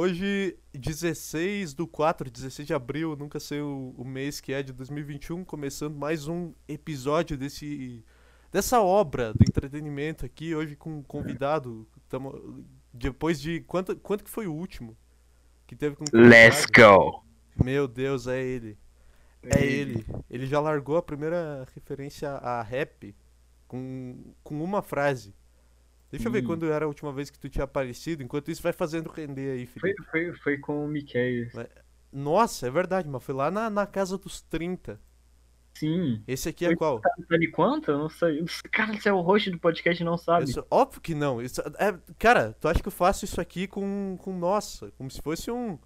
Hoje, 16 do 4, 16 de abril, nunca sei o, o mês que é de 2021, começando mais um episódio desse dessa obra do entretenimento aqui, hoje com um convidado. Tamo, depois de. Quanto, quanto que foi o último? Que teve com Let's go! Meu Deus, é ele. É ele. Ele já largou a primeira referência a rap com, com uma frase. Deixa eu ver Ih. quando era a última vez que tu tinha aparecido. Enquanto isso, vai fazendo render aí, Foi, Felipe. foi, foi com o Miquel. Nossa, é verdade, mas foi lá na, na casa dos 30. Sim. Esse aqui é Foi qual? Sabe de quanto? Eu não sei. Cara, você é o host do podcast e não sabe. Isso- óbvio que não. Isso, é, cara, tu acha que eu faço isso aqui com, com nossa, como se fosse um.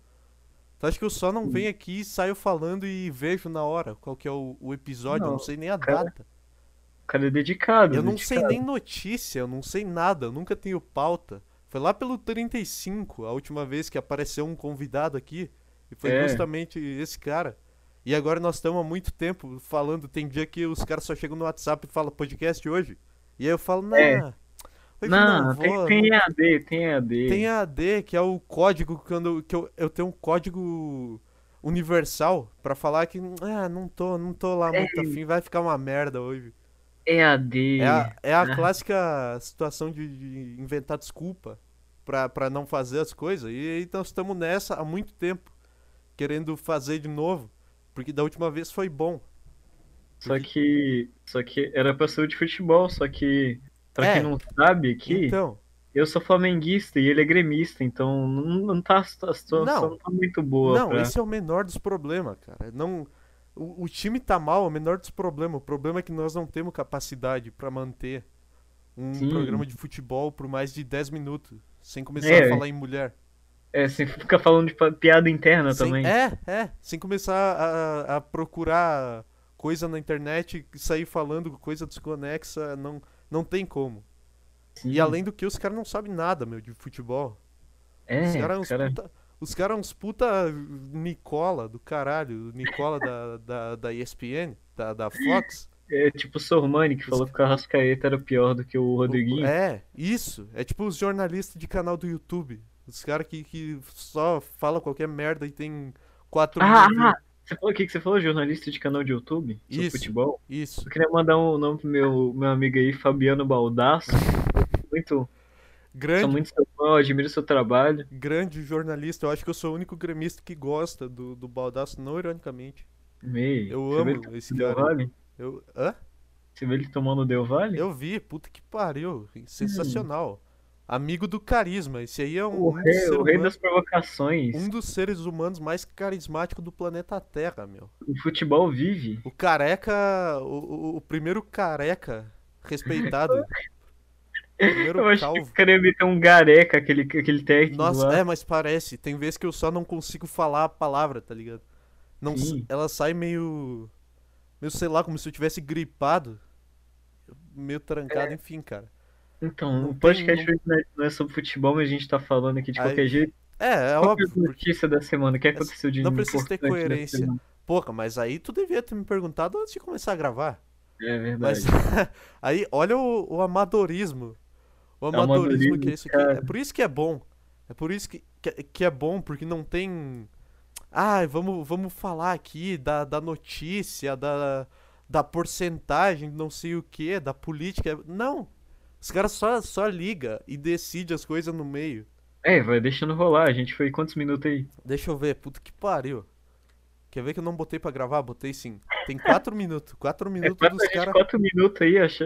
Tu acha que eu só não venho aqui e saio falando e vejo na hora qual que é o, o episódio? eu não Não, sei nem a cara, data. O cara é dedicado. Eu não sei dedicado. nem notícia, eu não sei nada, eu nunca tenho pauta. Foi lá pelo 35, a última vez que apareceu um convidado aqui, e foi É. justamente esse cara. E agora nós estamos há muito tempo falando, tem dia que os caras só chegam no WhatsApp e falam podcast hoje. E aí eu falo, não, É. Não, não tem, vou, tem não- EAD, tem EAD. tem AD, que é o código quando que eu, eu tenho um código universal pra falar que ah, não tô, não tô lá muito É. afim, vai ficar uma merda hoje. EAD. É a, é a Ah. clássica situação de, de inventar desculpa pra, pra não fazer as coisas. E nós estamos nessa há muito tempo, querendo fazer de novo, porque da última vez foi bom. Só que. Só que era pra ser de futebol, só que. Pra É. quem não sabe aqui, Então, eu sou flamenguista e ele é gremista, então não, não tá, a situação Não. não tá muito boa. não, pra- esse é o menor dos problemas, cara. Não, o, o time tá mal, é o menor dos problemas. O problema é que nós não temos capacidade pra manter um Sim. programa de futebol por mais de 10 minutos, sem começar É. a falar em mulher. É, você fica falando de piada interna Sem- também. É, é. Sem começar a, a procurar coisa na internet e sair falando coisa desconexa, não, não tem como. Sim. E além do que, os caras não sabem nada, meu, de futebol. É, os caras uns cara- puta. Os caras uns puta Nicola do caralho. Nicola da, da, da ESPN, da, da Fox. é tipo o Sormani que falou que o Carrascaeta era pior do que o Rodriguinho. É, isso. É tipo os jornalistas de canal do YouTube. Os caras que, que só falam qualquer merda e tem 4 Ah, mil ah, você falou o que que você falou? Jornalista de canal de YouTube? Sobre Isso. futebol? Isso. Eu queria mandar um nome pro meu, meu amigo aí, Fabiano Baldasso. Muito, Grande sou muito seu fã, admiro seu trabalho. grande jornalista. Eu acho que eu sou o único gremista que gosta do, do Baldaço, não ironicamente. Meio. Eu amo ele esse cara. Vale? Eu, hã? Você vê ele tomando Del Vale? Eu vi, puta que pariu. Sensacional. Amigo do carisma. Esse aí é um, O rei, o rei humano- das provocações. um dos seres humanos mais carismáticos do planeta Terra, meu. O futebol vive. O careca. O, o- o primeiro careca respeitado. primeiro Eu acho que calvo. o cara ia meter um gareca, aquele, aquele técnico Nossa, lá. é, mas parece. Tem vezes que eu só não consigo falar a palavra, tá ligado? Não, Sim. ela sai meio. Meio, sei lá, como se eu tivesse gripado. Meio trancado, enfim, cara. Então, Não o tem- podcast não é- não é sobre futebol, mas a gente tá falando aqui de Aí- qualquer jeito. É, é Qual que é óbvio. a porque- notícia da semana? O que aconteceu de não precisa ter coerência. Porra, mas aí tu devia ter me perguntado antes de começar a gravar. É verdade. Mas aí, olha o, o amadorismo. O amadorismo amadorismo, que é isso aqui. É por isso que é bom. É por isso que, que, que é bom, porque não tem. Ah, vamos, vamos falar aqui da, da notícia, da, da porcentagem, não sei o que, da política. Não. Os caras só, só liga e decide as coisas no meio. É, vai deixando rolar. A gente foi quantos minutos aí? Deixa eu ver, puta que pariu. Quer ver que eu não botei pra gravar? Botei sim. Tem 4 minutos. 4 É minutos quatro, dos caras. quatro minutos aí. Acha...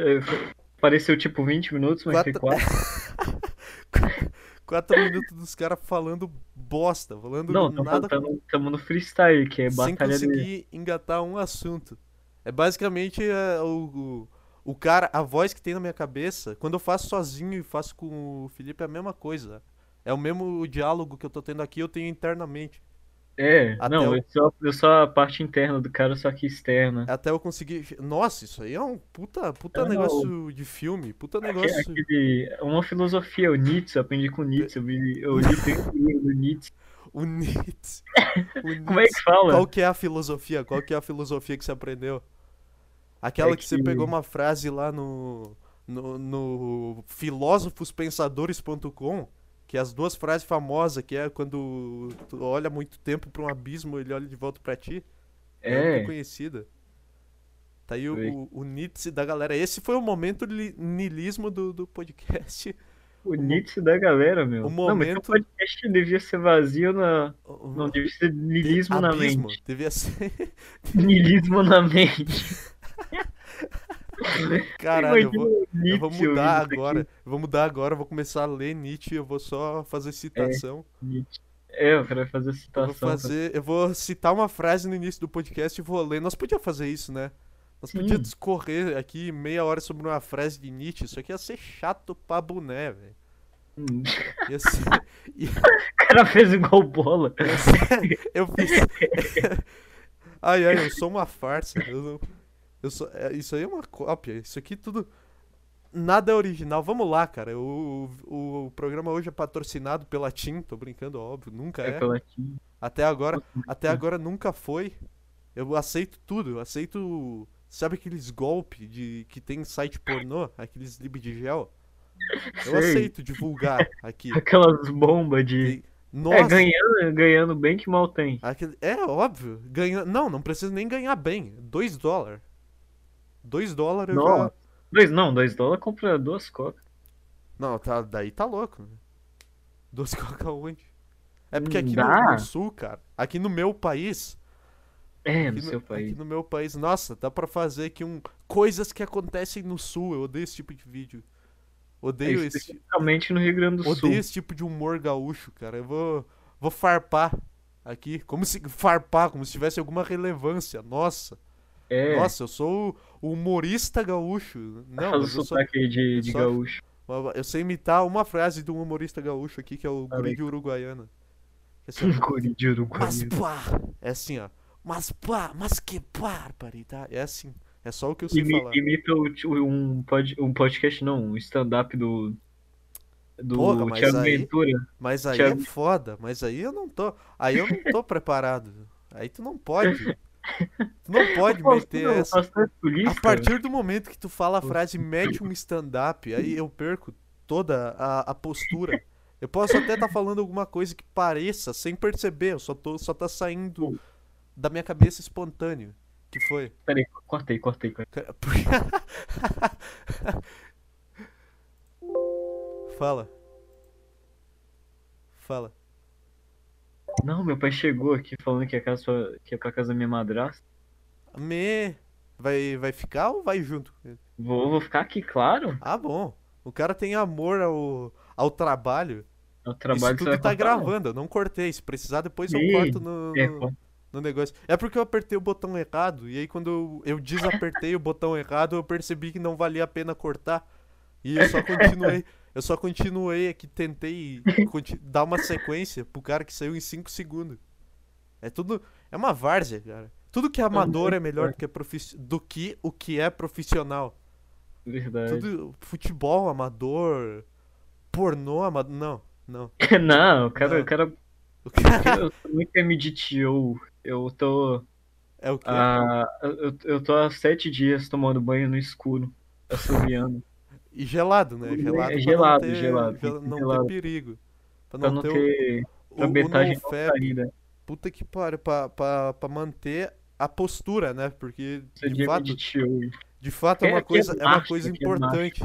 Pareceu tipo 20 minutos, mas foi Quatro- 4. 4 minutos dos caras falando bosta, falando Não, nada estamos no freestyle, que é sem batalha de. conseguir engatar um assunto. É basicamente é, o, o, o cara, a voz que tem na minha cabeça, quando eu faço sozinho e faço com o Felipe é a mesma coisa. É o mesmo diálogo que eu tô tendo aqui, eu tenho internamente. É, Até não, eu sou, eu sou a parte interna do cara, só que externa. Até eu conseguir. Nossa, isso aí é um puta, puta Não, negócio de filme, puta negócio. Aquele, uma filosofia, o Nietzsche, eu aprendi com o Nietzsche, eu, vi, eu li o Nietzsche. O Nietzsche. O Como é que Nietzsche. fala? Qual que é a filosofia? Qual que é a filosofia que você aprendeu? Aquela É que... você que- pegou uma frase lá no, no, no filósofospensadores.com Que é as duas frases famosas, que é quando tu olha muito tempo pra um abismo, ele olha de volta pra ti. É, muito É, conhecida. Tá aí o, o, Nietzsche da galera. Esse foi o momento li- niilismo do, do podcast. o Nietzsche da galera, meu. o Não, mas momento- o podcast devia ser vazio na. Não, devia ser niilismo na mente. Devia ser. Niilismo na mente. Caralho, eu vou, eu vou mudar agora. Eu vou mudar agora, eu vou começar a ler Nietzsche, eu vou só fazer citação. Nietzsche. É, eu quero fazer Eu citação. vou fazer, eu vou citar uma frase no início do podcast e vou ler. Nós podíamos fazer isso, né? Nós podíamos discorrer aqui meia hora sobre uma frase de Nietzsche. Isso aqui ia ser chato pra boné, velho. Hum. Ia ser, O cara fez igual bola. ser- eu fiz. Ai, ai, eu sou uma farsa. Eu não, eu sou, é, isso aí é uma cópia. Isso aqui tudo. Nada é original. Vamos lá, cara. O, o, o programa hoje é patrocinado pela TIM. Tô brincando, óbvio. Nunca É é. pela Tim. Até agora, até agora nunca foi. Eu aceito tudo, eu aceito. Sabe aqueles golpes de que tem em site pornô, aqueles lib de gel? Eu Sei. aceito divulgar aqui. Aquelas bombas de. Tem- Nossa, É, ganhando, ganhando bem que mal tem. é óbvio. Ganha... Não, não precisa nem ganhar bem. 2 dólares. 2 dólares eu Não. já. Dois, não, dois dólares compra duas cocas. Não, tá, daí tá louco. né? Duas coca onde? É porque aqui no, Dá. no sul, cara, aqui no meu país, É, Aqui no no, seu aqui país. no meu país, nossa, dá pra fazer aqui um coisas que acontecem no sul. Eu odeio esse tipo de vídeo. É, Odeio esse, especificamente no Rio Grande do Sul. odeio esse tipo de humor gaúcho, cara. Eu vou vou farpar aqui, como se farpar, como se tivesse alguma relevância. Nossa. É, Nossa, eu sou o humorista gaúcho. Não, faz o eu, sou, sotaque aí de, eu de só- gaúcho. eu sei imitar uma frase de um humorista gaúcho aqui, que é o Fala guri aí. de Uruguaiana. É assim, ó, Guri de Uruguai. Mas pá! É assim, ó. Mas pá, mas que barbaridade. É assim. É só o que eu sei Imi- falar. Imita um, pod, um podcast, não, um stand-up do. Do Porra, mas Thiago aí- Ventura. Mas aí Thiago- é foda. Mas aí eu não tô. Aí eu não tô preparado. Aí tu não pode. Tu não pode meter essa. A partir do momento que tu fala a frase mete um stand-up, aí eu perco toda a, a postura. Eu posso até estar falando alguma coisa que pareça, sem perceber, eu só, tô, só tá saindo da minha cabeça espontâneo. Que foi? Peraí, cortei, cortei, cortei. Fala. Fala. Não, meu pai chegou aqui falando que é, casa, pra- que é pra casa da minha madrasta. Me. Vai, vai ficar ou vai junto? Vou, vou ficar aqui, claro. Ah, bom. O cara tem amor ao, ao trabalho. É o trabalho Isso tudo tá gravando, eu não cortei. Se precisar, depois eu corto no, É, no, no negócio. É porque eu apertei o botão errado. E aí, quando eu, eu desapertei o botão errado, eu percebi que não valia a pena cortar. E eu só continuei. Eu só continuei aqui, tentei dar uma sequência pro cara que saiu em 5 segundos. É tudo. É uma várzea, cara. Tudo que é amador é melhor do que, do que o que é profissional. Verdade. Tudo. Futebol amador. Pornô amador. Não, não. Não, o cara, Não. o cara. O cara Eu MDTO. Eu tô. é o que? Ah, eu, eu tô há sete dias tomando banho no escuro. Assobiando. E gelado, né? É Gelado, pra gelado, não ter, gelado, não gelado. ter perigo. Pra Pra não, não ter, ter. o, o, metade não né? Puta que pariu, pra, pra, pra manter a postura, né? Porque, é de de fato, MDTO. de fato é É uma é coisa, é uma coisa que é importante.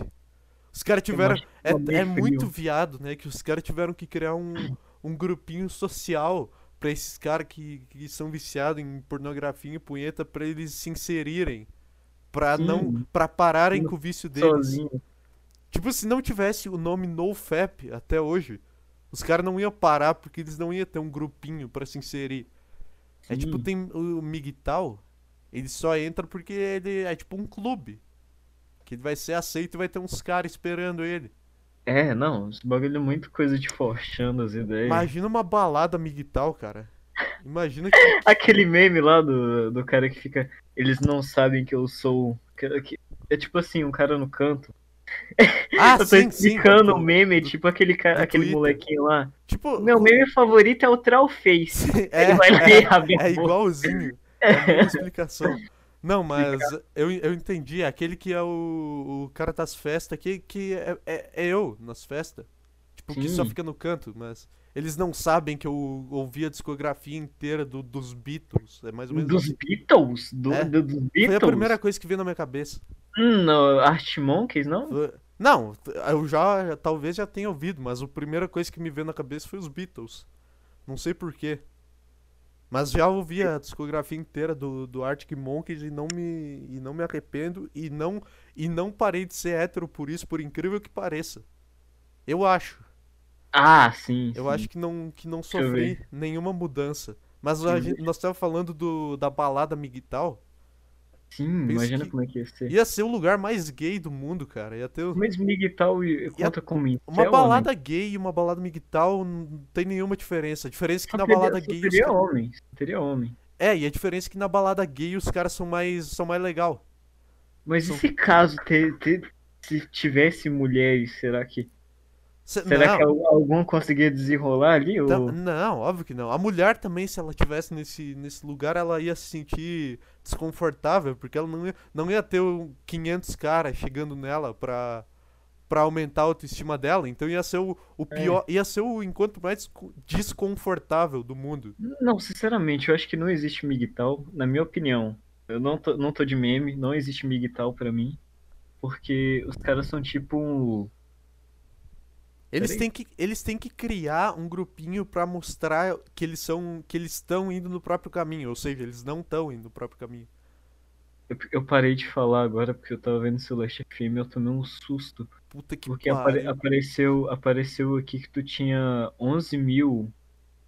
Os caras tiveram. É, é é muito viado, né? Que os caras tiveram que criar um, um grupinho social pra esses caras que, que são viciados em pornografia e punheta pra eles se inserirem. Pra Sim. não. para pararem Sim, com o vício deles. Sozinho. Tipo, se não tivesse o nome NoFap até hoje, os caras não iam parar porque eles não iam ter um grupinho pra se inserir. É tipo, Sim. tem o Migtal, ele só entra porque ele é tipo um clube. Que ele vai ser aceito e vai ter uns caras esperando ele. É, não, esse bagulho é muito coisa de forchando as ideias. Imagina uma balada Migtal, cara. Imagina que. Aquele meme lá do, do cara que fica. Eles não sabem que eu sou. que- que- é tipo assim, um cara no canto. Ah, eu tô sim, sim. explicando o meme, tipo aquele cara, aquele Twitter. molequinho lá. Tipo. Meu meme favorito é o Trollface. é, Ele vai lá e abre é igualzinho. É a mesma explicação. Não, mas eu, eu entendi. Aquele que é o, o cara das festas, que, que é, é, é eu nas festas. Tipo, que só Sim. fica no canto, mas eles não sabem que eu ouvi a discografia inteira do- dos Beatles. É mais ou menos Dos assim. Beatles? Do, É. do- dos Foi Beatles? a primeira coisa que veio na minha cabeça. Hum, Art Monkeys, não? Não, eu já, talvez já tenha ouvido, mas a primeira coisa que me veio na cabeça foi os Beatles. Não sei porquê. Mas já ouvi a discografia inteira do, do Arctic Monkeys e não me e não me arrependo e não e não parei de ser hétero por isso, por incrível que pareça. Eu acho. Ah, sim. Eu sim. acho que não que não sofri nenhuma mudança. Mas a nós estávamos falando do, da balada Miguel. Sim, Penso imagina como é que ia ser. Ia ser o lugar mais gay do mundo, cara. Ia ter o- Mas Miguel e conta como incel, Uma né? balada gay e uma balada migtal não tem nenhuma diferença. A diferença é que Só na teria- balada gay os teria ca- homem. Teria homem. É, e a diferença é que na balada gay os caras são mais são mais legal. Mas São- e se caso ter, ter- se tivesse mulheres, será que Cê- será não, que al- algum conseguia desenrolar ali? Ou... não, óbvio que não. A mulher também, se ela tivesse nesse, nesse lugar, ela ia se sentir desconfortável, porque ela não ia, não ia ter um 500 caras chegando nela pra, pra aumentar a autoestima dela. Então ia ser o, o É. pior, ia ser o enquanto mais desco- desconfortável do mundo. Não, sinceramente, eu acho que não existe Miguel, na minha opinião. Eu não tô, não tô de meme, não existe Miguel pra mim. Porque os caras são tipo um. Eles têm, que, eles têm que criar um grupinho pra mostrar que eles são que eles estão indo no próprio caminho, ou seja, eles não estão indo no próprio caminho. Eu, eu parei de falar agora porque eu tava vendo Celeste FM e eu tomei um susto. Puta que Porque apare- apareceu, apareceu aqui que tu tinha 11 mil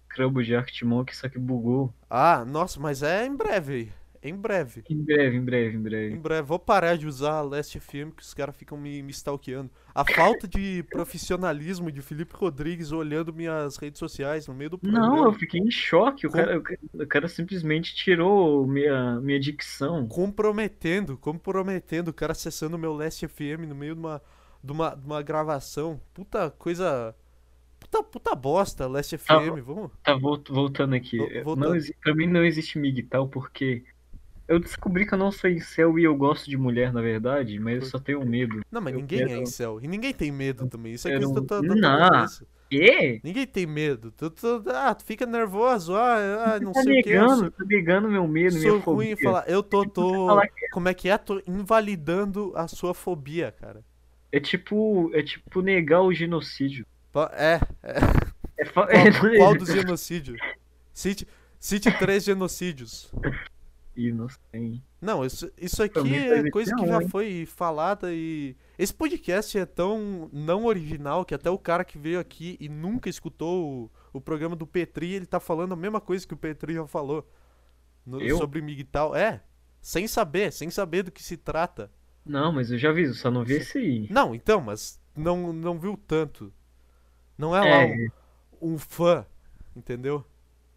crabos de Arctimon, só que bugou. Ah, nossa, mas é em breve. Em breve. Em breve, em breve, em Em breve. breve. Vou parar de usar a Last FM que os caras ficam me, me stalkeando. A falta de profissionalismo de Felipe Rodrigues olhando minhas redes sociais no meio do programa. Não, eu fiquei em choque. O Como- cara, o cara- simplesmente tirou minha, minha dicção. Comprometendo, comprometendo o cara acessando o meu Last FM no meio de uma, de uma, de uma gravação. Puta coisa. Puta, puta bosta, Last Tá FM, vamos. Tá, volt- voltando aqui. Voltando. Não, pra mim não existe Miguel porque eu descobri que eu não sou incel e eu gosto de mulher, na verdade, mas eu só tenho medo. Não, mas Eu ninguém é quero- incel. E ninguém tem medo também. Isso é coisa da tua, cabeça. Quê? Ninguém tem medo. Tu, tu- ah, tu fica nervoso. Ah, ah, não tá sei o que. Eu negando, sou, tá negando meu medo, sou ruim em falar. Eu tô. tô falar como é que é? Tô invalidando a sua fobia, cara. É tipo, é tipo negar o genocídio. É, é. É fa- Qual, qual dos genocídios? Cite, cite três genocídios. Inocente. Não, isso, isso Pra aqui é coisa que já foi falada e. Esse podcast é tão não original que até o cara que veio aqui e nunca escutou o, o programa do Petri, ele tá falando a mesma coisa que o Petri já falou no- sobre Miguel. É, sem saber, sem saber do que se trata. Não, mas eu já vi, só não vi esse aí. Não, então, mas não, não viu tanto. Não é lá É, um, um fã, entendeu?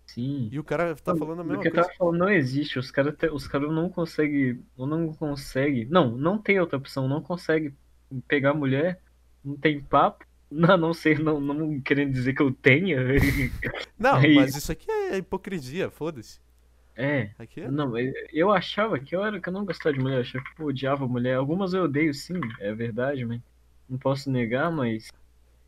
Sim. E o cara tá falando a O mesma que eu coisa. tava falando não existe. Os caras os cara não conseguem. Não consegue. Não, não tem outra opção. Não consegue pegar mulher. Não tem papo. Não, não sei, não, não querendo dizer que eu tenha. Não, Aí- mas isso aqui é hipocrisia, foda-se. É. Aqui é. Não, eu- eu achava que eu era que eu não gostava de mulher, eu achava que eu odiava mulher. Algumas eu odeio sim, é verdade, mas não posso negar, mas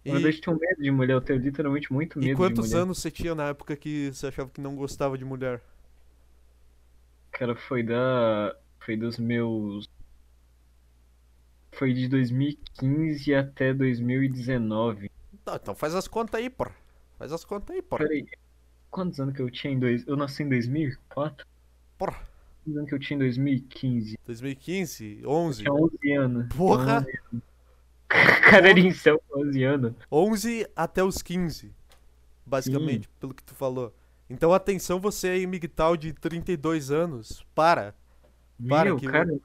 E, verdade eu tenho medo de mulher, eu tenho literalmente muito medo e de quantos mulher. anos você tinha na época que você achava que não gostava de mulher? Cara, foi da. Foi dos meus. Foi de 2015 até 2019. Tá, então faz as contas aí, porra. Faz as contas aí, porra. Peraí, quantos anos que eu tinha em dois. Eu nasci em 2004? Porra. Quantos anos que eu tinha em 2015? 2015, 11. Tinha 11 anos. Porra! Tinha 11 anos. Com 11 anos. 11 até os 15. Basicamente, pelo que tu falou. Então atenção você aí, Migtal de 32 anos. Para. Para Meu, que o- cara,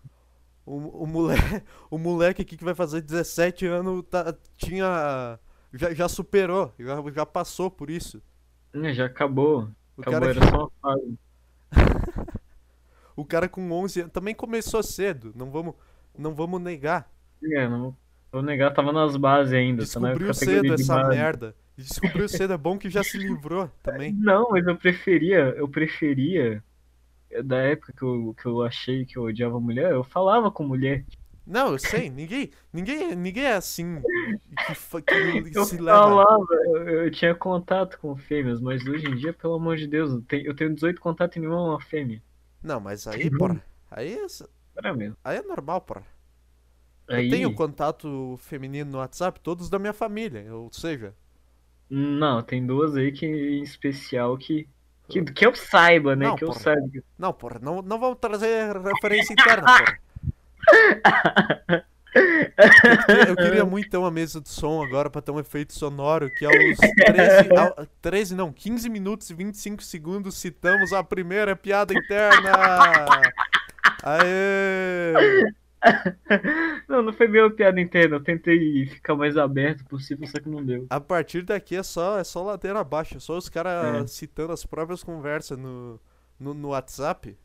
O, o, moleque, o moleque aqui que vai fazer 17 anos tá, tinha. Já, já superou, já, já passou por isso. né, já acabou. O Acabou, cara, era só uma fase. o cara com 11 anos também começou cedo, não vamos, não vamos negar. É, não vou negar, tava nas bases ainda. tá na Descobriu categoria cedo de essa base. merda. Descobriu cedo, é bom que já se livrou também. Não, mas eu preferia, eu preferia, da época que eu, que eu achei que eu odiava mulher, eu falava com mulher. Não, eu sei, ninguém, ninguém, ninguém é assim que, que Eu se leva. falava, eu, eu tinha contato com fêmeas, mas hoje em dia, pelo amor de Deus, eu tenho, eu tenho 18 contatos e nenhuma é uma fêmea. Não, mas aí, porra, aí, é- mesmo. aí é normal, porra. Aí, Eu tenho contato feminino no WhatsApp, todos da minha família, ou seja, Não, tem duas aí que em especial que. Que, que eu saiba, né? Não, que eu porra. saiba. não, porra, não, não vamos trazer referência interna, porra. Eu, eu queria muito ter uma mesa de som agora pra ter um efeito sonoro que aos 13, ao- 13 não, 15 minutos e 25 segundos citamos a primeira piada interna. Aê! Não, não foi minha piada interna. Eu tentei ficar mais aberto possível, só que não deu. A partir daqui é só, é só ladeira abaixo, é só os caras É. citando as próprias conversas no, no, no WhatsApp.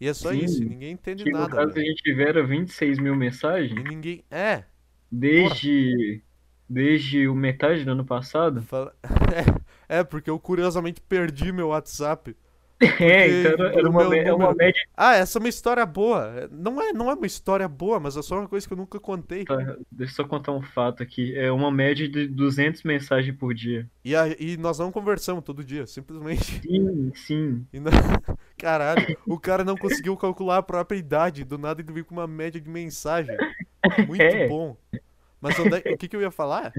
E é só Sim, isso, ninguém entende Que no nada. caso a gente tiveram 26 mil mensagens E ninguém. É, desde. Desde o metade do ano passado. fala- é, porque eu curiosamente perdi meu WhatsApp. É, então era, uma, é uma média. Ah, essa é uma história boa. Não é, não é uma história boa, mas é só uma coisa que eu nunca contei. Tá, deixa eu só contar um fato aqui. É uma média de 200 mensagens por dia. E, a- e nós não conversamos todo dia, simplesmente. Sim, sim. E não- Caralho, o cara não conseguiu calcular a própria idade. Do nada ele veio com uma média de mensagem. Muito É. bom. Mas onde é- o que, que eu ia falar?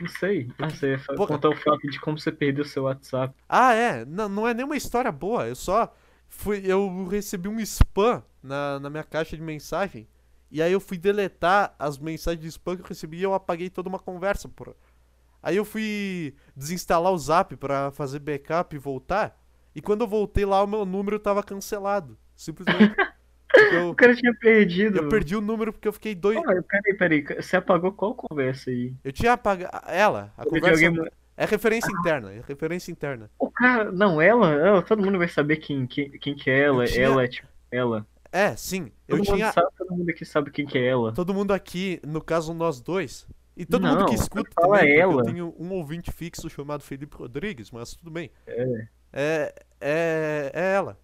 Não sei. Ah, ia fa- Porra. contar o fato de como você perdeu seu WhatsApp. Ah, é. Não, não é nenhuma história boa. Eu só fui. Eu recebi um spam na, na minha caixa de mensagem. E aí eu fui deletar as mensagens de spam que eu recebi e eu apaguei toda uma conversa, porra. Aí eu fui desinstalar o zap pra fazer backup e voltar. E quando eu voltei lá, o meu número tava cancelado. Simplesmente. Porque O eu, cara tinha perdido. eu perdi o número porque eu fiquei doido. Oh, peraí, peraí. Você apagou qual conversa aí? Eu tinha apagado. Ela, a De conversa. alguém- É referência interna. É referência interna. O cara. Não, ela, ela, todo mundo vai saber quem, quem, quem que é ela. Eu tinha- Ela é tipo. Ela. É, sim. Todo Eu mundo tinha. sabe, todo mundo aqui sabe quem que é ela. Todo mundo aqui, no caso nós dois, e todo Não, mundo que escuta fala também, porque ela. eu tenho um ouvinte fixo chamado Felipe Rodrigues, mas tudo bem. É, é, é ela.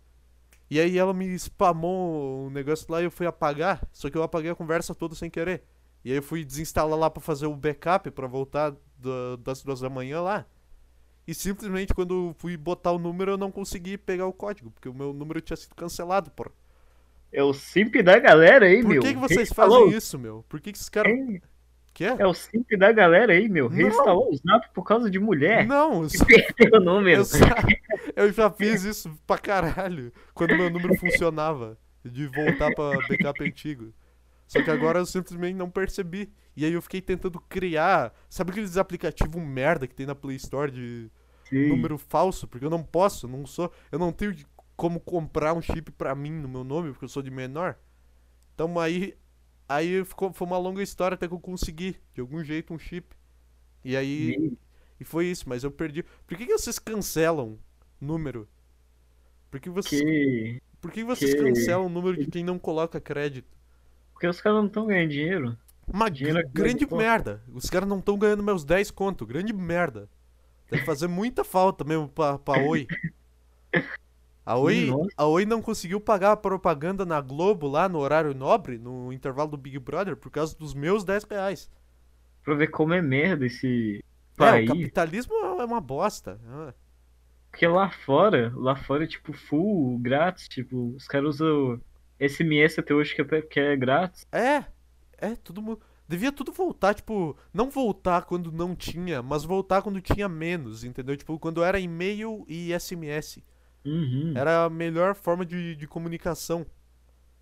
E aí ela me spamou um negócio lá e eu fui apagar, só que eu apaguei a conversa toda sem querer. E aí eu fui desinstalar lá pra fazer o backup pra voltar da- das duas da manhã lá. E simplesmente quando eu fui botar o número eu não consegui pegar o código, porque o meu número tinha sido cancelado, porra. É o simp da galera aí, Por meu. que, que vocês Quem fazem falou? isso, meu? Por que, que esses caras. Quem- Que é? É o simp da galera aí, meu. Não. Reinstalou o Snap por causa de mulher. Não, eu só- perdeu o número. Eu, eu já fiz isso pra caralho quando meu número funcionava. De voltar pra backup antigo. Só que agora eu simplesmente não percebi. E aí eu fiquei tentando criar. Sabe aqueles aplicativos merda que tem na Play Store de Sim. número falso? Porque eu não posso, não sou. Eu não tenho como comprar um chip pra mim no meu nome, porque eu sou de menor. Então aí. Aí ficou, foi uma longa história até que eu consegui, de algum jeito, um chip. E aí. E foi isso, mas eu perdi. Por que, que vocês cancelam número? Por que vocês, Que... por que vocês que- cancelam o número de quem não coloca crédito? Porque os caras não estão ganhando dinheiro. Uma Dinheiro é grande merda. Os caras não estão ganhando meus 10 conto. Grande merda. Deve fazer muita falta mesmo pra, pra Oi. A Oi, Nossa. a Oi não conseguiu pagar a propaganda na Globo lá no horário nobre, no intervalo do Big Brother, por causa dos meus 10 reais. Pra ver como é merda esse É, o país. capitalismo é uma bosta. Porque lá fora, lá fora é tipo full, grátis, tipo, os caras usam SMS até hoje que é, que é grátis. É, é, todo mundo. Devia tudo voltar, tipo, não voltar quando não tinha, mas voltar quando tinha menos, entendeu? Tipo, quando era e-mail e SMS. Uhum. Era a melhor forma de, de comunicação.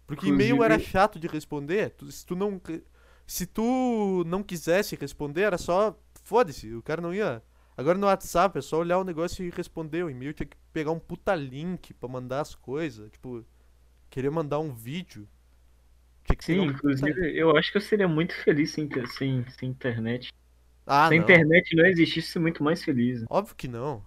Porque Inclusive- e-mail era chato de responder. se tu não. Se tu não quisesse responder, era só. Foda-se, o cara não ia. Agora no WhatsApp é só olhar o negócio e responder. O e-mail tinha que pegar um puta link pra mandar as coisas. Tipo, queria mandar um vídeo. Tinha que Sim, puta- inclusive, eu acho que eu seria muito feliz sem, sem, sem internet. Ah, Se a não. internet não existisse, eu seria muito mais feliz. Óbvio que não.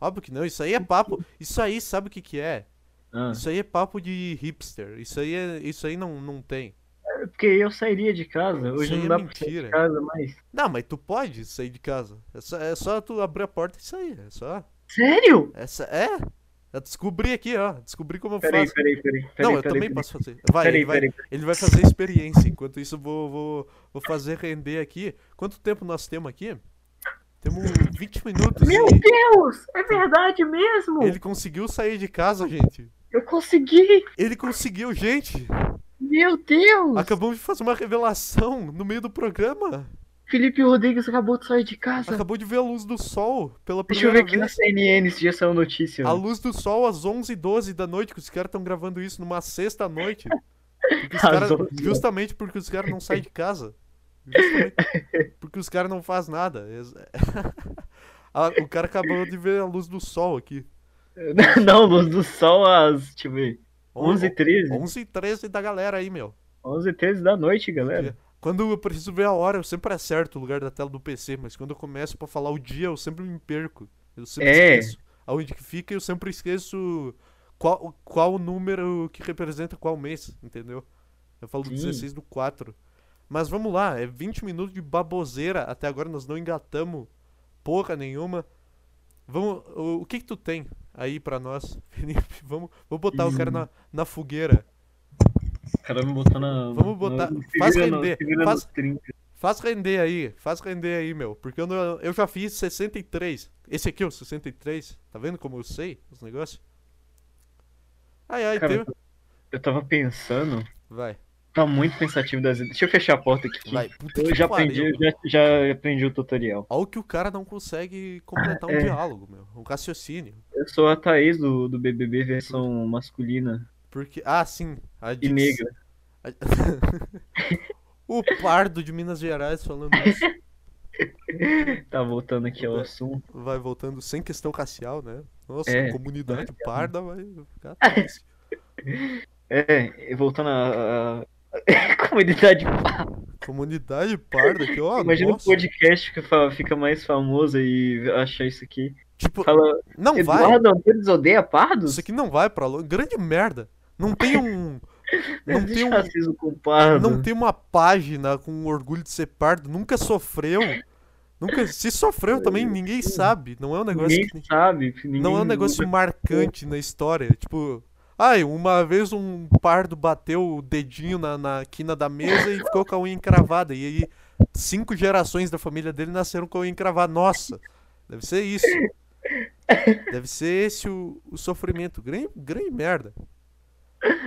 Óbvio que não. Isso aí é papo. Isso aí, sabe o que que é? Ah, Isso aí é papo de hipster. Isso aí, é, isso aí não, não tem. é porque eu sairia de casa. Hoje não é dá pra sair mentira. de casa mais. Não, mas tu pode sair de casa. É só, é só tu abrir a porta e sair. É só. Sério? Essa, é? Eu descobri aqui, ó. Descobri como eu Peraí, faço. peraí, peraí. peraí Não, eu peraí, também peraí. posso fazer. Vai, Peraí, ele, vai peraí. ele vai fazer experiência. Enquanto isso, eu vou, vou, vou fazer render aqui. Quanto tempo nós temos aqui? Temos 20 minutos. Meu e Deus! É verdade mesmo! ele conseguiu sair de casa, gente. Eu consegui! Ele conseguiu, gente. Meu Deus! Acabamos de fazer uma revelação no meio do programa. Felipe Rodrigues acabou de sair de casa. Acabou de ver a luz do sol pela Deixa eu ver primeira aqui na vez. CNN se já saiu notícia. A luz do sol às 11h12 da noite, que os caras estão gravando isso numa sexta noite. Porque os Às cara- 11. justamente porque os caras não saem de casa. Porque os caras não fazem nada. Ah, o cara acabou de ver a luz do sol aqui. Não, luz do sol às. Deixa eu ver. 11 h 13 11 e 13 da galera aí, meu. 11 h 13 da noite, galera. Quando eu preciso ver a hora, eu sempre acerto o lugar da tela do PC, mas quando eu começo pra falar o dia, eu sempre me perco. Eu sempre É. esqueço aonde que fica eu sempre esqueço qual, qual número que representa qual mês, entendeu? Eu falo Sim. 16 do 4. Mas vamos lá, é 20 minutos de baboseira. Até agora nós não engatamos porra nenhuma. Vamos, o, o que que tu tem aí pra nós, Felipe? Vamos, vamos botar o cara Hum. na, na fogueira. O cara me botou na. Vamos botar- no- faz render, vira faz- nos 30. Faz render aí, faz render aí, meu. Porque eu, não- eu já fiz 63. Esse aqui é o 63. Tá vendo como eu sei os negócios? Ai, ai, Cara, tem... Eu tava pensando. Vai, Tá muito pensativo das ideias. Deixa eu fechar a porta aqui. vai. Eu já pariu. aprendi, já, já aprendi o tutorial. Olha o que o cara não consegue completar um É. diálogo, meu. Um raciocínio. Eu sou a Thaís do, do BBB versão masculina Porque, ah, sim. A e negra. a- o pardo de Minas Gerais falando isso. Tá voltando aqui ao assunto. Vai voltando sem questão racial, né? Nossa, É. comunidade parda vai ficar triste. É, voltando a. a- Comunidade. Comunidade parda, que ó, Imagina um nossa. podcast que fa- fica mais famoso e acha isso aqui. Tipo, Fala, não vai. Eduardo Antunes odeia pardos? Isso aqui não vai pra longe. Grande merda. Não tem um. Não Existe tem um. com pardo. Não tem uma página com orgulho de ser pardo. Nunca sofreu. Nunca. Se sofreu também, ninguém sabe. Não é um negócio Ninguém que. sabe. Ninguém Não é um negócio marcante na história. Tipo. Ai, uma vez um pardo bateu o dedinho na, na quina da mesa e ficou com a unha encravada. E aí, cinco gerações da família dele nasceram com a unha encravada. Nossa, deve ser isso. Deve ser esse o, o sofrimento. Grande, grande merda.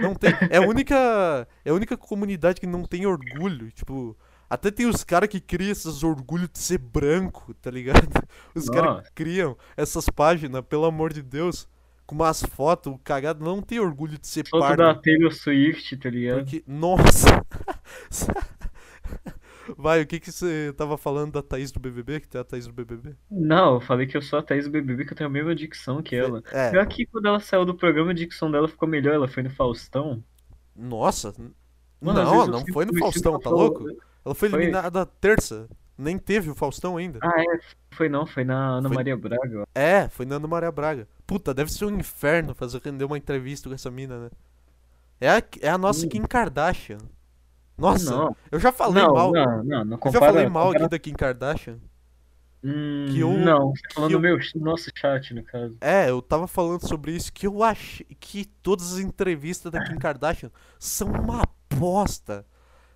Não tem. É a única. É a única comunidade que não tem orgulho. Tipo. Até tem os caras que criam esses orgulhos de ser branco, tá ligado? Os caras que criam essas páginas, pelo amor de Deus, com umas fotos cagadas, não tem orgulho de ser Foto pardo. da Taylor Swift, tá ligado? Porque. Nossa! Vai, o que que você tava falando da Thaís do BBB? Que tem a Thaís do BBB? Não, eu falei que eu sou a Thaís do BBB, que eu tenho a mesma dicção que ela. É. Pior que quando ela saiu do programa, a dicção dela ficou melhor. Ela foi no Faustão. Nossa! Mano, não, não foi no Faustão, tá louco? Ela foi Foi. eliminada terça. Nem teve o Faustão ainda. Ah, é. Foi não, foi na Ana Foi- Maria Braga. É, foi na Ana Maria Braga. Puta, deve ser um inferno fazer render uma entrevista com essa mina, né? É a, é a nossa Hum. Kim Kardashian. Nossa, Não, eu já falei não, mal. não, não, não eu compara. já falei mal compara- aqui da Kim Kardashian. Hum, que eu- não, você tá falando que eu- no meu, no nosso chat, no caso. É, eu tava falando sobre isso que eu achei que todas as entrevistas da Kim Kardashian são uma bosta.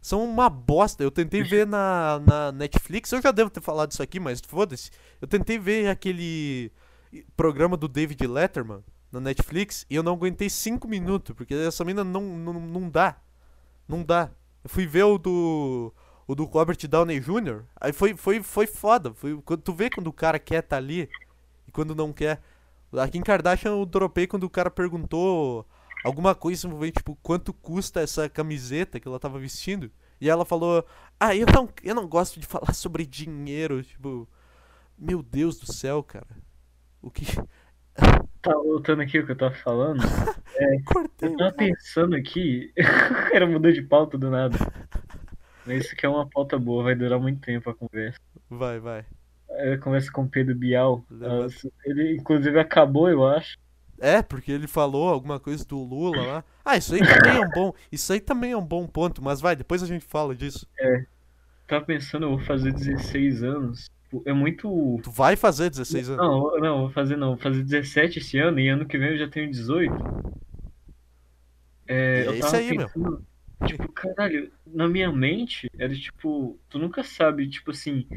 São uma bosta. Eu tentei ver na, na Netflix, eu já devo ter falado isso aqui, mas foda-se. Eu tentei ver aquele programa do David Letterman na Netflix e eu não aguentei 5 minutos, porque essa mina não, não, não dá. Não dá. Eu fui ver o do. O do Robert Downey Jr. Aí foi, foi, foi foda. Foi, quando tu vê quando o cara quer tá ali e quando não quer. Aqui em Kardashian eu dropei quando o cara perguntou alguma coisa envolvendo, tipo, quanto custa essa camiseta que ela tava vestindo. E ela falou, ah, eu não, eu não gosto de falar sobre dinheiro. Tipo, meu Deus do céu, cara. O que. Tá voltando aqui o que eu tava falando. Cortei. Eu tava pensando aqui. o cara mudou de pauta do nada. Mas isso aqui é uma pauta boa, vai durar muito tempo a conversa. Vai, vai. Eu converso com o Pedro Bial. Ele, inclusive, acabou, eu acho. É, porque ele falou alguma coisa do Lula lá. Ah, isso aí também é um bom. Isso aí também é um bom ponto, mas vai, depois a gente fala disso. Tava pensando, eu vou fazer 16 anos. é muito. Tu vai fazer 16 anos? Não, não, vou fazer não. Vou fazer 17 esse ano e ano que vem eu já tenho 18. É, É eu isso aí, meu. pensando, tipo, caralho, na minha mente era tipo, tu nunca sabe, tipo assim,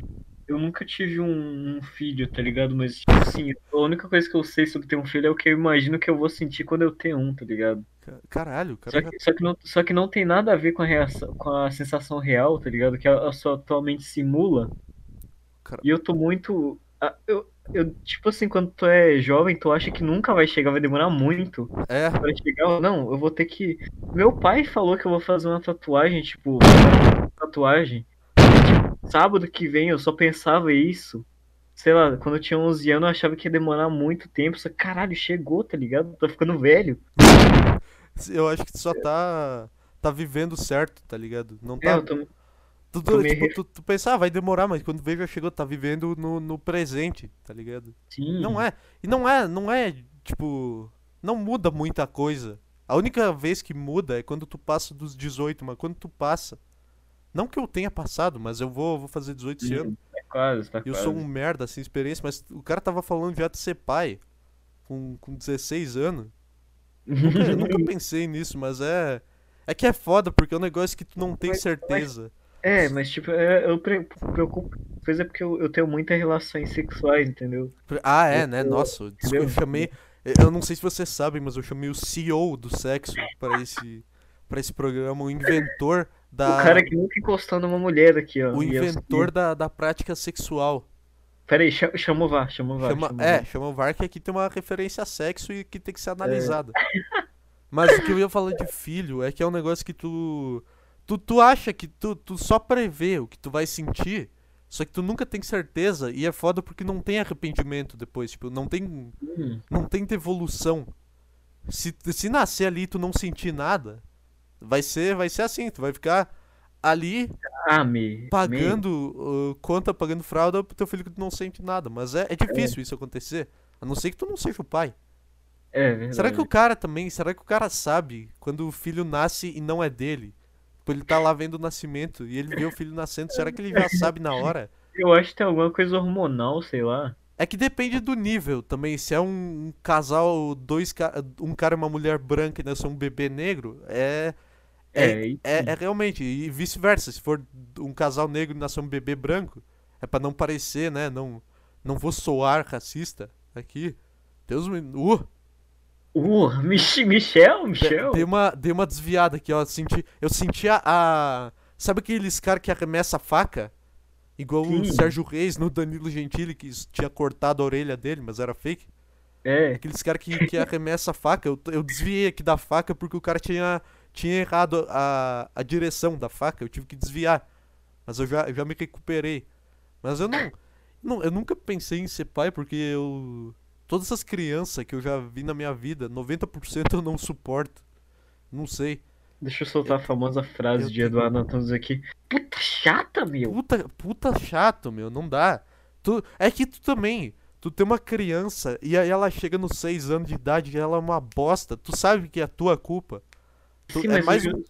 eu nunca tive um, um filho, tá ligado? Mas, tipo assim, a única coisa que eu sei sobre ter um filho é o que eu imagino que eu vou sentir quando eu ter um, tá ligado? Ca- Caralho, o Só cara. que, só que, não, só que não tem nada a ver com a reação, com a sensação real, tá ligado? Que a, a sua tua mente simula. Cara- E eu tô muito. Eu, eu, tipo assim, quando tu é jovem, tu acha que nunca vai chegar, vai demorar muito É, pra chegar. Não, eu vou ter que. Meu pai falou que eu vou fazer uma tatuagem, tipo, tatuagem. Sábado que vem eu só pensava isso. Sei lá, quando eu tinha 11 anos eu achava que ia demorar muito tempo. Só caralho, chegou, tá ligado? Tô ficando velho. eu acho que tu só tá. Tá vivendo certo, tá ligado? Não É, tá. eu tô. Tu, tu, meio tipo, tu, tu pensa, ah, vai demorar, mas quando vê já chegou, tá vivendo no, no presente, tá ligado? Sim. Não é. E não é, não é, tipo. Não muda muita coisa. A única vez que muda é quando tu passa dos 18, mas quando tu passa. Não que eu tenha passado, mas eu vou, vou fazer 18 esse ano. Tá quase, tá eu quase. sou um merda, sem experiência, mas o cara tava falando já de ser pai. Com, com 16 anos. Nunca, eu nunca pensei nisso, mas é. É que é foda, porque é um negócio que tu não tem certeza. É, mas tipo, é, eu pre- preocupo. Coisa é porque eu, eu tenho muitas relações sexuais, entendeu? Ah, é, Eu- né? eu- Nossa, eu, entendeu? eu chamei. Eu não sei se vocês sabem, mas eu chamei o CEO do sexo para esse, para esse programa, o inventor da. O cara que nunca encostou numa mulher aqui, ó. o eu- inventor da, da prática sexual. Peraí, cha- chama o VAR, chama o VAR. Chama, chama o é, VAR. chama o VAR que aqui tem uma referência a sexo e que tem É. que ser analisada. Mas o que eu ia falar de filho é que é um negócio que tu. Tu, tu acha que tu, tu só prevê o que tu vai sentir, só que tu nunca tem certeza e é foda porque não tem arrependimento depois. Tipo, não tem. Hum, não tem devolução. Se, se nascer ali e tu não sentir nada, vai ser, vai ser assim, tu vai ficar ali Ah, me. pagando uh, conta, pagando fralda pro teu filho que tu não sente nada. Mas é, é difícil isso acontecer. A não ser que tu não seja o pai. É verdade. Será que o cara também, será que o cara sabe quando o filho nasce e não é dele? Tipo, ele tá lá vendo o nascimento e ele vê o filho nascendo, será que ele já sabe na hora? Eu acho que tem alguma coisa hormonal, sei lá. É que depende do nível também. Se é um, casal, dois um cara e uma mulher branca e nasceu um bebê negro, é. É, É, é, é realmente. E vice-versa. Se for um casal negro e nasceu um bebê branco, é pra não parecer, né? Não, não vou soar racista aqui. Deus me. Uh! Uh, Mich Michel? de- Michel? Dei uma, dei uma desviada aqui, ó. Senti, eu senti a, a- Sabe aqueles caras que arremessa a faca? Igual o Sim. Sérgio Reis no Danilo Gentili, que tinha cortado a orelha dele, mas era fake. É. Aqueles caras que, que arremessa a faca. Eu, eu desviei aqui da faca porque o cara tinha, tinha errado a, a direção da faca. Eu tive que desviar. Mas eu já, eu já me recuperei. Mas eu não, não. Eu nunca pensei em ser pai porque eu. Todas essas crianças que eu já vi na minha vida, 90% eu não suporto. Não sei. Deixa eu soltar a famosa frase eu de tenho- Eduardo Antunes aqui. Puta chata, meu. Puta, puta chato, meu, não dá. Tu, é que tu também, tu tem uma criança e aí ela chega nos 6 anos de idade e ela é uma bosta. Tu sabe que é a tua culpa. Sim, é mas mais é, um- ju-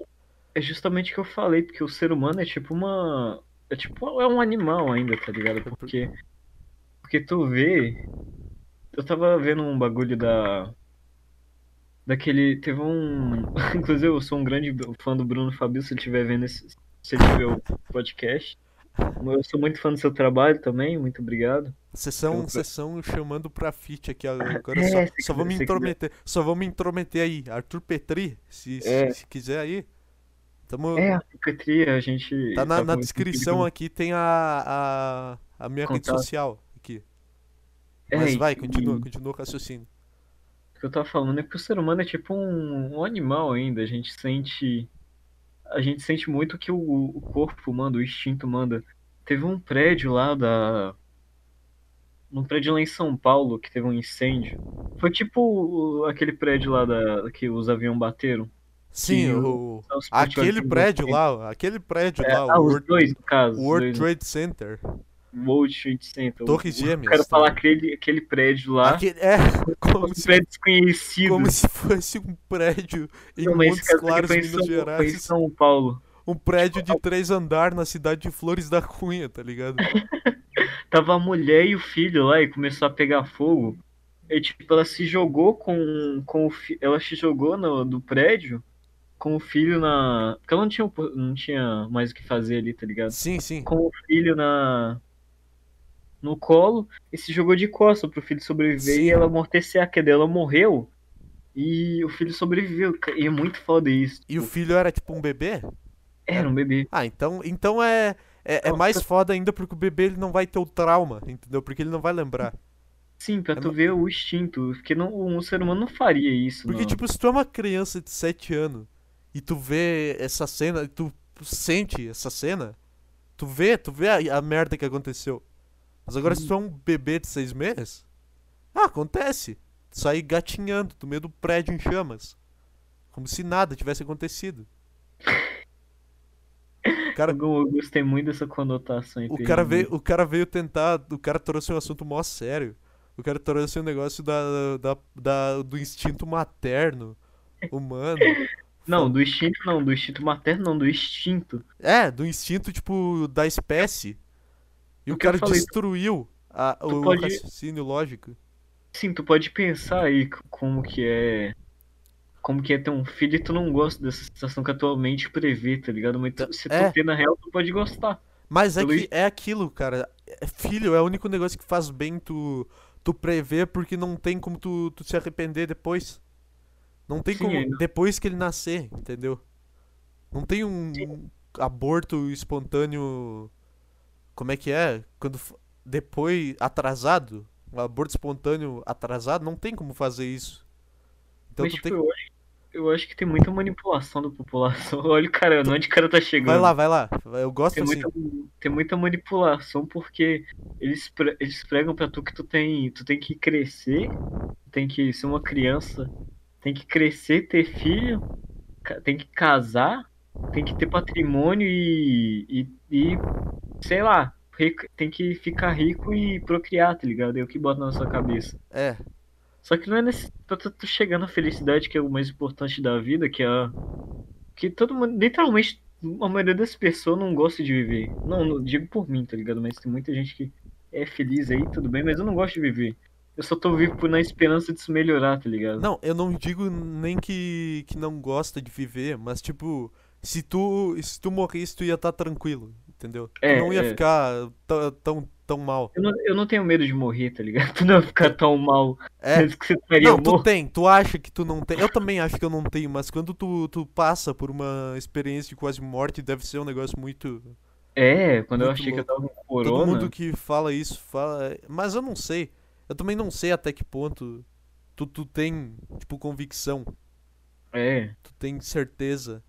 é justamente o que eu falei, porque o ser humano é tipo uma. É tipo, é um animal ainda, tá ligado? Porque. Porque tu vê. Eu tava vendo um bagulho da. Daquele. Teve um. Inclusive, eu sou um grande fã do Bruno Fabio, se ele estiver vendo esse. Se ele tiver o podcast. Eu sou muito fã do seu trabalho também, muito obrigado. Sessão, Eu- sessão chamando pra fit aqui agora. É, só, se só vou me quiser- se intrometer. Só vou me intrometer aí. Arthur Petri, se, se- É. se quiser aí. Tamo, É, a Petri, a gente. tá na, tá na descrição aqui, tem a, a, a minha rede Contato. social aqui. É, Mas e- vai, continua, e- continua o raciocínio. O que eu tava falando é que o ser humano é tipo um, um animal ainda. A gente sente. A gente sente muito o que o, o corpo manda, o instinto manda. Teve um prédio lá da. Um prédio lá em São Paulo que teve um incêndio. Foi tipo o- aquele prédio lá da, que os aviões bateram. Sim, o, aquele prédio lá, aquele prédio É, lá, o ah, os World, dois, no caso. World dois, Trade Center. World Trade Center. Torres Eu Gêmeas quero falar também. aquele, aquele prédio lá. Aquele, é, como um se, prédio desconhecido. como se fosse um prédio em Não, Montes Claros, Minas São, foi em Gerais. São Paulo. Um prédio de três andares na cidade de Flores da Cunha, tá ligado? tava a mulher e o filho lá e começou a pegar fogo. E tipo, ela se jogou com, com o fi... ela se jogou no, do prédio com o filho na. Porque ela não tinha, não tinha mais o que fazer ali, tá ligado? Sim, sim. Com o filho na. no colo e se jogou de costas pro filho sobreviver Sim. e ela amortecer a queda. Ela morreu e o filho sobreviveu. E é muito foda isso. E o filho era tipo um bebê? Era um bebê. Ah, então, então é, é, é mais foda ainda porque o bebê ele não vai ter o trauma, entendeu? Porque ele não vai lembrar. Sim, pra É tu ma- ver o instinto. Porque não, um ser humano não faria isso. Porque, não. tipo, se tu é uma criança de 7 anos e tu vê essa cena, tu sente essa cena, tu vê, tu vê a, a merda que aconteceu. Mas agora se tu é um bebê de 6 meses, ah, acontece. Tu sai gatinhando do meio do prédio em chamas. Como se nada tivesse acontecido. Cara, Eu gostei muito dessa conotação. o cara, veio, o cara veio tentar. O cara trouxe um assunto mó sério. O cara trouxe um negócio da, da, da- do instinto materno, humano. Não, do instinto não, do instinto materno não, do instinto. É, do instinto, tipo, da espécie. E O o cara falei, destruiu a- tu o pode- raciocínio lógico. Sim, tu pode pensar aí como que é. Como que é ter um filho e tu não gosta dessa situação que a tua mente prevê, tá ligado? Mas tu- se tu É. ter na real, tu pode gostar. Mas é que é aquilo, cara. É- Filho é o único negócio que faz bem tu, tu prever, porque não tem como tu, tu se arrepender depois. Não tem Sim, como. é. Depois que ele nascer, entendeu? Não tem um aborto espontâneo. Como é que é? Quando. Depois. Atrasado. Um aborto espontâneo atrasado, não tem como fazer isso. Então Mas, tu tipo, tem. eu, acho, eu acho que tem muita manipulação da população. Olha o cara, onde o cara tá chegando. Vai lá, vai lá. Eu gosto Tem assim. muita, tem muita manipulação porque eles, pre- eles pregam pra tu que tu tem, tu tem que crescer, tem que ser uma criança, tem que crescer, ter filho, tem que casar, tem que ter patrimônio e, e, e sei lá, rico- tem que ficar rico e procriar, tá ligado? É o que bota na sua cabeça. É. Só que não é nesse. Tu, tu, tu chegar na felicidade, que é o mais importante da vida, que é a. Que todo mundo. Literalmente, a maioria das pessoas não gosta de viver. Não, não digo por mim, tá ligado? Mas tem muita gente que é feliz aí, tudo bem, mas eu não gosto de viver. Eu só tô vivo na esperança de se melhorar, tá ligado? Não, eu não digo nem que, que não gosta de viver, mas tipo, se tu, se tu morresse, tu ia estar tranquilo, entendeu? Tu É, não ia é. ficar tão, tão, mal. Eu não, eu não tenho medo de morrer, tá ligado? Tu não vai ficar tão mal. É. Que você Não, tu morto. tem, tu acha que tu não tem. Eu também acho que eu não tenho, mas quando tu, tu passa por uma experiência de quase morte, deve ser um negócio muito. É, quando eu Muito achei que eu louco. tava com Todo corona. mundo que fala isso fala. Mas eu não sei. Eu também não sei até que ponto tu, tu tem, tipo, convicção. É. tu tem certeza.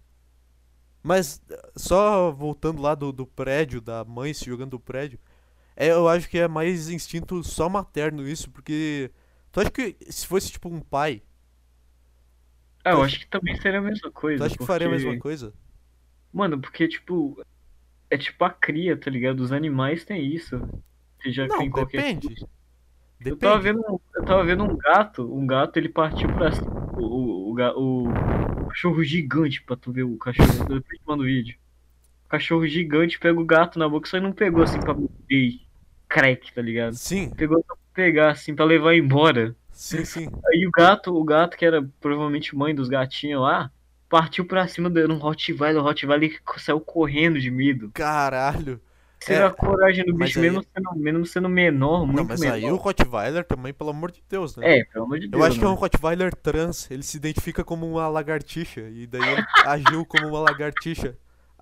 Mas eh, só voltando lá do, do prédio, da mãe se jogando do prédio, é, eu acho que é mais instinto só materno isso, porque tu acha que se fosse tipo um pai, Ah, eu acho que também seria a mesma coisa. tu acha que faria a porque- mesma coisa? Mano, porque, tipo, é tipo a cria, tá ligado? Os animais têm isso. Você já Não, tem qualquer depende. coisa. Eu tava Depende. vendo, um- eu tava vendo um gato, um gato ele partiu pra cima, o, o, o, o cachorro gigante, pra tu ver o cachorro, depois te mando vídeo. Cachorro gigante pega o gato na boca, só não pegou assim pra morder, crack, tá ligado? Sim, Pegou pra pegar assim, pra levar embora. sim, sim. Aí o gato, o gato que era provavelmente mãe dos gatinhos lá, partiu pra cima dele, um Rottweiler, o Rottweiler saiu correndo de medo. Caralho. Será É, a coragem do bicho, aí- mesmo, sendo, mesmo sendo menor, muito Não, mas menor. aí o Rottweiler também, pelo amor de Deus, né? É, pelo amor de Deus. Eu acho que é um né? Rottweiler trans, ele se identifica como uma lagartixa, e daí ele agiu como uma lagartixa.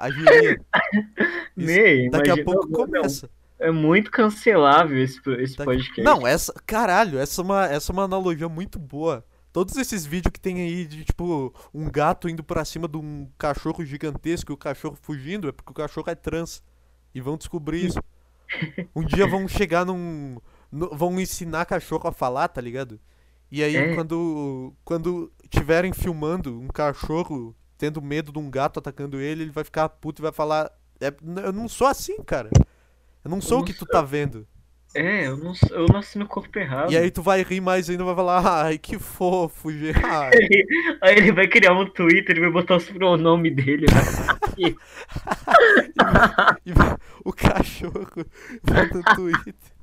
Isso- Ney, Daqui a pouco não, não, começa. É muito cancelável esse, esse Daqui- podcast. Não, essa. Caralho, essa é, uma, essa é uma analogia muito boa. Todos esses vídeos que tem aí de, tipo, um gato indo pra cima de um cachorro gigantesco e o cachorro fugindo é porque o cachorro é trans. E vão descobrir isso. Um dia vão chegar num. no- vão ensinar cachorro a falar, tá ligado? E aí, É. quando. Quando tiverem filmando um cachorro tendo medo de um gato atacando ele, ele vai ficar puto e vai falar. "É, eu não sou assim, cara. Eu não sou o não que tu sou. tá vendo. É, eu, não, eu nasci no corpo errado. E aí tu vai rir mais ainda, vai falar, ai, que fofo. Ai, Aí ele vai criar um Twitter e vai botar os pronomes dele. Né? e o cachorro volta no Twitter.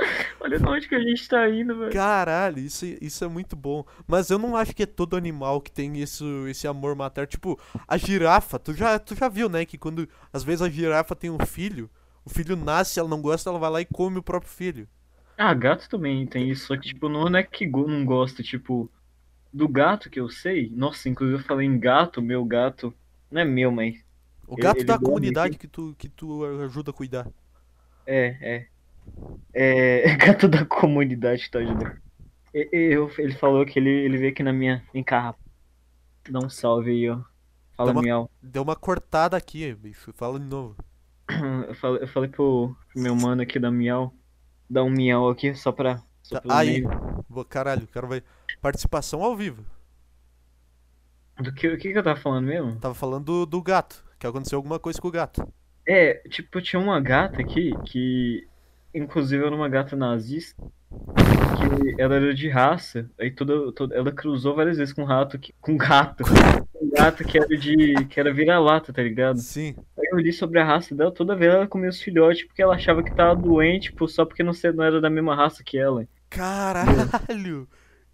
Olha onde que a gente tá indo, velho. Caralho, isso, isso é muito bom. Mas eu não acho que é todo animal que tem esse, esse amor materno. Tipo, a girafa, tu já, tu já viu, né? Que quando às vezes a girafa tem um filho, o filho nasce, ela não gosta, ela vai lá e come o próprio filho. Ah, gato também tem isso, só que, tipo, não é que não gosta, tipo, do gato que eu sei. Nossa, inclusive eu falei em gato, meu gato. Não é meu, mas. O Ele- gato ele da dorme comunidade aqui. que tu, que tu ajuda a cuidar. É, é. É, gato da comunidade tá ajudando. Eu- ele falou que ele, ele veio aqui na minha. Vem cá. Dá um salve aí, ó. Fala Dá uma- miau. Deu uma cortada aqui, bicho. Fala de novo. Eu falei, eu falei pro, pro meu mano aqui da miau. Dar um miau aqui só pra. Só Tá, aí. meio. Caralho, o cara vai. Participação ao vivo. Do que, o que que eu tava falando mesmo? Tava falando do, do gato. Que aconteceu alguma coisa com o gato. É, tipo, tinha uma gata aqui que, inclusive, era uma gata nazista, que ela era de raça, aí toda, toda ela cruzou várias vezes com um rato, que, com um gato, um gato que era de, que era vira-lata, tá ligado? Sim. Aí eu li sobre a raça dela, toda vez ela comia os filhotes porque ela achava que tava doente, tipo, só porque não, não era da mesma raça que ela. Caralho!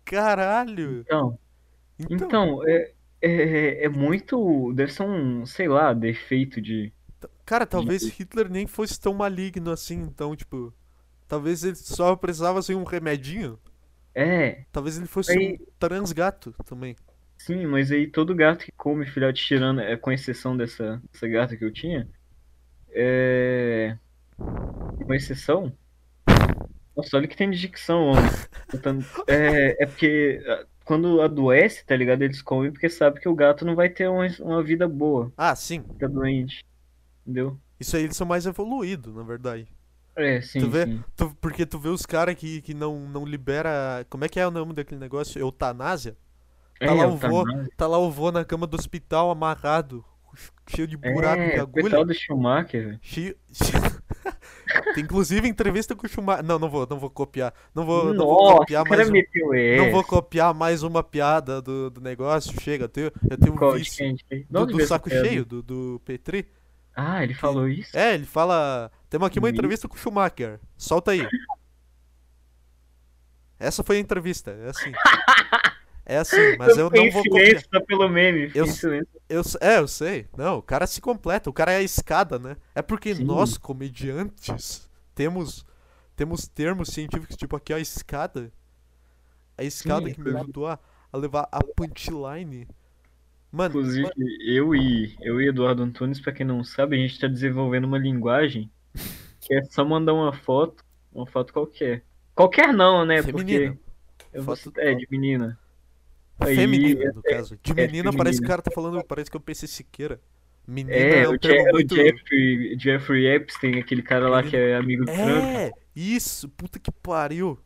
Caralho! Então, Então, então, é, é, é muito, deve ser um, sei lá, defeito de... cara, talvez Hitler nem fosse tão maligno assim, então, tipo. Talvez ele só precisava ser um remedinho. É, Talvez ele fosse Aí- um transgato também. Sim, mas aí todo gato que come filhote tirando, é, com exceção dessa, dessa gata que eu tinha, é. Com exceção. Nossa, olha que tem de dicção, homem. É, é porque ah, quando adoece, tá ligado? Eles comem porque sabe que o gato não vai ter uma, uma vida boa, Ah, sim. fica doente. Entendeu? Isso aí eles são mais evoluídos, na verdade. É, sim, Tu vê? sim. Tu- porque tu vê os caras que, que não, não libera. Como é que é o nome daquele negócio? Eutanásia? Tá É, lá o vô, tá lá o vô na cama do hospital amarrado, cheio de buraco de É, agulha. coitado do Schumacher, velho. Cheio... Tem inclusive entrevista com o Schumacher. Não, não vou, não vou copiar. Não vou, não vou Nossa, copiar o mais um... Não vou copiar mais uma piada do, do negócio. Chega, eu tenho, eu tenho um Qual, de vício? De? De do, do saco cheio, do, do Petri. Ah, ele falou isso? É, ele fala. Temos aqui uma entrevista com o Schumacher. Solta aí. Essa foi a entrevista, é assim. É assim, mas eu fiquei não vou copiar. só pelo meme. Eu. Eu, é, eu sei. Não, o cara se completa. O cara é a escada, né? É porque Sim. nós, comediantes, temos temos termos científicos, tipo aqui a escada. A escada Sim, que me ajudou a, a levar a punchline. Mano, Inclusive, eu e, eu e Eduardo Antunes, pra quem não sabe, a gente tá desenvolvendo uma linguagem que é só mandar uma foto, uma foto qualquer. Qualquer não, né? feminina. Porque eu Foto- é de menina. Aí, Feminina, no é- caso. De é menina, parece que o cara tá falando, parece que é o PC Siqueira. Menina É, é um o, Je- o muito. Jeffrey, Jeffrey Epstein, aquele cara lá que é amigo do Trump. É, isso, puta que pariu.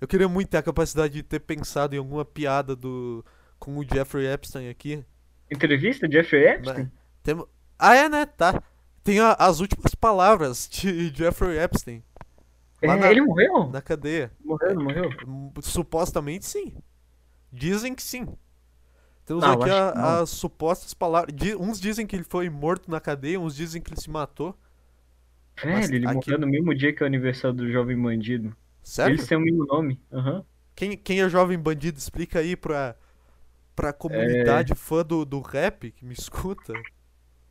Eu queria muito ter a capacidade de ter pensado em alguma piada do com o Jeffrey Epstein aqui. Entrevista, Jeffrey Epstein? Né? Tem... Ah, é, né? Tá. Tem a- as últimas palavras de Jeffrey Epstein É, na- ele morreu? na cadeia. Morreu, não morreu? Hum, Supostamente sim. Dizem que sim. Temos Não, eu aqui a- não. as supostas palavras. Di- Uns dizem que ele foi morto na cadeia, uns dizem que ele se matou. Mas Velho, ele aqui- morreu no mesmo dia que é o aniversário do Jovem Bandido. Sério? Eles têm o mesmo nome. Aham. Quem, quem é jovem bandido, explica aí pra, pra comunidade fã do, do rap que me escuta.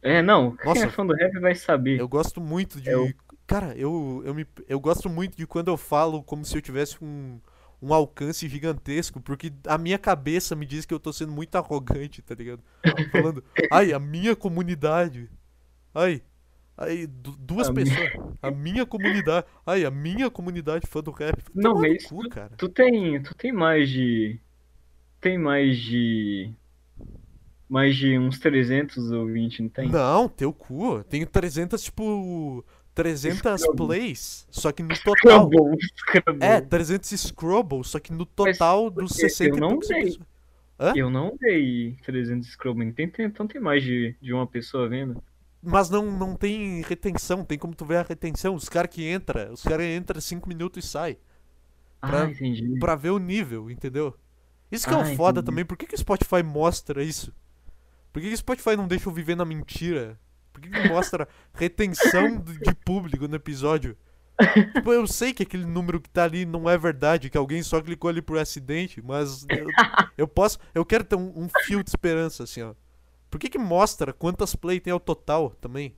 É, não, quem Nossa. é fã do rap vai saber. Eu gosto muito de. É o- Cara, eu, eu, me, eu gosto muito de quando eu falo como se eu tivesse um, um alcance gigantesco, porque a minha cabeça me diz que eu tô sendo muito arrogante, tá ligado? Falando, ai, a minha comunidade. Ai, ai, du- duas A minha- pessoas. A minha comunidade. Ai, a minha comunidade fã do rap. Não, mas cu, cara. Tu tem, tu tem mais de. Tem mais de. Mais de uns 300 ouvintes, não tem? Não, teu cu. Tenho 300, tipo. 300 Scrubble. plays, só que no total. Scrabble, Scrabble. É, 300 Scrubble, só que no total dos porque 60 eu não dei. Hã? Eu não dei 300 Scrabble. Tem, tem, então tem mais de, de uma pessoa vendo. Mas não, não tem retenção, tem como tu ver a retenção. Os caras que entram, os caras entram 5 minutos e sai. Pra- Ah, entendi. Pra ver o nível, entendeu? Isso que é o Ah, foda entendi. também. Por que, que o Spotify mostra isso? Por que, que o Spotify não deixa eu viver na mentira? Por que, que mostra retenção de público no episódio? tipo, eu sei que aquele número que tá ali não é verdade, que alguém só clicou ali por acidente, mas eu, eu posso. Eu quero ter um, um fio de esperança, assim, ó. Por que que mostra quantas play tem ao total também?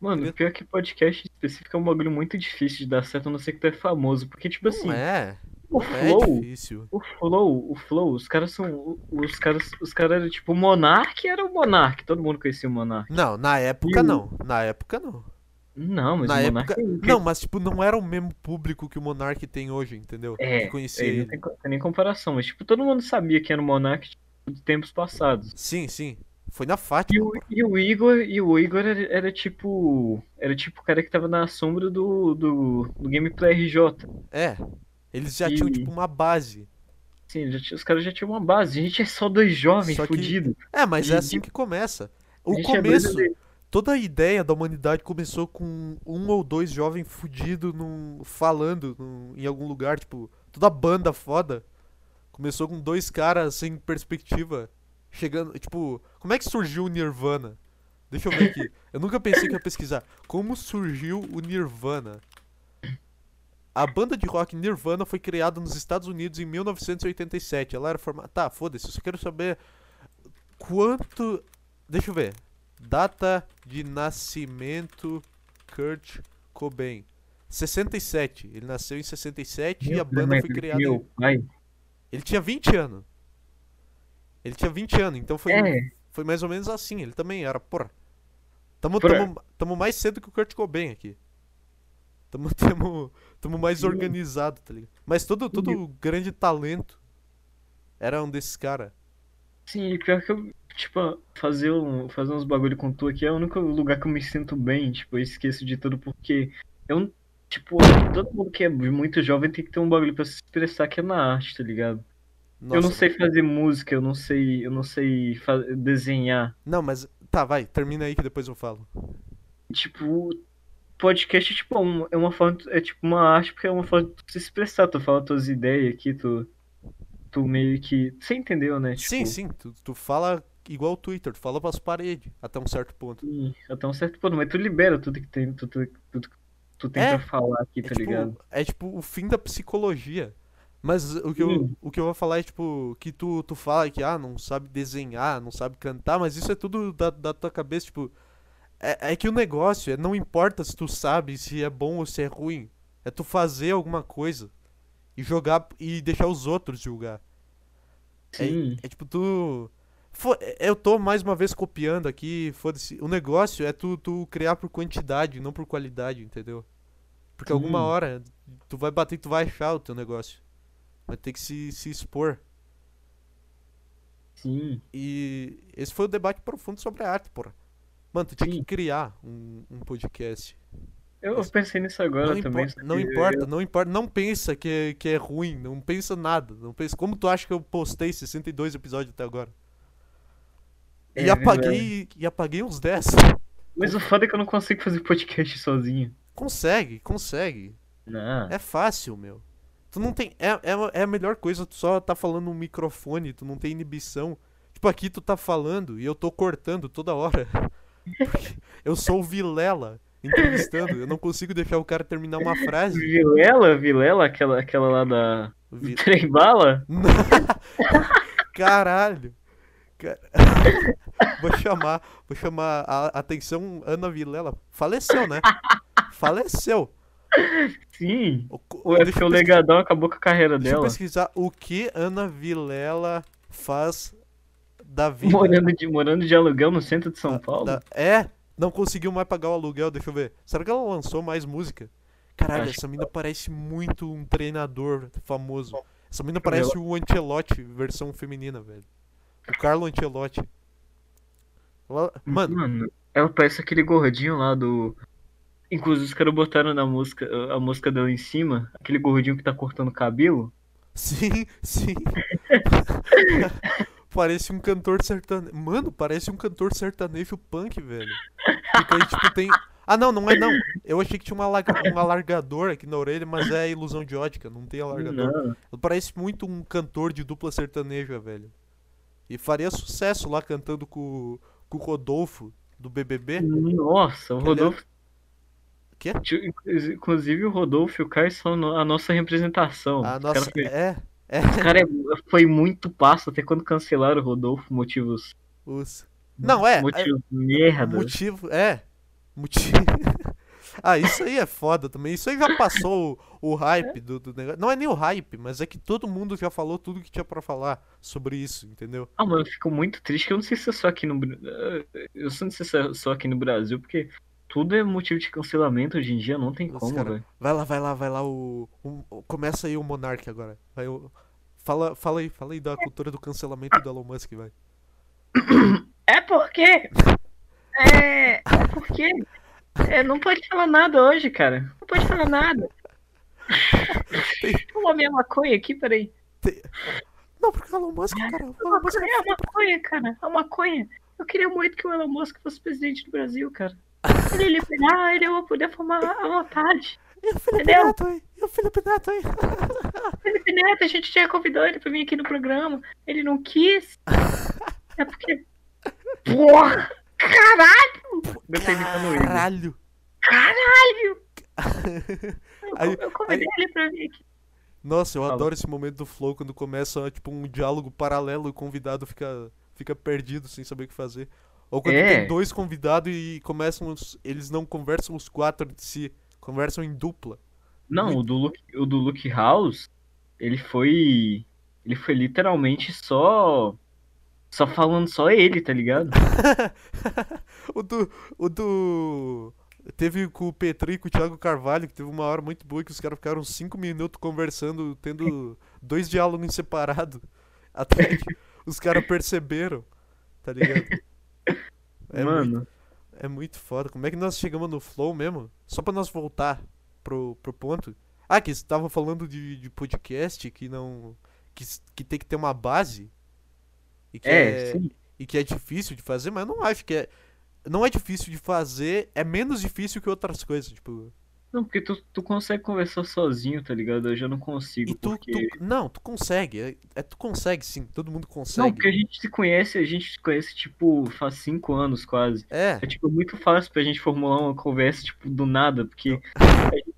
Mano, pior que podcast específico é um bagulho muito difícil de dar certo, a não ser que tu é famoso. Porque, tipo assim. Não é. O Não Flow, é difícil. o Flow, o Flow, os caras são. Os caras, os caras eram tipo, o Monark era o Monark, todo mundo conhecia o Monark. Não, na época E não. Na época não. Não, mas Na o Monark. época. Não, mas tipo, não era o mesmo público que o Monark tem hoje, entendeu? É, que conhecia é, ele. não tem, nem comparação, mas tipo, todo mundo sabia que era o Monark tipo, de tempos passados. Sim, sim. Foi na E Fátima. o, e o Igor, e o Igor era, era tipo. Era tipo o cara que tava na sombra do, do, do Gameplay RJ. É. Eles já E- tinham, tipo, uma base. Sim, já tinha- os caras já tinham uma base. A gente é só dois jovens Só que- fudidos. É, mas é E- assim que começa. O é começo, brasileiro. toda a ideia da humanidade começou com um ou dois jovens fudidos num, falando num- em algum lugar, tipo, toda banda foda. Começou com dois caras sem perspectiva, chegando, tipo, como é que surgiu o Nirvana? Deixa eu ver aqui. Eu nunca pensei que ia pesquisar. Como surgiu o Nirvana? A banda de rock Nirvana foi criada nos Estados Unidos em 1987. Ela era formada. Tá, foda-se, eu só quero saber quanto. Deixa eu ver. Data de nascimento Kurt Cobain. 67. Ele nasceu em 67 e a Meu banda foi criada. Meu pai. Ele tinha 20 anos. Ele tinha 20 anos, então foi, É, foi mais ou menos assim. Ele também era, porra. Tamo, tamo, tamo mais cedo que o Kurt Cobain aqui. Tamo, tamo, tamo mais Sim. organizado, tá ligado? Mas todo, todo grande talento era um desses caras. sim, e pior que eu, tipo, fazer, um, fazer uns bagulho com tu aqui é o único lugar que eu me sinto bem. Tipo, eu esqueço de tudo porque eu, tipo, todo mundo que é muito jovem tem que ter um bagulho pra se expressar que é na arte, tá ligado? eu não sei fazer música, eu não sei, eu não sei desenhar. Não, mas. Tá, vai, termina aí que depois eu falo. Tipo, podcast é tipo um- é uma forma, é tipo uma arte porque é uma forma de tu se expressar, tu fala tuas ideias aqui, tu, tu meio que, você entendeu, né? sim, Tipo, sim, tu, tu fala igual o Twitter, tu fala pras paredes, até um certo ponto. sim, até um certo ponto, mas tu libera tudo que tem, tu, tu, tu, tu tenta É, falar aqui, É tá tipo, ligado? é tipo o fim da psicologia. Mas o que, eu, Sim. o que eu vou falar é tipo, que tu, tu fala que ah, não sabe desenhar, não sabe cantar, mas isso é tudo da, da tua cabeça, tipo. É, é que o negócio é, não importa se tu sabe se é bom ou se é ruim. É tu fazer alguma coisa e jogar e deixar os outros julgar. Sim, É tipo, tu. Fo- Eu tô mais uma vez copiando aqui, foda-se. O negócio é tu, tu criar por quantidade, não por qualidade, entendeu? Porque alguma hora tu vai bater tu vai achar o teu negócio. Vai ter que se, se expor. sim, E esse foi o debate profundo sobre a arte, porra. Mano, tu tinha que criar um, um podcast. eu, Mas pensei nisso agora Não, também, impo- não importa, eu- não importa. Não pensa que é, que é ruim, não pensa nada. Não pensa. Como tu acha que eu postei 62 episódios até agora? E É apaguei. E apaguei uns 10. Mas o foda é que eu não consigo fazer podcast sozinho. Consegue, consegue. Não, É fácil, meu. Tu não tem. É, é, é a melhor coisa, tu só tá falando no microfone, tu não tem inibição. Tipo, aqui tu tá falando e eu tô cortando toda hora. Eu sou o Vilela entrevistando, eu não consigo deixar o cara terminar uma frase. Vilela, Vilela, aquela, aquela lá da Vi- Trem Bala? Caralho. Ca- Vou chamar, vou chamar a atenção Ana Vilela. Faleceu, né? Faleceu. Sim. O O, é deixa eu o Legadão acabou com a carreira Deixa eu dela. pesquisar o que Ana Vilela faz da vida. Morando de, morando de aluguel no centro de São Da- Paulo? da- é, não conseguiu mais pagar o aluguel, deixa eu ver. Será que ela lançou mais música? Caralho, Acho essa que mina parece muito um treinador famoso. Essa mina parece o Ancelotti, versão feminina, velho. O Carlo Ancelotti. Ela- Mano, Mano, ela parece aquele gordinho lá do. Inclusive, os caras botaram na música, a música dela em cima, aquele gordinho que tá cortando cabelo. sim, sim. parece um cantor sertanejo. Mano, parece um cantor sertanejo punk, velho. Porque aí, tipo, tem. Ah, não, não é não. Eu achei que tinha um, alaga- um alargador aqui na orelha, mas é ilusão de ótica, não tem alargador. Não. Parece muito um cantor de dupla sertaneja, velho. E faria sucesso lá cantando com, com o Rodolfo, do BBB. Nossa, o é- Rodolfo. Quê? Inclusive- o Rodolfo e o Caio são a nossa representação. A Os nossa. cara É, é. cara é- foi muito passo até quando cancelaram o Rodolfo, motivos. Os... Não, é. é Motivos merda. motivo. É. Motivo. ah, isso aí é foda também. Isso aí já passou o, o hype do, do negócio. Não é nem o hype, mas é que todo mundo já falou tudo que tinha pra falar sobre isso, entendeu? Ah, mano, eu fico muito triste que eu não sei se é só aqui no Eu não sei se é só aqui no Brasil, porque tudo é motivo de cancelamento hoje em dia, não tem Os como, velho. Vai lá, vai lá, vai lá. O, o- Começa aí o Monark agora. Vai, o- Fala, fala aí, fala aí da cultura do cancelamento do Elon Musk, vai. É porque. É. É porque. É, não pode falar nada hoje, cara. Não pode falar nada. Vou minha maconha aqui, peraí. Não, porque o Elon Musk, cara. O Elon Musk É a maconha, cara. A maconha. Eu queria muito que o Elon Musk fosse presidente do Brasil, cara. Ele liberar, ele ia poder fumar à vontade. E o Felipe Entendeu? Neto aí? E o Felipe Neto aí? Felipe Neto, a gente já convidou ele pra vir aqui no programa. Ele não quis. É porque. Porra! Caralho! Eu tô imitando ele. Caralho. Caralho! Eu, Aí- eu convidei ele pra vir aqui. Nossa, eu Fala. adoro esse momento do Flow quando começa, tipo, um diálogo paralelo e o convidado fica, fica perdido sem saber o que fazer. Ou quando É. tem dois convidados e começam os, eles não conversam os quatro de si, conversam em dupla. Não, o do, Luke, o do Luke House, ele foi. Ele foi literalmente só. Só falando só ele, tá ligado? o do. O do. Teve com o Petri e com o Thiago Carvalho, que teve uma hora muito boa que os caras ficaram cinco minutos conversando, tendo dois diálogos em separado. Até que os caras perceberam, tá ligado? É muito, Mano, é muito foda. Como é que nós chegamos no Flow mesmo? Só pra nós voltar pro, pro ponto. Ah, que você tava falando de, de podcast que não. Que, que tem que ter uma base. E que é, sim. e que é difícil de fazer, mas eu não acho que é. Não é difícil de fazer, é menos difícil que outras coisas, tipo. Não, porque tu, tu consegue conversar sozinho, tá ligado? Eu já não consigo, E tu, porque... tu- Não, tu consegue. É, é- tu consegue sim, todo mundo Não, consegue. porque a gente se conhece, a gente se conhece, tipo, faz cinco anos quase. É, É, tipo, muito fácil pra gente formular uma conversa, tipo, do nada, porque...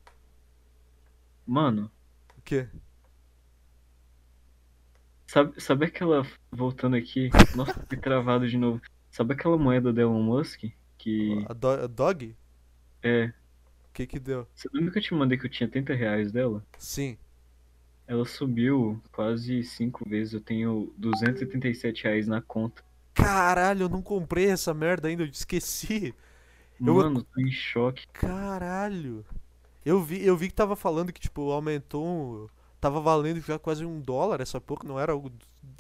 Mano, o quê? sabe, sabe aquela... Voltando aqui, nossa, fui travado de novo. Sabe aquela moeda do Elon Musk? Que... A, do- a dog? É... Que que deu? Você lembra que eu te mandei que eu tinha 30 reais dela? Sim. Ela subiu quase cinco vezes, eu tenho 287 reais na conta. Caralho, eu não comprei essa merda ainda, eu esqueci. Eu- Mano, tô em choque. Caralho. Eu vi, eu vi que tava falando que, tipo, aumentou. um- Tava valendo já quase um dólar essa pouco, não era algo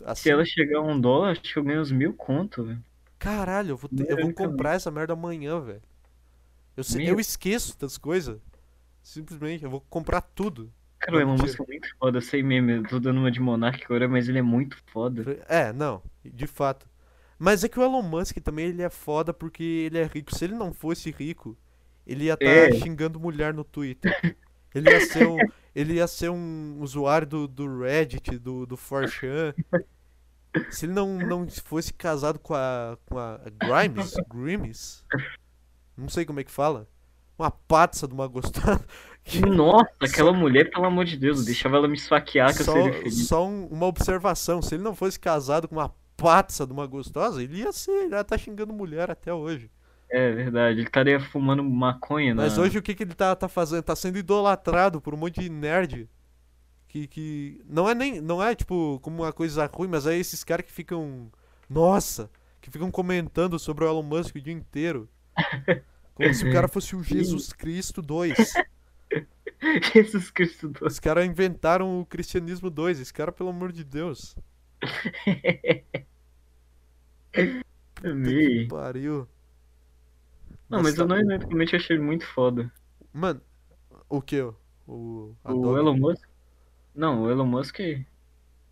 assim. Se ela chegar a um dólar, acho que eu ganho uns mil conto, velho. Caralho, eu vou, ter- eu vou comprar essa merda amanhã, velho. Eu, Meu. eu esqueço das coisas. Simplesmente, eu vou comprar tudo. Cara, o Não, Elon mentira. Musk é muito foda, eu sei mesmo, eu tô dando uma de Monark agora, mas ele é muito foda. É, não, de fato. Mas é que o Elon Musk também ele é foda porque ele é rico. Se ele não fosse rico, ele ia estar É. xingando mulher no Twitter. Ele ia ser um, ele ia ser um usuário do, do Reddit, do, do 4chan. Se ele não, não fosse casado com a, com a Grimes, Grimes, não sei como é que fala, uma patsa de uma gostosa. Nossa, aquela mulher, pelo amor de Deus, eu deixava ela me esfaquear que eu Só, seria feliz. só um- uma observação, se ele não fosse casado com uma patsa de uma gostosa, ele ia ser, ele ia estar xingando mulher até hoje. É verdade, ele estaria fumando maconha na... Mas hoje o que, que ele tá, tá fazendo? Tá sendo idolatrado por um monte de nerd. Que, que não é nem. Não é tipo como uma coisa ruim, mas é esses caras que ficam. Nossa! Que ficam comentando sobre o Elon Musk o dia inteiro. Como se o cara fosse o Jesus Cristo 2. Jesus Cristo do... Os caras inventaram o cristianismo 2. Esse cara, pelo amor de Deus. Amei. Que pariu. Não, mas eu tá- não ironicamente achei muito foda. Mano, o que? O, O? Elon Musk... Não, o Elon Musk...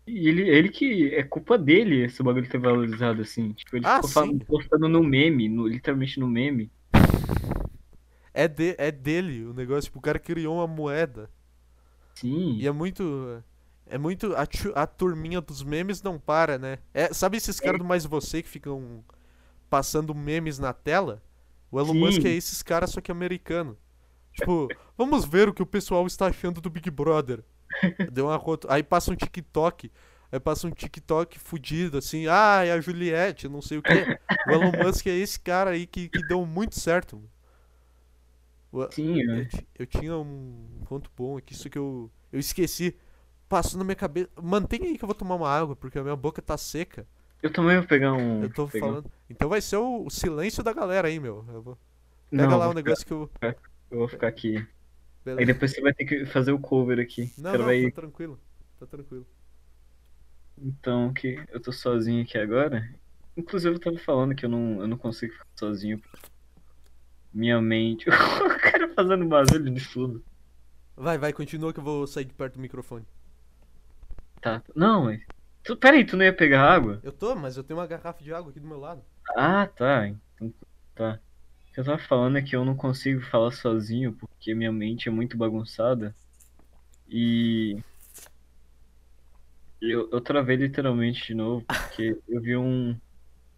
é- Ele, ele que... É culpa dele esse bagulho ter valorizado assim. Tipo, ele Ah, ficou postando no meme, no, literalmente no meme. É, de, é dele o negócio. Tipo, o cara criou uma moeda. Sim. E é muito. É muito. A, a turminha dos memes não para, né? É, sabe esses caras do Mais Você que ficam passando memes na tela? O Elon Sim. Musk é esses caras, só que americano. Tipo, vamos ver o que o pessoal está achando do Big Brother. Deu uma rota. Aí passa um TikTok. Aí passa um TikTok fudido, assim. Ah, é a Juliette, não sei o quê. O Elon Musk é esse cara aí que, que deu muito certo. O- Sim, eu, é. ti- eu tinha um ponto bom aqui, isso que eu, eu esqueci. Passou na minha cabeça. Mantém aí que eu vou tomar uma água, porque a minha boca tá seca. Eu também vou pegar um. Eu tô pegar um- falando. Então vai ser o, o silêncio da galera aí, meu. Eu vou... Pega Não, lá o negócio que eu. ficar- eu vou ficar aqui. Aí Beleza. depois você vai ter que fazer o cover aqui. Não, não, vai... tá tranquilo. Tá tranquilo. Então, que eu tô sozinho aqui agora. Inclusive, eu tava falando que eu não, eu não consigo ficar sozinho. Minha mente. o cara fazendo barulho de tudo. Vai, vai, continua que eu vou sair de perto do microfone. Tá. Não, mas. Tu, peraí, tu não ia pegar água? Eu tô, mas eu tenho uma garrafa de água aqui do meu lado. Ah, tá. Então, tá. Eu tava falando é que eu não consigo falar sozinho porque minha mente é muito bagunçada. E. Eu, eu travei literalmente de novo, porque eu vi um.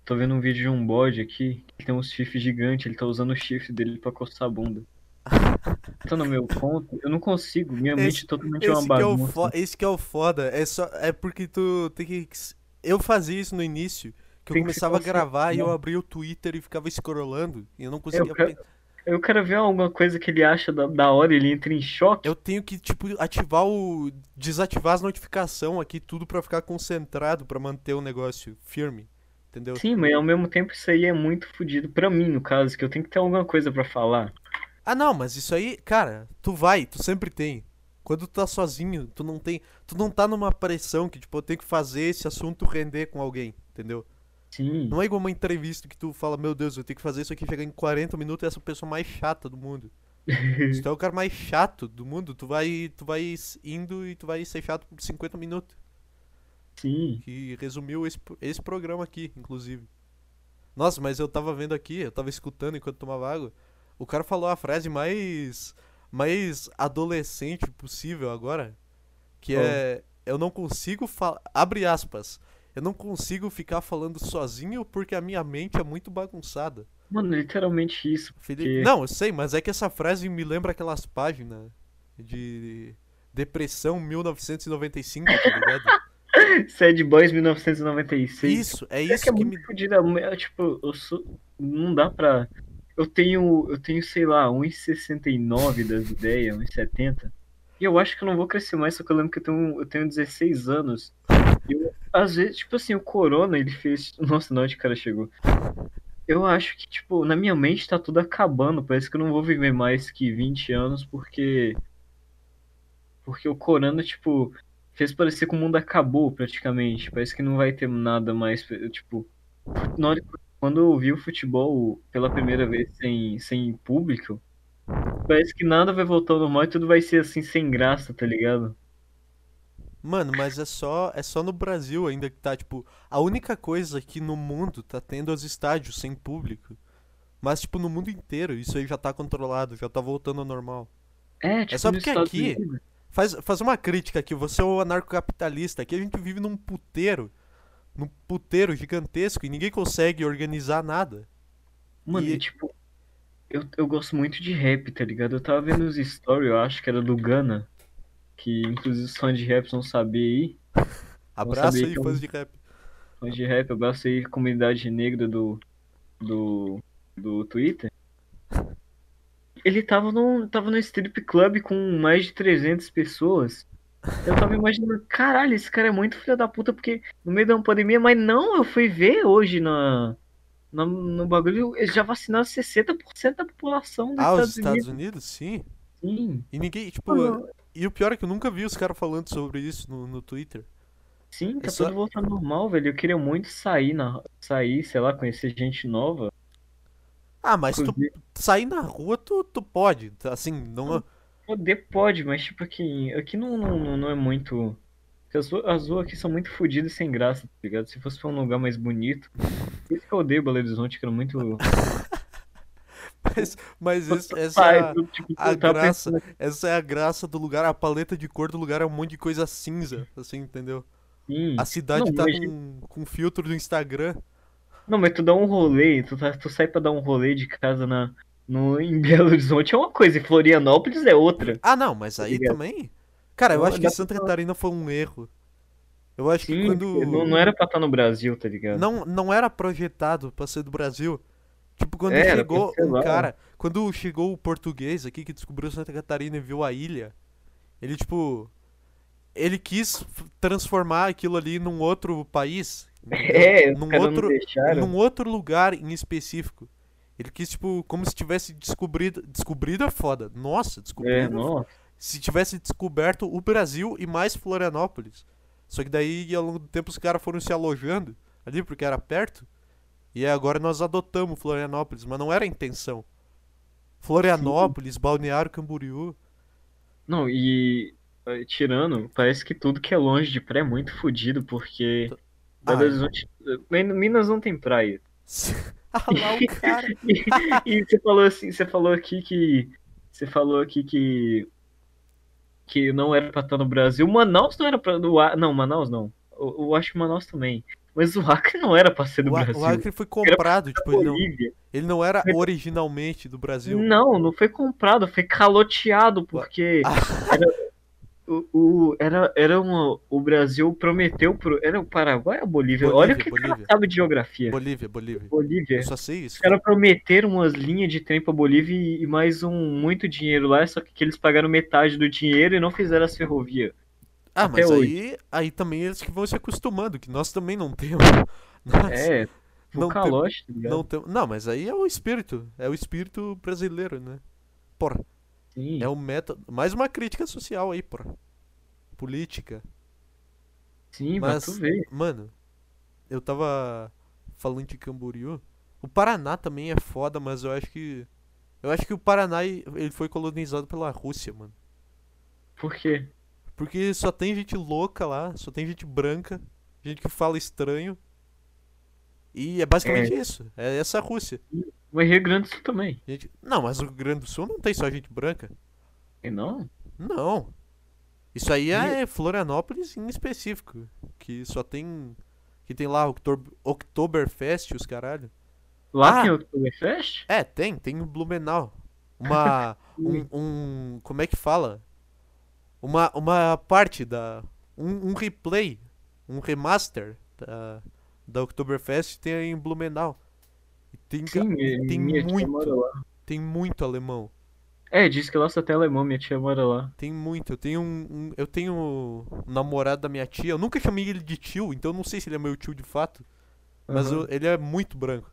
Tô vendo um vídeo de um bode aqui, que tem um chifre gigante, ele tá usando o chifre dele pra coçar a bunda. Tá no meu ponto, eu não consigo, minha Esse- mente totalmente é uma Esse que é, o bagunça. Esse que é o foda. É, só... é porque tu tem que. Eu fazia isso no início. Que eu começava a gravar e eu concentrar. abria o Twitter e ficava scrollando. E eu não conseguia. quero- pen- Eu quero ver alguma coisa que ele acha da, da hora, ele entra em choque. Eu tenho que, tipo, ativar o. desativar as notificações aqui, tudo pra ficar concentrado, pra manter o negócio firme. Entendeu? Sim, mas ao mesmo tempo isso aí é muito fodido pra mim, no caso, que eu tenho que ter alguma coisa pra falar. Ah, não, mas isso aí, cara, tu vai, tu sempre tem. Quando tu tá sozinho, tu não tem. Tu não tá numa pressão que, tipo, eu tenho que fazer esse assunto render com alguém, entendeu? Sim. Não é igual uma entrevista que tu fala, meu Deus, eu tenho que fazer isso aqui chegar em 40 minutos e essa pessoa mais chata do mundo. Se tu é o cara mais chato do mundo, tu vai. Tu vai indo e tu vai ser chato por 50 minutos. Sim. Que resumiu esse, esse programa aqui, inclusive. Nossa, mas eu tava vendo aqui, eu tava escutando enquanto tomava água. O cara falou a frase mais. mais adolescente possível agora. Que Qual? é. Eu não consigo falar. Abre aspas. Eu não consigo ficar falando sozinho porque a minha mente é muito bagunçada. Mano, literalmente isso. Felipe- porque- Não, eu sei, mas é que essa frase me lembra aquelas páginas de Depressão 1995, tá ligado? Sad Boys 1996. Isso, é É isso que é que me. fodido. é, Tipo, eu sou. Não dá pra. Eu tenho, eu tenho, sei lá, 1,69 das ideias, 1,70. E eu acho que eu não vou crescer mais, só que eu lembro que eu tenho, eu tenho 16 anos. E eu, às vezes, tipo assim, o Corona, ele fez. Nossa, não, onde o cara chegou. Eu acho que, tipo, na minha mente tá tudo acabando. Parece que eu não vou viver mais que 20 anos, porque. Porque o Corona, tipo, fez parecer que o mundo acabou praticamente. Parece que não vai ter nada mais. Tipo, na hora, quando eu vi o futebol pela primeira vez sem, sem público, parece que nada vai voltar ao normal e tudo vai ser assim sem graça, tá ligado? Mano, mas é só, é só no Brasil ainda que tá, tipo, a única coisa que no mundo tá tendo os estádios sem público. Mas, tipo, no mundo inteiro, isso aí já tá controlado, já tá voltando ao normal. É, tipo, só nos porque aqui- Unidos. Faz, faz uma crítica aqui, você é o anarcocapitalista, aqui a gente vive num puteiro, num puteiro gigantesco e ninguém consegue organizar nada. Mano, e tipo, eu, eu gosto muito de rap, tá ligado? Eu tava vendo os stories, eu acho que era do Gana, que inclusive os fãs de rap vão saber aí. Abraço sabia aí, eu- fãs de rap. Fãs de rap, abraço aí, comunidade negra do, do, do Twitter. Ele tava num, tava no strip club com mais de 300 pessoas. Eu tava imaginando, caralho, esse cara é muito filho da puta, porque no meio da pandemia, mas não, eu fui ver hoje na, na- no bagulho, eles já vacinaram 60% da população dos Ah, os Estados Estados Unidos. Unidos, sim. Sim. E ninguém, tipo, Mano, e o pior é que eu nunca vi os caras falando sobre isso no, no Twitter. sim, tá É só- tudo voltando normal, velho. Eu queria muito sair, na, sair, sei lá, conhecer gente nova. Ah, mas tu sair na rua, tu, tu pode, assim, não... Poder pode, mas tipo aqui, aqui não, não, não é muito. Porque As ruas, as ruas aqui são muito fodidas e sem graça, tá ligado? Se fosse pra um lugar mais bonito. Por isso que eu odeio Belo Horizonte, que era muito. Mas, mas esse- essa, Pai, é a, tipo, a graça, pensando essa é a graça do lugar, a paleta de cor do lugar é um monte de coisa cinza, assim, entendeu? assim. A cidade Não, tá mas- com, com filtro do Instagram. Não, mas tu dá um rolê, tu, tá, tu sai pra dar um rolê de casa na, No, em Belo Horizonte é uma coisa, em Florianópolis é outra. Ah, não, mas aí ligado? também. Cara, eu Não, acho que Santa pra- Catarina foi um erro. Eu acho que Sim, quando. não, não era pra estar no Brasil, tá ligado? Não, não era projetado pra ser do Brasil. Tipo, quando É, chegou um lá. cara. Quando chegou o português aqui que descobriu Santa Catarina e viu a ilha, ele, tipo. Ele quis transformar aquilo ali num outro país. É, num outro, num outro lugar em específico. Ele quis, tipo, como se tivesse descobrido. Descobrido é foda. Nossa, descobrido. É, é nossa. Se tivesse descoberto o Brasil e mais Florianópolis. Só que daí, ao longo do tempo, os caras foram se alojando ali porque era perto. E agora nós adotamos Florianópolis, mas não era a intenção. Florianópolis, Balneário Camboriú. Não, e eh, tirando, parece que tudo que é longe de praia é muito fodido, porque Ah, Belo Horizonte. eh, Minas não tem praia. ah lá o cara. E, e você falou assim, você falou aqui que. Você falou aqui que. Que não era pra estar no Brasil. Manaus não era pra. Não, Manaus não. Eu, eu acho que Manaus também. Mas o Acre não era pra ser do O, Brasil. o Acre foi comprado, tipo, ele não, ele não era originalmente do Brasil. Não, não foi comprado, foi caloteado, porque era, o, o- era, era uma, o Brasil prometeu pro. Era o Paraguai ou a Bolívia? Olha o Bolívia, que o cara Bolívia. sabe de geografia. Bolívia, Bolívia. Bolívia. Eu só sei isso. Os caras prometeram umas linhas de trem pra Bolívia e, e mais um muito dinheiro lá, só que eles pagaram metade do dinheiro e não fizeram as ferrovias. Ah, até mas hoje. aí, aí também eles que vão se acostumando, que nós também não temos. Nós É, não um tem- tá não, tem, não, mas aí é o espírito. É o espírito brasileiro, né? Porra, Sim. é o método. Mais uma crítica social aí, porra. Política. Sim, Mas, mas tu vê. mano, eu tava falando de Camboriú. O Paraná também é foda, mas eu acho que. Eu acho que o Paraná ele foi colonizado pela Rússia, mano. Por quê? Porque só tem gente louca lá, só tem gente branca, gente que fala estranho. E é basicamente isso. É essa a Rússia. Mas Rio Grande do Sul também. Gente... Não, mas o Rio Grande do Sul não tem só gente branca. E não? Não. Isso aí é Florianópolis em específico. Que só tem. Que tem lá Oktober... Oktoberfest, os caralho. Lá Ah! tem Oktoberfest? É, tem, tem o Blumenau. Uma. um, um- Como é que fala? Uma, uma parte da. Um, um replay. Um remaster da, da Oktoberfest tem em Blumenau. E tem, Sim, tem muito. tem muito alemão. É, diz que lá só tem alemão, minha tia mora lá. Tem muito. Eu tenho um, um- eu tenho um namorado da minha tia. Eu nunca chamei ele de tio, então eu não sei se ele é meu tio de fato. Mas Aham. eu- ele é muito branco.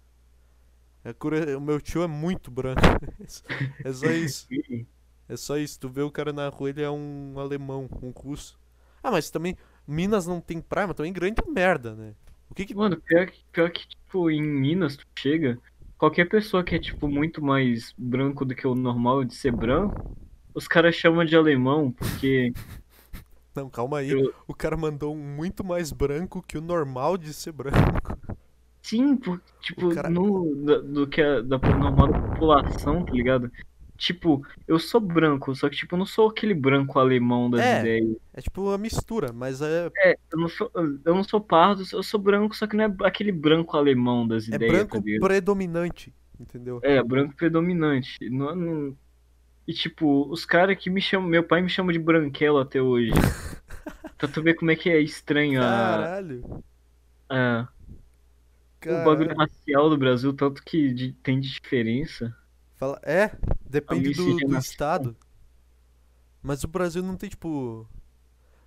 É cura- o meu tio é muito branco. é só isso. Ih, É só isso. Tu vê o cara na rua, ele é um alemão, um russo. Ah, mas também. Minas não tem praia, mas também grande merda, né? O que que. Mano, pior que, pior que, tipo, em Minas, tu chega, qualquer pessoa que é, tipo, muito mais branco do que o normal de ser branco, os caras chamam de alemão, porque, Não, calma aí. Eu- O cara mandou um muito mais branco que o normal de ser branco. sim, por, tipo, cara- no, da- do que a, da normal da população, tá ligado? Tipo, eu sou branco, só que, tipo, eu não sou aquele branco alemão das É. ideias. É tipo uma mistura, mas é, É, eu não sou, eu não sou pardo, eu sou branco, só que não é aquele branco alemão das é ideias, branco tá predominante. Entendeu? É, branco predominante. Não, não- E tipo, os caras que me chamam. Meu pai me chama de branquelo até hoje. pra tu ver como é que é estranho a, Caralho. a- o bagulho Caralho. racial do Brasil, tanto que de- tem de diferença. Fala, é, depende do, do estado. Mas o Brasil não tem, tipo.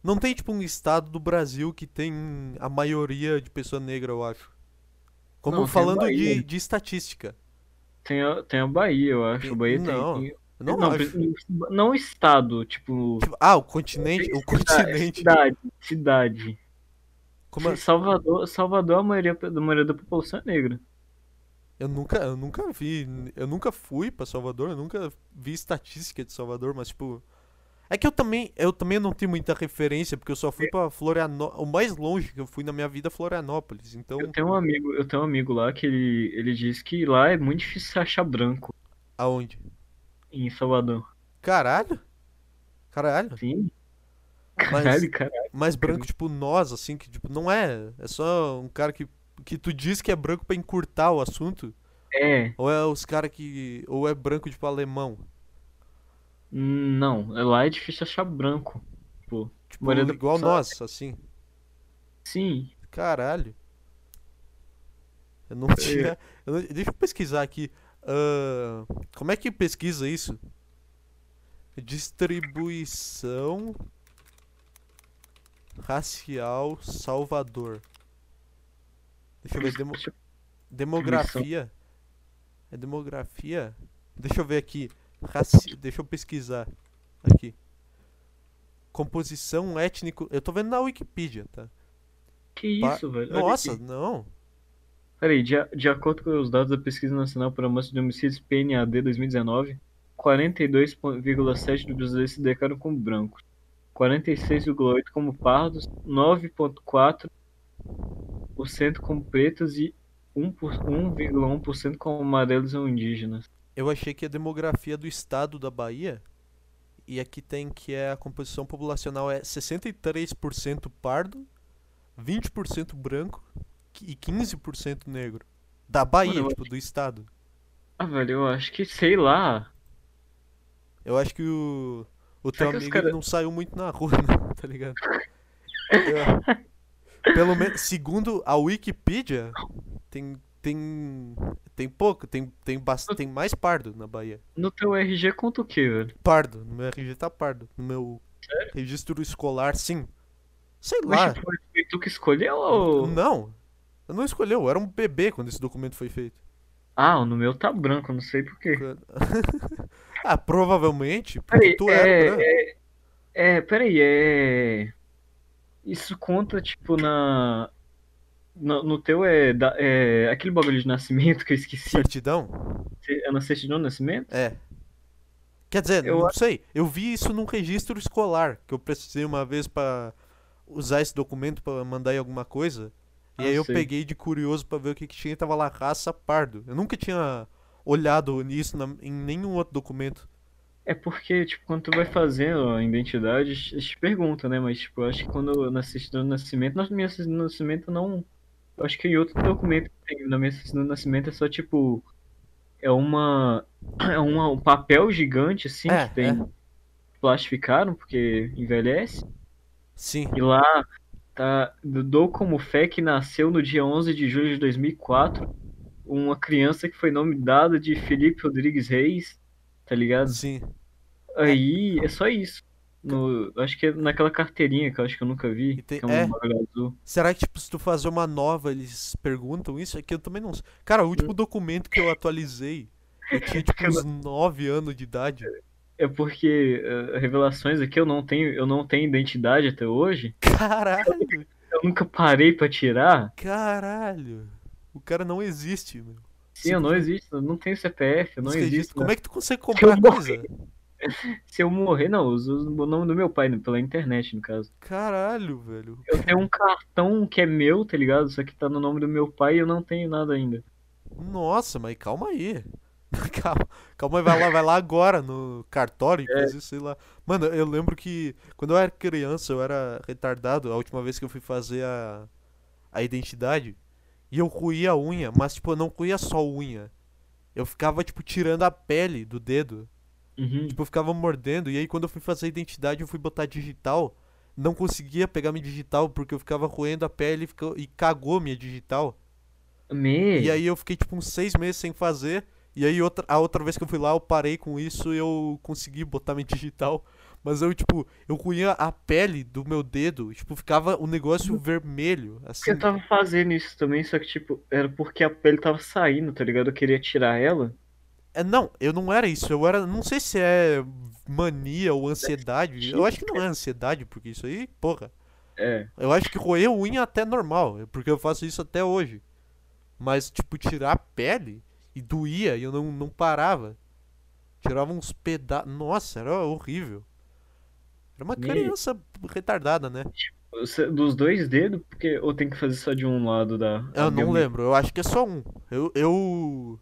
Não tem, tipo, um estado do Brasil que tem a maioria de pessoa negra, eu acho. Como Não, falando de, de estatística. Tem a, tem a Bahia, eu acho. Tem- A Bahia tem- não, tem. Não, não, acho. não estado, tipo. Tipo, ah, o continente. O continente. Cidade. Cidade. Como a- Salvador, Salvador, a maioria, a maioria da população é negra. Eu nunca, eu nunca vi. Eu nunca fui pra Salvador, eu nunca vi estatística de Salvador, mas tipo. É que eu também, eu também não tenho muita referência, porque eu só fui pra Florianópolis. O mais longe que eu fui na minha vida é Florianópolis. Então, Eu tenho um amigo, eu tenho um amigo lá que ele, ele diz que lá é muito difícil achar branco aonde? em Salvador. Caralho? Caralho? Sim. Mas- Caralho, caralho. Mais branco, tipo, nós, assim, que tipo, não é. É só um cara que, que tu diz que é branco pra encurtar o assunto. É. Ou é os caras que. Ou é branco tipo alemão? Não, lá é difícil achar branco. Tipo, Tipo, da igual nós, assim. sim. Caralho. Eu não tinha. eu não- Deixa eu pesquisar aqui. Ah, como é que pesquisa isso? Distribuição racial Salvador. Deixa eu ver. demo- demografia. É demografia? Deixa eu ver aqui. Raci... Deixa eu pesquisar. Aqui. Composição étnico. Eu tô vendo na Wikipedia, tá? Que Pa- isso, velho? Nossa, não. Peraí, de, de acordo com os dados da Pesquisa Nacional por Amostra de Homicídios PNAD 2019, 42,7% dos brasileiros se declaram como brancos, 46,8% como pardos, 9,4% como pretos e 1 por- 1,1% como amarelos ou indígenas. Eu achei que a demografia do estado da Bahia. E aqui tem que é a composição populacional é 63% pardo, 20% branco e 15% negro. Da Bahia, Mano, tipo, do estado. Ah, velho, eu acho que, sei lá. Eu acho que o, o Será teu amigo cara- não saiu muito na rua, né? tá ligado? Eu- pelo menos, segundo a Wikipedia, tem, tem, tem pouco, tem, tem, bast- tem mais pardo na Bahia. No teu RG conta o quê, velho? Pardo, no meu RG tá pardo. No meu registro escolar, sim. Sei lá. Mas tipo, foi tu que escolheu ou... Não. Eu não escolheu, eu era um bebê quando esse documento foi feito. Ah, no meu tá branco, não sei porquê. ah, provavelmente, porque Peraí, tu era é, branco. é, é, peraí, é. Isso conta, tipo, na. No, no teu é, da- é. Aquele bagulho de nascimento que eu esqueci. Certidão? É na certidão de nascimento? É. Quer dizer, Eu não sei. Eu vi isso num registro escolar, que eu precisei uma vez pra usar esse documento pra mandar em alguma coisa. E Ah, aí eu sei. peguei de curioso pra ver o que, que tinha e tava lá raça pardo. Eu nunca tinha olhado nisso na- em nenhum outro documento. É porque, tipo, quando tu vai fazendo a identidade, eles te perguntam, né? Mas, tipo, eu acho que quando na certidão de nascimento, na minha certidão de nascimento não. Eu acho que em outro documento que tem na minha certidão de nascimento é só, tipo. É uma. É uma, um papel gigante, assim, É, que tem. Plastificaram, porque envelhece. Sim. E lá tá, dou como fé que nasceu no dia 11 de julho de 2004 uma criança que foi nome dada de Felipe Rodrigues Reis, tá ligado? Sim. Aí é só isso. No, acho que é naquela carteirinha que eu acho que eu nunca vi, tem- que é um é. azul. Será que, tipo, se tu fazer uma nova, eles perguntam isso? É que eu também não sei. Cara, o último documento que eu atualizei, eu tinha, tipo, uns 9 anos de idade. É porque eh, revelações aqui eu não tenho, eu não tenho identidade até hoje. Caralho! Eu nunca parei pra tirar. Caralho! O cara não existe, meu. Sim, eu não existo, eu não tenho CPF, eu não existo. registros. Como é que tu consegue eu comprar morrer. coisa? Se eu morrer, não, eu uso o nome do meu pai, né, pela internet, no caso. Caralho, velho. Eu tenho um cartão que é meu, tá ligado? Só que tá no nome do meu pai e eu não tenho nada ainda. Nossa, mas calma aí. Calma, calma aí, vai lá, vai lá agora no cartório, É. inclusive, sei lá. Mano, eu lembro que quando eu era criança, eu era retardado, a última vez que eu fui fazer a, a identidade, e eu roía a unha, mas tipo, eu não roía só unha. Eu ficava, tipo, tirando a pele do dedo. Uhum. Tipo, eu ficava mordendo, e aí quando eu fui fazer a identidade, eu fui botar digital, não conseguia pegar minha digital, porque eu ficava roendo a pele e, ficou, e cagou minha digital. Me... E aí eu fiquei tipo uns seis meses sem fazer. E aí outra, a outra vez que eu fui lá, eu parei com isso e eu consegui botar minha digital. Mas eu, tipo, eu cunha a pele do meu dedo, tipo, ficava um negócio vermelho, Porque assim. eu tava fazendo isso também, só que, tipo, era porque a pele tava saindo, tá ligado? Eu queria tirar ela. É, não, eu não era isso, eu era, não sei se é mania ou ansiedade. Eu acho que não é ansiedade, porque isso aí, porra. É. Eu acho que roer unha até normal, porque eu faço isso até hoje. Mas, tipo, tirar a pele e doía e eu não, não parava. Tirava uns pedaços. Nossa, era horrível. Era uma Me- criança retardada, né? Dos dois dedos, porque ou tem que fazer só de um lado da. Eu não lembro, eu acho que é só um. Eu. Eu,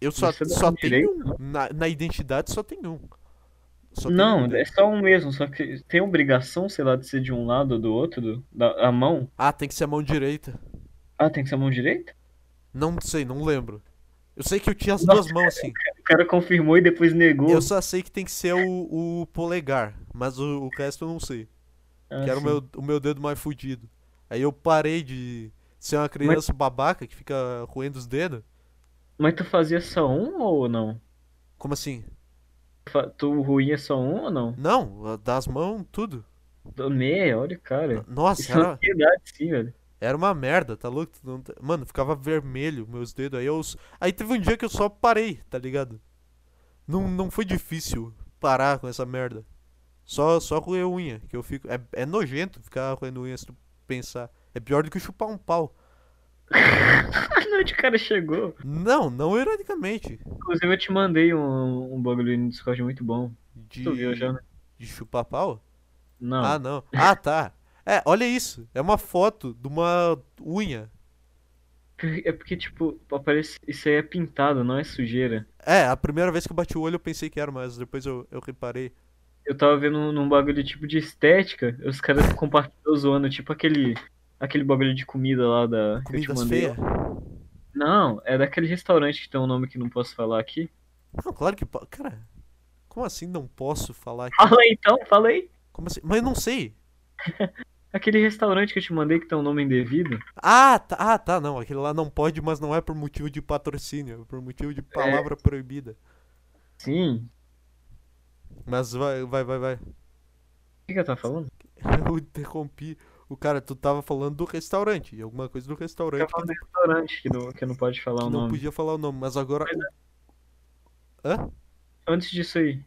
eu só, Você só tenho direito, um. Na, na identidade só tem um. Só tem Não, um. é só um mesmo, só que tem obrigação, sei lá, de ser de um lado ou do outro, do, da, a mão. Ah, tem que ser a mão direita. Ah, tem que ser a mão direita? Não sei, não lembro. Eu sei que eu tinha as Nossa, duas mãos assim. O cara confirmou e depois negou. Eu só sei que tem que ser o, o polegar, mas o, o resto eu não sei. Ah, que era o meu, o meu dedo mais fudido. Aí eu parei de ser uma criança babaca que fica roendo os dedos. Mas tu fazia só um ou não? Como assim? Tu ruía só um ou não? Não, das mãos, tudo. Me, olha, cara. Nossa, Isso é uma era, ansiedade, sim, velho. Era uma merda, tá louco? Não tá- Mano, ficava vermelho meus dedos. Aí eu. Aí teve um dia que eu só parei, tá ligado? Não, não foi difícil parar com essa merda. Só, só roer unha, que eu fico. É, é nojento ficar roendo unha se tu pensar. É pior do que chupar um pau. A noite o cara chegou. Não, não ironicamente. Inclusive eu te mandei um, um bagulho no Discord muito bom. De, Tu viu já, né? de chupar pau? Não. Ah, não. Ah, tá. É, olha isso. É uma foto de uma unha. É porque, tipo, aparece... isso aí é pintado, não é sujeira. É, a primeira vez que eu bati o olho eu pensei que era, mas depois eu, eu reparei. Eu tava vendo num bagulho tipo de estética, os caras compartilham zoando, tipo aquele. Aquele bagulho de comida lá da. Comidas feias? Não, é daquele restaurante que tem um nome que não posso falar aqui. Não, claro que pode. Cara, como assim não posso falar aqui? Fala aí então, fala aí. Como assim? Mas eu não sei. Aquele restaurante que eu te mandei que tem um nome indevido. Ah, tá, ah, tá, não. Aquele lá não pode, mas não é por motivo de patrocínio, é por motivo de palavra proibida. Sim. Mas vai, vai, vai, vai. O que, que eu tava falando? Eu interrompi. O cara, tu tava falando do restaurante, alguma coisa do Eu restaurante tava que, falando do restaurante que não, que não pode falar o não nome. podia falar o nome, mas agora. Hã? Antes disso aí.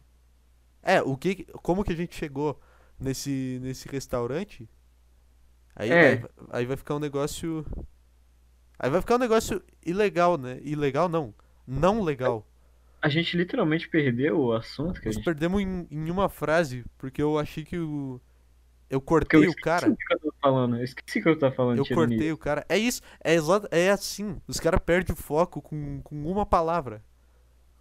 É, o que, como que a gente chegou nesse, nesse restaurante? Aí, É. aí, vai- aí vai ficar um negócio. Aí vai ficar um negócio ilegal, né? Ilegal não. Não legal. A gente literalmente perdeu o assunto que a Nós gente. perdemos em, em uma frase, porque eu achei que o. Eu Porque eu cortei o esqueci cara. o que eu tava falando. Eu esqueci o que eu tava falando. Eu cortei o cara. É isso, é exato, é assim. Os caras perdem o foco com, com uma palavra.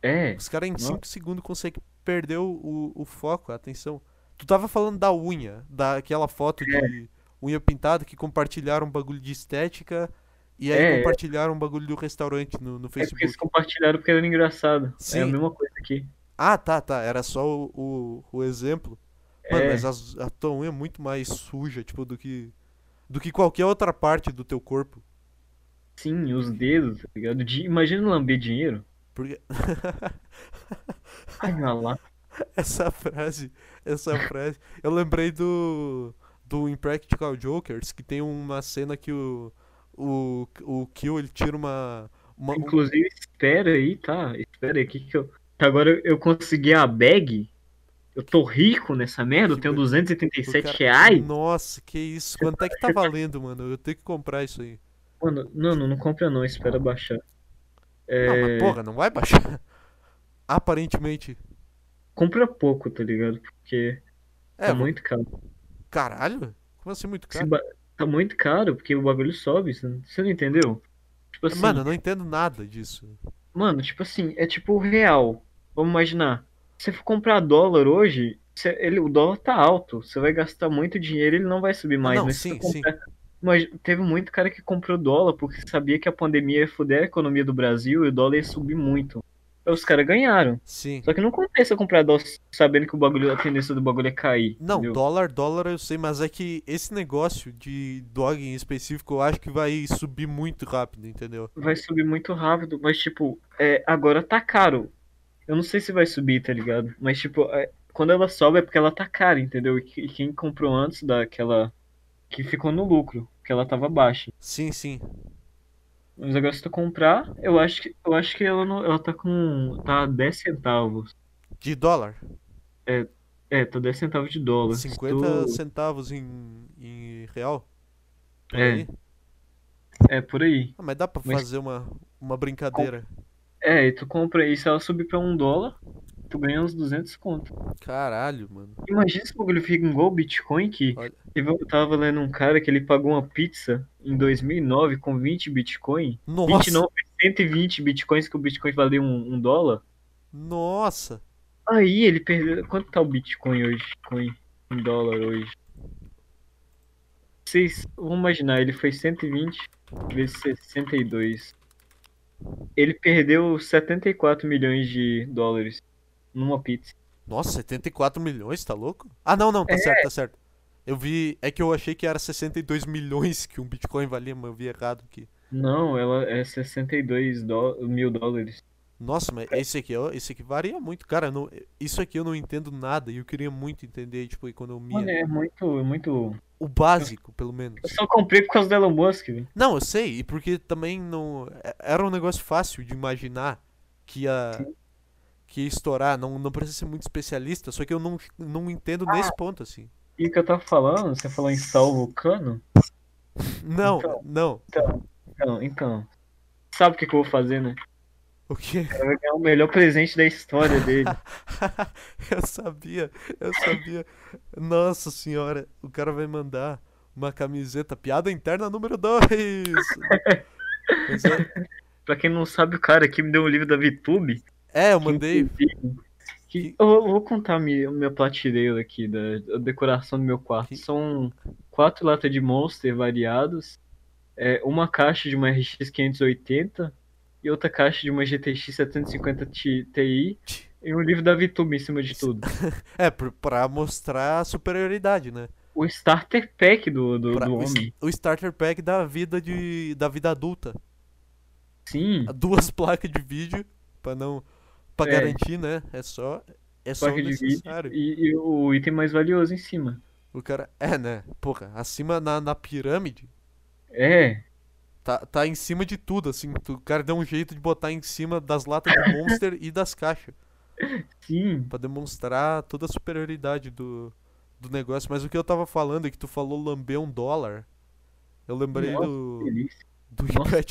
É. Os caras em Nossa. 5 segundos conseguem perder o, o, o foco, a atenção. Tu tava falando da unha, daquela foto É. de unha pintada que compartilharam um bagulho de estética e aí É, é. compartilharam um bagulho do restaurante no, no É porque eles Facebook. compartilharam porque era engraçado. É a Sim. mesma coisa aqui. Ah, tá, tá. Era só o, o, o exemplo. Mano, É. mas as- a tua unha é muito mais suja, tipo, do que. Do que qualquer outra parte do teu corpo. Sim, os dedos, tá ligado? De... Imagina lamber dinheiro. Porque Ai, lá. essa frase, essa frase. Eu lembrei do. Do Impractical Jokers, que tem uma cena que o. O, o Kill ele tira uma. uma um- Inclusive, espera aí, tá? Espera aí, que que eu. Agora eu consegui a bag. Eu tô rico nessa merda, eu tenho o 277 cara- reais. Nossa, que isso. Quanto é que tá valendo, mano? Eu tenho que comprar isso aí. Mano, não, não, não compra não, espera baixar. Não, É, mas porra, não vai baixar. Aparentemente. compra pouco, tá ligado? Porque É, tá muito caro. Caralho? Como assim muito Se caro? ba- Tá muito caro, porque o bagulho sobe, você não- entendeu? Tipo assim, Mano, eu não entendo nada disso. Mano, tipo assim, é tipo real. Vamos imaginar. Se você for comprar dólar hoje, você- ele, o dólar tá alto. Você vai gastar muito dinheiro ele não vai subir mais. não, mas sim, comprar- Mas teve muito cara que comprou dólar porque sabia que a pandemia ia foder a economia do Brasil e o dólar ia subir muito. Os caras ganharam. Sim. Só que não compensa comprar dólar sabendo que o bagulho, a tendência do bagulho é cair. Não, entendeu? dólar, dólar eu sei, mas é que esse negócio de dog em específico eu acho que vai subir muito rápido, entendeu? Vai subir muito rápido, mas tipo, é, agora tá caro. Eu não sei se vai subir, tá ligado? Mas tipo, é, quando ela sobe é porque ela tá cara, entendeu? E, que- e quem comprou antes daquela. que ficou no lucro, porque ela tava baixa. Sim, sim. Mas agora se tu comprar, eu acho que, eu acho que ela, não, ela tá com. tá 10 centavos. De dólar. É, tá 10 centavos de dólar. Se 50 tu- centavos em, em real. Por É. aí. É, por aí. Ah, mas dá pra Mas- fazer uma, uma brincadeira. É, e tu compra aí, se ela subir pra um dólar, tu ganha uns 200 conto. Caralho, mano. Imagina se o bagulho fica igual o Bitcoin, que Olha. eu tava lendo um cara que ele pagou uma pizza em 2009 com 20 Bitcoin. 20 Nossa. não, 120 Bitcoins, que o Bitcoin valia um, um dólar. Nossa. Aí ele perdeu. Quanto tá o Bitcoin hoje? Bitcoin em dólar hoje? Vocês, vamos imaginar, ele foi 120 vezes 62. Ele perdeu 74 milhões de dólares numa pizza. Nossa, 74 milhões, tá louco? Ah, não, não, tá É. certo, tá certo. Eu vi. É que eu achei que era 62 milhões que um Bitcoin valia, mas eu vi errado aqui. Não, ela é 62 dó- mil dólares. Nossa, mas esse aqui, ó, esse aqui varia muito. Cara, não- isso aqui eu não entendo nada e eu queria muito entender, tipo, economia. Mano, é muito, muito. O básico, pelo menos. Eu só comprei por causa do Elon Musk, velho. Não, eu sei, e porque também não. é- Era um negócio fácil de imaginar que ia. Sim. Que estourar. Não, não precisa ser muito especialista, só que eu não, não entendo Ah. nesse ponto, assim. E o que eu tava falando, você falou em sal vulcano? Não, Então. não. Então, então. Sabe o que, que eu vou fazer, né? O quê? Eu vou ganhar o melhor presente da história dele. eu sabia, eu sabia. Nossa senhora, o cara vai mandar uma camiseta piada interna número 2. pra quem não sabe, o cara aqui me deu um livro da VTube. É, eu mandei. que- eu vou- contar minha, minha prateleira aqui, da, da decoração do meu quarto. Que- São quatro latas de Monster variados, é, uma caixa de uma RX 580 e outra caixa de uma GTX 750 Ti e um livro da VTube em cima de tudo. É, pr- pra mostrar a superioridade, né? O starter pack do, do, Pra- do o, homem. o starter pack da vida de da vida adulta. Sim, Duas placas de vídeo pra não para É. garantir, né? É só é só o necessário. e, e o item mais valioso em cima. O cara é, né? Porra, acima na, na pirâmide É, tá, tá em cima de tudo, assim. tu- O cara deu um jeito de botar em cima das latas de Monster e das caixas. sim. Pra demonstrar toda a superioridade do, do negócio. Mas o que eu tava falando é que tu falou lamber um dólar. Eu lembrei Nossa, do, delícia. do, Nossa.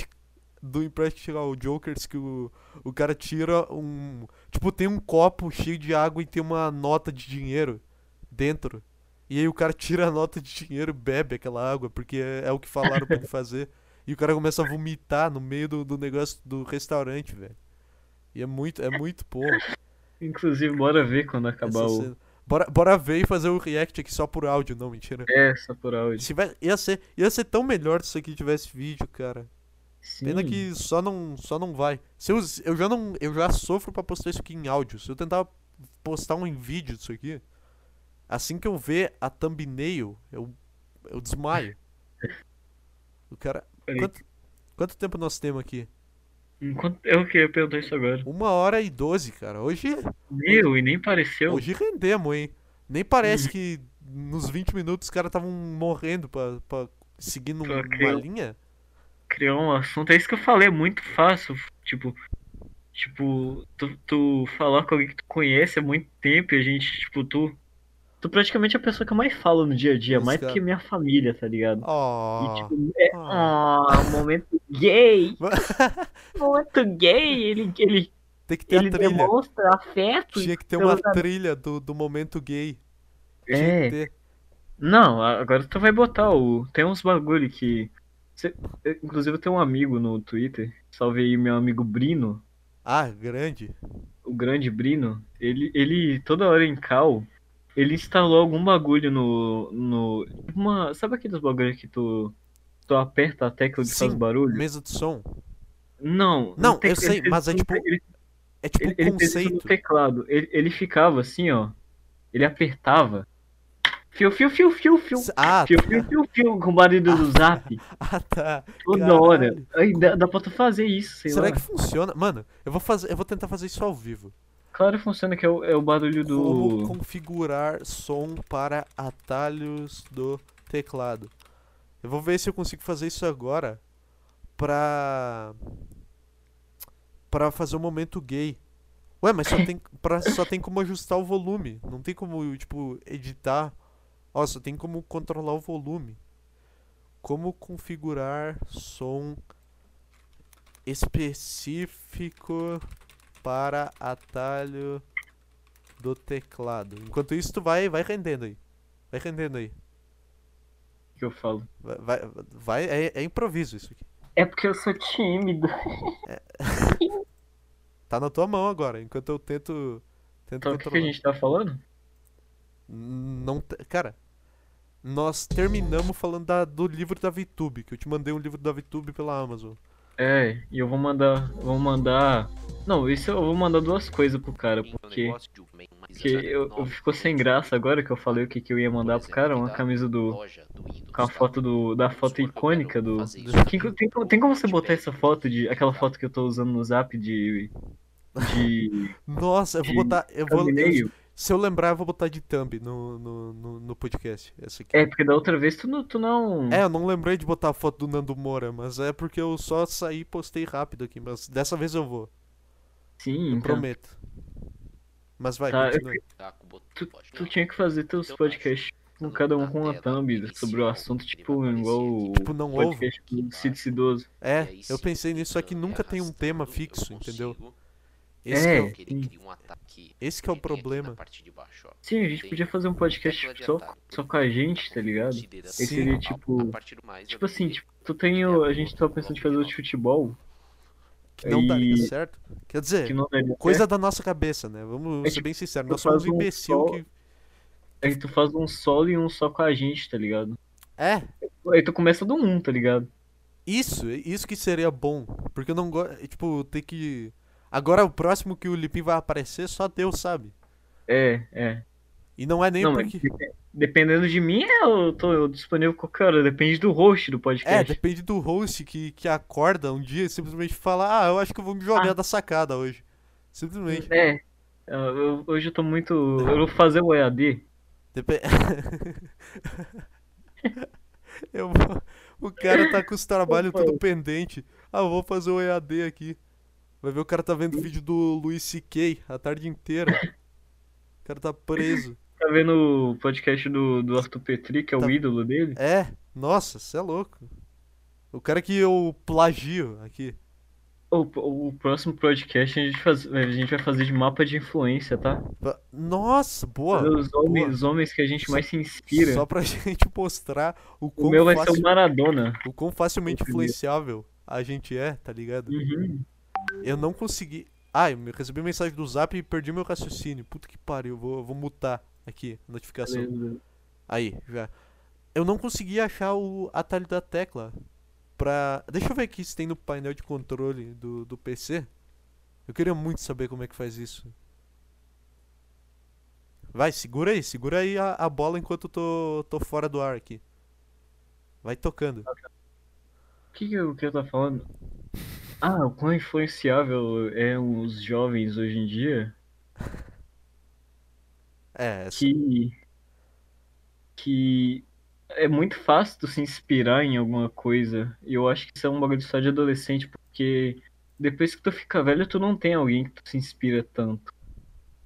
Do Impractical Jokers que o, o cara tira um. Tipo, tem um copo cheio de água e tem uma nota de dinheiro dentro. E aí o cara tira a nota de dinheiro e bebe aquela água, porque é, é o que falaram pra ele fazer. E o cara começa a vomitar no meio do, do negócio do restaurante, velho. E é muito, é muito bom. Inclusive, bora ver quando acabar essa o. cena. Bora, bora ver e fazer o react aqui só por áudio, não, mentira. É, só por áudio. Se vai, ia, ser, ia ser tão melhor se isso aqui tivesse vídeo, cara. Pena Sim. que só não, só não vai. Se eu, eu, já não, eu já sofro pra postar isso aqui em áudio. Se eu tentar postar um em vídeo disso aqui, assim que eu ver a thumbnail, eu, eu desmaio. O cara. Quanto, quanto tempo nós temos aqui? Enquanto... Eu queria perguntar isso agora. Uma hora e doze, cara. Hoje, Meu, e nem pareceu. hoje rendemos, hein? Nem parece que nos 20 minutos os caras estavam morrendo pra, pra seguir num- linha. Criar um assunto. É isso que eu falei, é muito fácil. Tipo. Tipo, tu, tu falar com alguém que tu conhece há muito tempo e a gente, tipo, tu. Tu praticamente é a pessoa que eu mais falo no dia a dia, Isso, mais do cara. que minha família, tá ligado? Ó. E tipo, é. Ah. Ah, momento gay! Momento gay! Ele, ele, Tem que ter ele a trilha. demonstra afeto. Tinha que ter uma trilha do, do momento gay. Tinha É. Não, agora tu vai botar o. Tem uns bagulho que. Eu- Inclusive eu tenho um amigo no Twitter, salve aí meu amigo Brino, Ah, grande. o grande Brino. Ele, ele toda hora em cal, ele instalou algum bagulho no. no uma, sabe aqueles bagulhos que tu. Tu aperta a tecla que faz barulho? Mesa de som. Não, Não, eu sei, ele mas é tipo Ele, É tipo ele, um ele conceito. teclado. Ele, ele ficava assim, ó. Ele apertava. Fio, fio, fio, fio, fio. Ah, Fio, fio, fio, fio, com o barulho do zap. ah, tá. Toda Caralho. hora. Aí dá, dá pra tu fazer isso, sei Será lá. que funciona? Mano, eu vou fazer, eu vou tentar fazer isso ao vivo. Claro que funciona, que é o, é o barulho Como do. configurar som para atalhos do teclado. Eu vou ver se eu consigo fazer isso agora pra para fazer o momento gay. Ué, mas só tem pra, só tem como ajustar o volume, não tem como tipo editar. Ó, só tem como controlar o volume. Como configurar som específico para atalho do teclado. Enquanto isso, tu vai, vai rendendo aí. Vai rendendo aí. que eu falo. Vai, vai, vai- é, é improviso isso aqui. É porque eu sou tímido. Tá na tua mão agora, enquanto eu tento. Tento Então o que, que a gente tá falando? Não, cara, nós terminamos falando da- do livro da VTube, que eu te mandei um livro da VTube pela Amazon. É, e eu vou mandar. Vou mandar. Não, isso eu vou mandar duas coisas pro cara, porque. uma- uma Porque eu, eu ficou sem graça agora que eu falei o que, que eu ia mandar pro cara, uma camisa do. Com a foto do. Da foto icônica do. Tem, tem, tem como você botar essa foto de. Aquela foto que eu tô usando no zap de. De. Nossa, eu vou botar. Eu vou, eu-? Se eu lembrar, eu vou botar de thumb no, no, no, no podcast. Essa aqui. É, porque da outra vez tu não. Tu não... É, eu não lembrei de botar a foto do Nando Moura, mas é porque eu só saí e postei rápido aqui. Mas dessa vez eu vou. Sim, Eu então. prometo. Mas vai, Tá, eu- continue. Tá, o Tu, tu tinha que fazer teus Então, podcasts com cada um com uma thumb sobre o assunto, tipo, igual o Tipo, não ouve? podcast do Cid Cidoso. É, eu se pensei nisso, só que eu nunca tem um tema eu fixo, entendeu? Esse, É. que é, o, que ele cria um ataque esse que é o que problema. na parte de baixo, ó. Sim, a gente podia fazer um podcast só, só com a gente, tá ligado? Aí seria tipo. a partir do mais, Tipo assim, tipo, tu tem o. A gente tava pensando em fazer o de futebol, Que não daria E- certo. Quer dizer, que daria coisa certo. da nossa cabeça, né? Vamos É ser tipo, bem sinceros. tu Nós somos faz um imbecil só- que. Aí tu faz um solo e um só com a gente, tá ligado? É, Aí tu começa do um, tá ligado? isso, isso que seria bom. Porque eu não gosto. Tipo, tem que. Agora o próximo que o Lipim vai aparecer, só Deus sabe. É, é. E não é nem não, porque. depe- dependendo de mim, eu tô disponível qualquer hora. Depende do host do É, podcast. depende do host que, que acorda um dia e simplesmente fala, ah, eu acho que eu vou me jogar Ah. da sacada hoje. Simplesmente. É. Eu- hoje eu tô muito. Eu vou fazer o EAD. Depe- eu vou... O cara tá com os trabalhos tudo pendente. Ah, eu vou fazer o EAD aqui. Vai ver o cara tá vendo vídeo do Luiz C.K. a tarde inteira. O cara tá preso. Tá vendo o podcast do, do Arthur Petri, que é o Tá. ídolo dele? É, nossa, cê é louco. O cara que eu plagio aqui. O, o próximo podcast a gente, faz, a gente vai fazer de mapa de influência, tá? Nossa, boa. Os homens, boa. os homens que a gente Só- mais se inspira. Só pra gente mostrar o O quão, meu vai ser o Maradona. o quão facilmente o influenciável a gente é, tá ligado? Uhum. Eu não consegui. Ah, eu recebi mensagem do zap e perdi meu raciocínio. Puta que pariu, vou, vou mutar aqui a notificação. Beleza. Aí, já. Eu não consegui achar o atalho da tecla pra. Deixa eu ver aqui se tem no painel de controle do, do PC. Eu queria muito saber como é que faz isso. Vai, segura aí, segura aí a, a bola enquanto eu tô, tô fora do ar aqui. Vai tocando. O que, que, eu, que eu tô falando? Ah, o quão influenciável é os jovens hoje em dia É, que. que é muito fácil tu se inspirar em alguma coisa. E eu acho que isso é um bagulho só de adolescente, porque depois que tu fica velho, tu não tem alguém que tu se inspira tanto.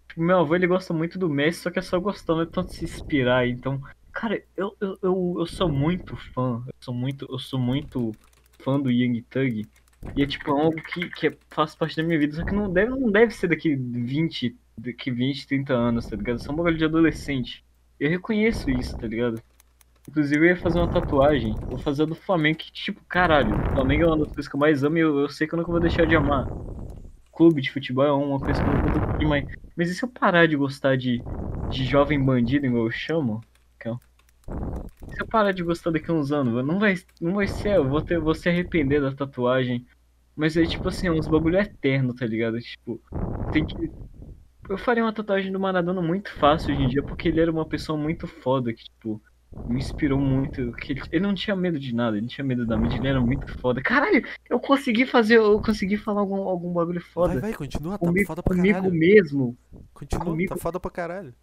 Tipo, meu avô, ele gosta muito do Messi, só que é só gostar, não é tanto se inspirar. Então, cara, eu, eu, eu, eu sou muito fã. Eu sou muito, eu sou muito fã do Young Thug. E é tipo algo que, que é- faz parte da minha vida, só que não deve, não deve ser daqui 20, daqui 20, 30 anos, tá ligado? Isso é um bagulho de adolescente. Eu reconheço isso, tá ligado? Inclusive eu ia fazer uma tatuagem, vou fazer a do Flamengo, que tipo, caralho, o Flamengo é uma das coisas que eu mais amo e eu, eu sei que eu nunca vou deixar de amar. Clube de futebol é uma coisa que eu nunca vou curtir mais. Mas e se eu parar de gostar de, de jovem bandido, igual eu chamo? Eu parar de gostar daqui a uns anos, não vai, não vai ser, eu vou, ter, vou se arrepender da tatuagem. Mas é tipo assim, é uns bagulho eterno, tá ligado? Tipo, tem que. Eu faria uma tatuagem do Maradona muito fácil hoje em dia, porque ele era uma pessoa muito foda, que, tipo, me inspirou muito. Que ele, ele não tinha medo de nada, ele não tinha medo da mídia, ele era muito foda. Caralho, eu consegui fazer, eu consegui falar algum, algum bagulho Vai, foda. vai, continua, tá Comigo, foda pra comigo caralho. mesmo, Continua, comigo- tá foda pra caralho.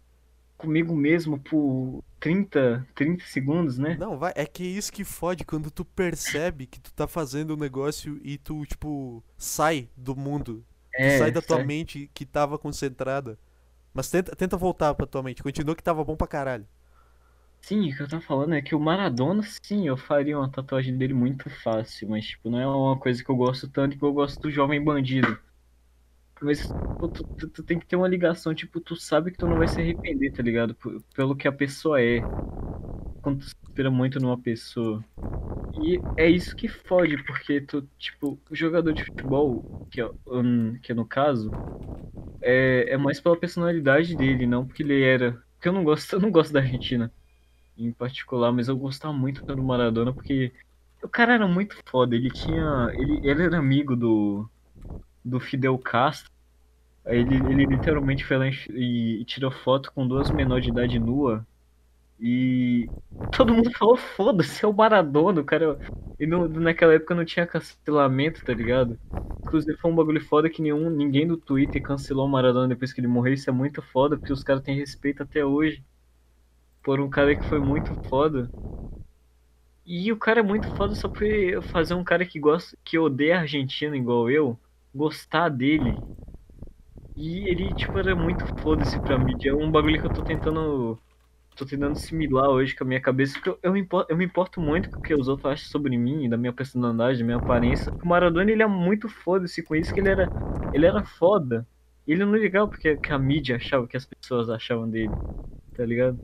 Comigo mesmo por 30, 30 segundos, né? Não, vai, é que é isso que fode quando tu percebe que tu tá fazendo um negócio e tu, tipo, sai do mundo. É, sai da tua sabe? mente que tava concentrada. Mas tenta, tenta voltar pra tua mente. Continua que tava bom pra caralho. Sim, o que eu tava falando é que o Maradona, sim, eu faria uma tatuagem dele muito fácil, mas, tipo, não é uma coisa que eu gosto tanto que eu gosto do Jovem Bandido. Mas pô, tu, tu- tu tem que ter uma ligação, tipo, tu sabe que tu não vai se arrepender, tá ligado? P- Pelo que a pessoa é. Quando tu se inspira muito numa pessoa. E é isso que fode, porque tu, tipo, o jogador de futebol, que é, hum, que é no caso, é, é mais pela personalidade dele, não porque ele era. Porque eu não gosto, eu não gosto da Argentina em particular, mas eu gostava muito do Maradona porque O cara era muito foda, ele tinha. Ele, ele era amigo do. Do Fidel Castro. Ele, ele literalmente foi lá e, e tirou foto com duas menores de idade nua. E todo mundo falou, foda-se, é o Maradona, o cara. E naquela época não tinha cancelamento, tá ligado? Inclusive foi um bagulho foda que nenhum, ninguém do Twitter cancelou o Maradona depois que ele morreu. Isso é muito foda, porque os caras têm respeito até hoje. Por um cara que foi muito foda. E o cara é muito foda só por fazer um cara que gosta, que odeia a Argentina igual eu, gostar dele. E ele, tipo, era muito foda-se pra mídia. É um bagulho que eu tô tentando. Tô tentando assimilar hoje com a minha cabeça, porque eu, eu, me importo, eu me importo muito com o que os outros acham sobre mim, da minha personalidade, da minha aparência. O Maradona, ele é muito foda-se com isso, que ele era, ele era foda. Ele não ligava porque que a mídia achava, que as pessoas achavam dele, tá ligado?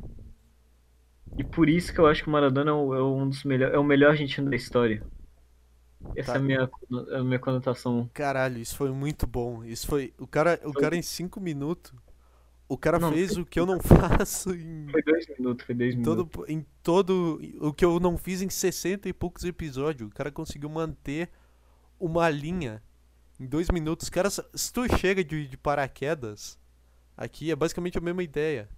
E por isso que eu acho que o Maradona é o- é um dos melhores, é o melhor argentino da história. Essa Tá. é a minha, a minha conotação. Caralho, isso foi muito bom. Isso foi. O cara, o cara em 5 minutos. O cara Não, fez foi o que eu não faço em Foi dois minutos, foi dois Em minutos. todo, em todo. O que eu não fiz em 60 e poucos episódios. O cara conseguiu manter uma linha em dois minutos. Cara, se tu chega de, de paraquedas, aqui é basicamente a mesma ideia.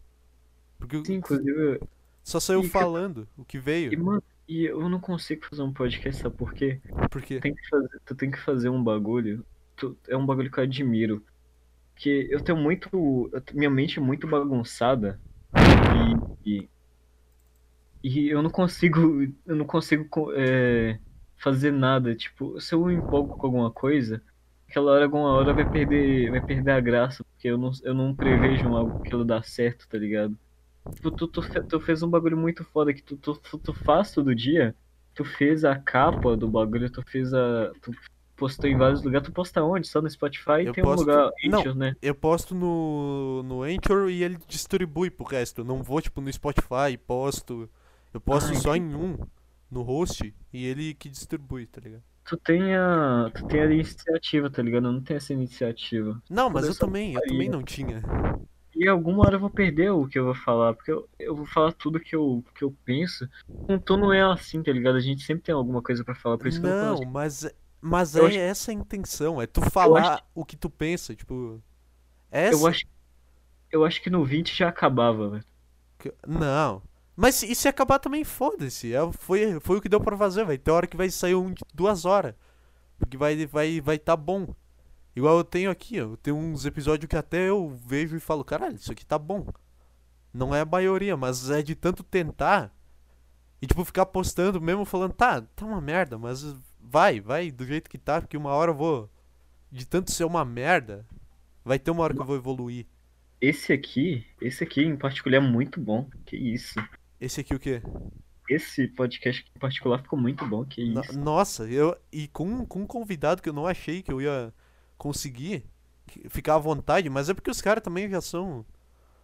Porque Sim, inclusive, só saiu e, cara, falando o que E, veio. mano, e eu não consigo fazer um podcast, sabe por quê? Porque. Tu tem que fazer, tu tem que fazer um bagulho. tu- é um bagulho que eu admiro. Que eu tenho muito. eu minha mente é muito bagunçada. E, e, e eu não consigo. Eu não consigo co- é, fazer nada. Tipo, se eu me empolgo com alguma coisa, aquela hora, alguma hora vai perder, vai perder a graça. Porque eu não, eu não prevejo algo que ela dá certo, tá ligado? Tu, tu, tu, tu fez um bagulho muito foda que tu, tu, tu, faz todo dia. Tu fez a capa do bagulho, tu fez a. Tu postou em vários lugares. Tu posta onde? Só no Spotify? Eu Tem um posto- lugar não. Anchor, né? Eu posto no, no Anchor e ele distribui pro resto. Eu não vou, tipo, no Spotify posto. Eu posto Ah, só em um, no host, e ele que distribui, tá ligado? Tu tem a. Tu tem a iniciativa, tá ligado? Eu não tenho essa iniciativa. Não, mas eu também, eu também não tinha. E alguma hora eu vou perder o que eu vou falar, porque eu, eu vou falar tudo que eu, que eu penso. Tu não é assim, tá ligado? A gente sempre tem alguma coisa pra falar, por isso que eu Não, falo. mas, mas Eu é acho- essa a intenção, é tu falar acho- o que tu pensa, tipo. Essa. Eu acho, eu acho que no 20 já acabava, velho. Não. Mas se- e se acabar também, foda-se. É, foi, foi o que deu pra fazer, vai. Tem hora que vai sair um de duas horas. Porque vai vai vai tá bom. Igual eu tenho aqui, ó. Eu tenho uns episódios que até eu vejo e falo, caralho, isso aqui tá bom. Não é a maioria, mas é de tanto tentar. E tipo, ficar postando mesmo falando, tá, tá uma merda, mas vai, vai do jeito que tá, porque uma hora eu vou. De tanto ser uma merda, vai ter uma hora que eu vou evoluir. Esse aqui, esse aqui em particular é muito bom. Que isso. Esse aqui o quê? Esse podcast em particular ficou muito bom. Que No- isso. Nossa, eu e com, com um convidado que eu não achei que eu ia conseguir ficar à vontade, mas é porque os caras também já são.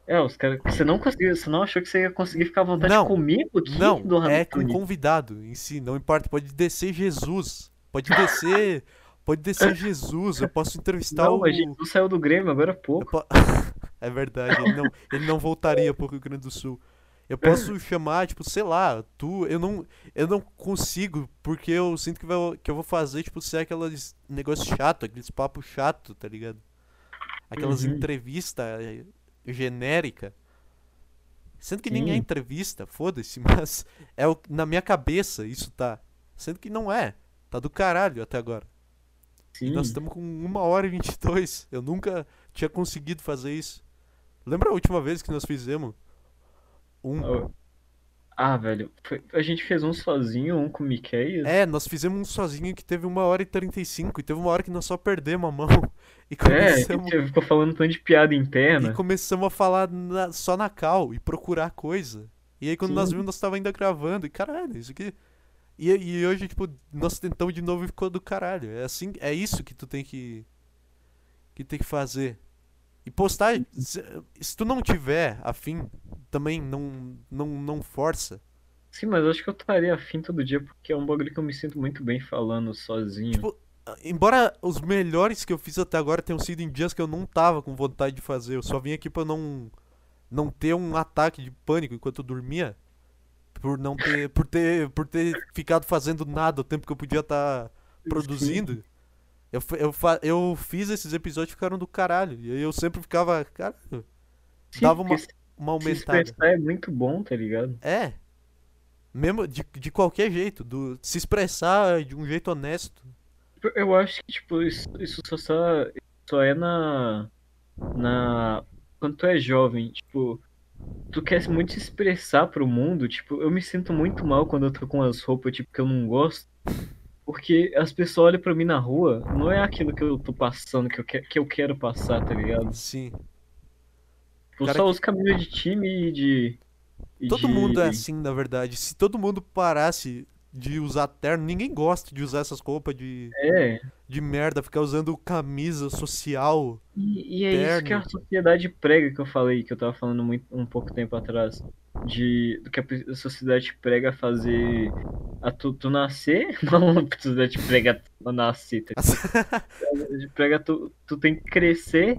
É, os caras. Você não conseguiu, você não achou que você ia conseguir ficar à vontade Não. comigo aqui Não, do é com convidado em si, não importa, pode descer Jesus, pode descer, pode descer Jesus, eu posso entrevistar Não, o mas Jesus saiu do Grêmio agora há pouco. po- É verdade, ele não, ele não voltaria pro Rio Grande do Sul. Eu posso chamar, tipo, sei lá, tu, eu não, eu não consigo, porque eu sinto que, vai, que eu vou fazer, tipo, ser aqueles negócios chato, aqueles papos chato, tá ligado? Aquelas Uhum. entrevistas genérica. Sendo que nem é Sim. entrevista, foda-se, mas é o, na minha cabeça isso tá. Sendo que não é. Tá do caralho até agora. E Sim. nós estamos com uma hora e 22. Eu nunca tinha conseguido fazer isso. Lembra a última vez que nós fizemos? Um. Ah, velho, foi- a gente fez um sozinho, um com o Miquel. É, nós fizemos um sozinho que teve uma hora e 35. E teve uma hora que nós só perdemos a mão. E É, começamos, você ficou falando um tanto de piada interna. e começamos a falar na- só na cal e procurar coisa. E aí quando nós Sim. vimos, nós tava ainda gravando. E caralho, isso aqui. E, e hoje, tipo, nós tentamos de novo e ficou do caralho. É assim, é isso que tu tem que. Que tem que fazer. E postar. Se, se tu não tiver afim, também não, não, não força. Sim, mas eu acho que eu estaria afim todo dia, porque é um bagulho que eu me sinto muito bem falando sozinho. Tipo, Embora os melhores que eu fiz até agora tenham sido em dias que eu não tava com vontade de fazer, eu só vim aqui pra não não ter um ataque de pânico enquanto eu dormia. Por não ter. Por ter, por ter ficado fazendo nada o tempo que eu podia estar produzindo. Eu, eu, eu fiz esses episódios ficaram do caralho. E eu sempre ficava. Cara, dava uma, se- uma se aumentada. expressar é muito bom, tá ligado? É. Mesmo de, de qualquer jeito. Do, se expressar de um jeito honesto. Eu acho que, tipo, isso, isso só, só, só é na. Na. Quando tu é jovem, tipo. Tu quer muito se expressar pro mundo, tipo, eu me sinto muito mal quando eu tô com as roupas, tipo, que eu não gosto. Porque as pessoas olham pra mim na rua, não é aquilo que eu tô passando, que eu, que, que eu quero passar, tá ligado? Sim. Eu Cara só uso camisa de time e de. e Todo de- mundo é assim, na verdade. Se todo mundo parasse de usar terno, ninguém gosta de usar essas roupas de, É, de merda, ficar usando camisa social. E, e é isso que a Terno. sociedade prega que eu falei, que eu tava falando muito, um pouco tempo atrás. De, do que a sociedade prega fazer a tu, tu nascer. Não, a sociedade prega a nascer. Tá? Prega tu, tu tem que crescer,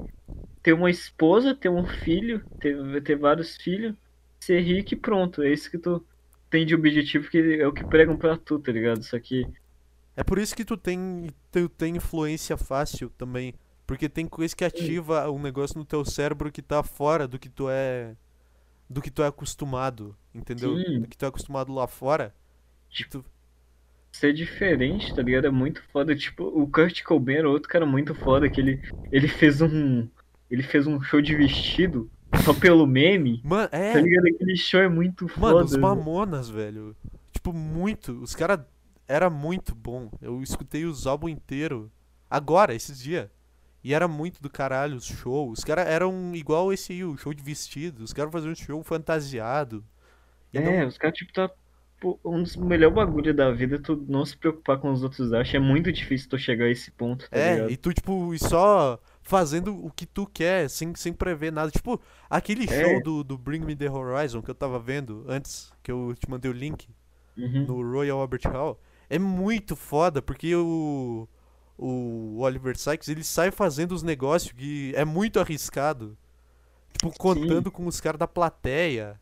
ter uma esposa, ter um filho, ter, ter vários filhos, ser rico e pronto. É isso que tu tem de objetivo, que é o que pregam pra tu, tá ligado? Só que. É por isso que tu tem, tu tem influência fácil também. Porque tem coisa que ativa um negócio no teu cérebro que tá fora do que tu é. Do que tu é acostumado, entendeu? Sim. Do que tu é acostumado lá fora. E tu- ser diferente, tá ligado? É muito foda. Tipo, o Kurt Cobain era outro cara muito foda, que ele, ele fez um. Ele fez um show de vestido só pelo meme. Mano, Tá é. ligado? Aquele show é muito Mano, os foda. Mamonas, velho. Tipo, muito. Os caras. Era muito bom. Eu escutei os álbuns inteiros. Agora, esses dias. E era muito do caralho os shows. Os caras eram igual esse aí, o show de vestido. Os caras faziam um show fantasiado. E É, não- os caras, tipo, tá. Um dos melhores bagulho da vida é tu não se preocupar com os outros acham. É muito difícil tu chegar a esse ponto, tá É, ligado? e tu, tipo, e só fazendo o que tu quer, sem, sem prever nada. Tipo, aquele É. show do, do Bring Me The Horizon que eu tava vendo antes, que eu te mandei o link. Uhum. no Royal Albert Hall é muito foda, porque o, o Oliver Sykes ele sai fazendo os negócios que é muito arriscado. Tipo, contando com os caras da plateia.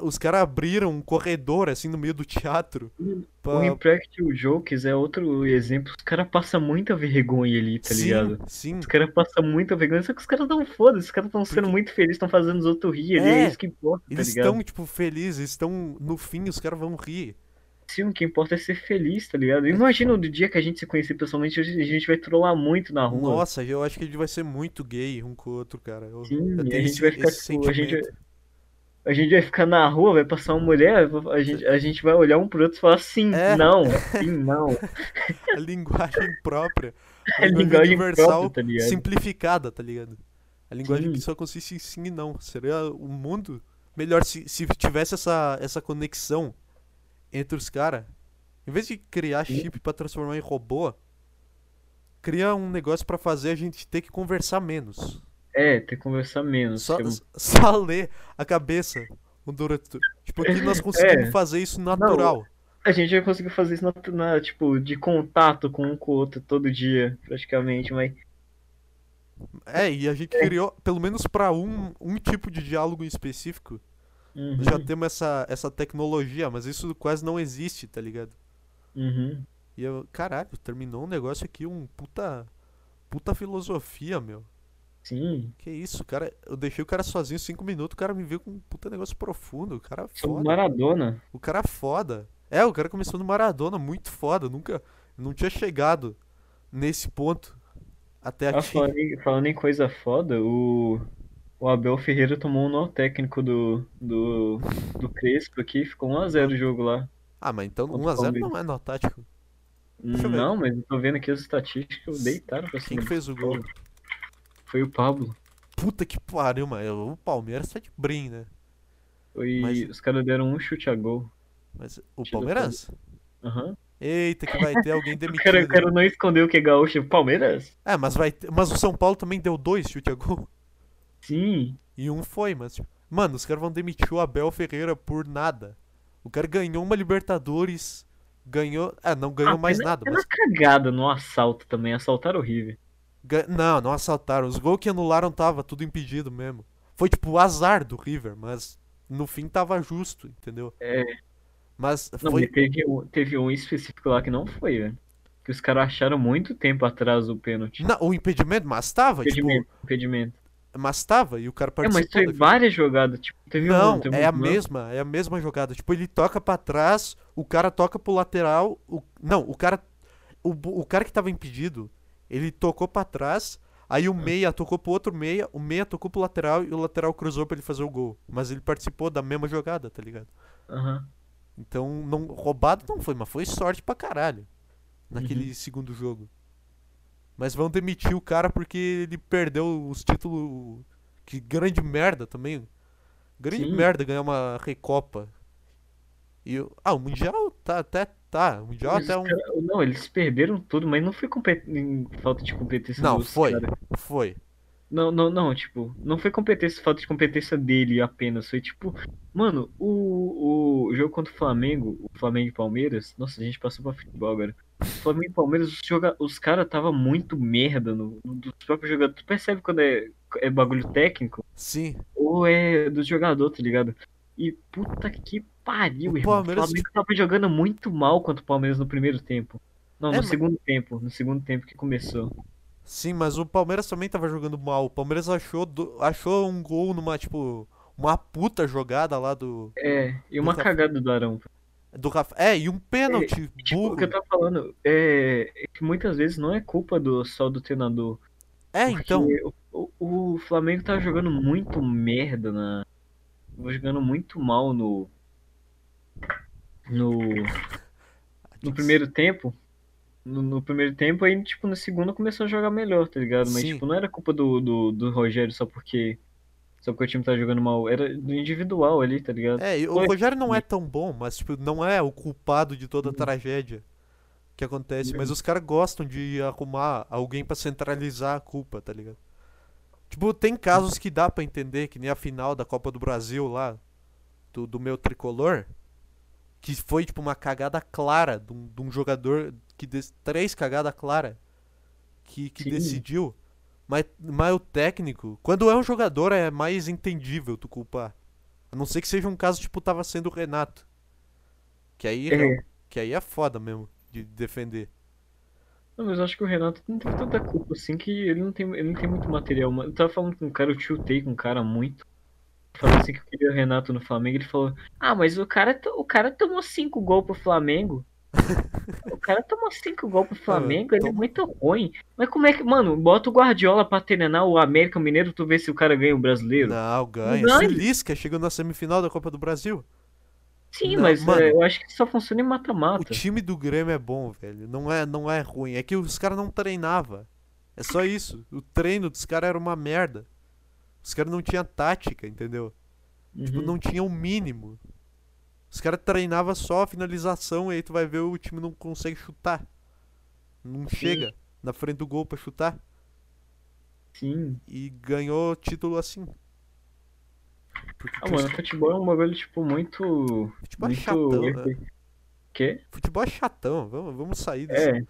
Os caras abriram um corredor assim no meio do teatro. O pra- Impractical Jokes é outro exemplo. Os caras passam muita vergonha ali, tá sim, ligado? sim. Os caras passam muita vergonha, só que os caras tão foda, os caras tão sendo Porque- muito felizes, estão fazendo os outros rir ali, É, é isso que importa, tá Eles ligado? estão, tipo, felizes, estão. No fim, os caras vão rir. O que importa é ser feliz, tá ligado? Imagina o dia que a gente se conhecer pessoalmente, a gente vai trollar muito na rua. Nossa, eu acho que a gente vai ser muito gay um com o outro, cara. Eu, Sim, eu a gente esse- vai ficar, tipo, a gente, a gente vai ficar na rua, vai passar uma mulher, a gente, a gente vai olhar um pro outro e falar sim, É. não, sim, não. A linguagem própria. É A linguagem universal própria, tá simplificada, tá ligado? A linguagem Sim. que só consiste em sim e não. Seria o mundo melhor se, se tivesse essa, essa conexão entre os caras. Em vez de criar chip pra transformar em robô, cria um negócio pra fazer a gente ter que conversar menos. É, ter que conversar menos. Só, que é- só ler a cabeça outro. Tipo, aqui nós conseguimos É. fazer isso natural. A gente vai conseguir fazer isso na, na, tipo, de contato com um com o outro todo dia, praticamente, mas É, e a gente criou, pelo menos pra um, um tipo de diálogo em específico, Uhum, já temos essa, essa tecnologia, mas isso quase não existe, tá ligado? uhum. E eu, caralho, terminou um negócio aqui, um puta. Puta filosofia, meu. Sim. Que isso, cara. Eu deixei o cara sozinho cinco minutos, o cara me veio com um puta negócio profundo. O cara foda. Maradona. O cara foda. É, o cara começou no Maradona, muito foda. Nunca. Não tinha chegado nesse ponto. Até Ah, aqui. falando, em, falando em coisa foda, o, o Abel Ferreira tomou um nó técnico do, do, do Crespo aqui, ficou 1x0 o jogo lá. Ah, mas então Contra o 1x0 Palmeiras. não é nó tático. Não, mas eu tô vendo aqui as estatísticas, deitaram pra Quem cima. que fez o gol? Foi o Pablo. Puta que pariu, mano. O Palmeiras tá de brim, né? Foi, Mas- Os caras deram um chute a gol. Mas o Tira o Palmeiras? Aham. Eita, que vai ter alguém O demitido. cara, o cara não escondeu que é gaúcho. Palmeiras? É, mas vai ter... Mas o São Paulo também deu dois chute a gol. Sim. E um foi, mas. tipo, Mano, os caras vão demitir o Abel Ferreira por nada. O cara ganhou uma Libertadores. Ganhou. Ah, não ganhou Ah, mais é na- nada, É mas. cagada no assalto também. Assaltaram horrível. ga- Não, não assaltaram. Os gols que anularam tava tudo impedido mesmo. Foi tipo o azar do River, mas no fim tava justo, entendeu? Mas Não, foi. teve, um- teve um específico lá que não foi, velho. Que os caras acharam muito tempo atrás o pênalti. Não, o impedimento, mas tava, Impedimento, tipo, impedimento. Mas tava, e o cara É, mas participou da várias jogadas, tipo, teve Não, um, é a mesma, é a mesma jogada. Tipo, ele toca pra trás, o cara toca pro lateral, o... não, o cara o, o cara que tava impedido, ele tocou pra trás, aí o meia tocou pro outro meia, o meia tocou pro lateral e o lateral cruzou pra ele fazer o gol. Mas ele participou da mesma jogada, tá ligado? Aham. Então, não, roubado não foi, mas foi sorte pra caralho naquele Uhum. segundo jogo. Mas vão demitir o cara porque ele perdeu os títulos. Que grande merda também. Grande Sim. merda ganhar uma Recopa. E, ah, o Mundial tá até. Tá, o Mundial Mas até um. Não, eles perderam tudo, mas não foi compet... falta de competência Não, dos foi. cara. Foi. Não, não, não, tipo, não foi competência, falta de competência dele apenas. Foi tipo, mano, o, o jogo contra o Flamengo, o Flamengo e Palmeiras, nossa, a gente passou pra futebol agora. Flamengo e Palmeiras, os, joga... os caras tava muito merda no, dos próprios jogadores. Tu percebe quando é, é bagulho técnico Sim. ou é do jogador, tá ligado? E puta que pariu, O irmão. Palmeiras, O Flamengo tava jogando muito mal contra o Palmeiras no primeiro tempo. Não, É, no mas- segundo tempo, no segundo tempo que começou. Sim, mas o Palmeiras também tava jogando mal. O Palmeiras achou, do- achou um gol numa, tipo. Uma puta jogada lá do. É, e uma Nunca- cagada do Arão. Do Rafa. É, e um pênalti Tipo, burro. o que eu tava falando é, é que muitas vezes não é culpa do, só do treinador. É, então. O, o, Flamengo tava jogando muito merda na. Tava jogando muito mal no. No. No primeiro tempo. No, no primeiro tempo, aí, tipo, no segundo começou a jogar melhor, tá ligado? Mas, Sim. tipo, não era culpa do, do, do Rogério só porque. Só porque o time tá jogando mal. Era do individual ali, tá ligado? É, o Foi. Rogério não é tão bom, mas tipo, não é o culpado de toda a Uhum. tragédia que acontece. Mas Uhum. os caras gostam de arrumar alguém pra centralizar a culpa, tá ligado? Tipo, tem casos que dá pra entender, que nem a final da Copa do Brasil lá, do, do meu tricolor, que foi tipo uma cagada clara de um, de um jogador que des- três cagadas claras que, que Sim. decidiu. Mas, mas o técnico, quando é um jogador, é mais entendível tu culpar. A não ser que seja um caso tipo tava sendo o Renato. Que aí, É. que aí é foda mesmo de defender. Não, mas eu acho que o Renato não teve tanta culpa assim que ele não tem, ele não tem muito material. mano. Eu tava falando com um cara, eu tiltei com um cara muito. Falei assim que eu queria o Renato no Flamengo. Ele falou: Ah, mas o cara, o cara tomou cinco gols pro Flamengo. O cara tomou cinco gols pro Flamengo, ele é muito ruim. Mas como é que, mano, bota o Guardiola pra treinar o América Mineiro, tu vê se o cara ganha o brasileiro. Não, ganha. Não Se ganha. Lisca chegou na semifinal da Copa do Brasil. Sim, Não, mas mano. é, eu acho que só funciona em O mata-mata. time do Grêmio é bom, velho. Não é, não é ruim. É que os caras não treinavam. É só isso. O treino dos caras era uma merda. Os caras não tinham tática, entendeu? Tipo, Uhum. não tinha o mínimo. Os caras treinavam só a finalização e aí tu vai ver o time não consegue chutar. Não chega na frente do gol pra chutar. Sim. E ganhou título assim. Porque, Ah, mano, futebol é um bagulho, tipo, muito. futebol é muito. chatão, né? Quê? Futebol é chatão. Vamos, vamos sair desse. É.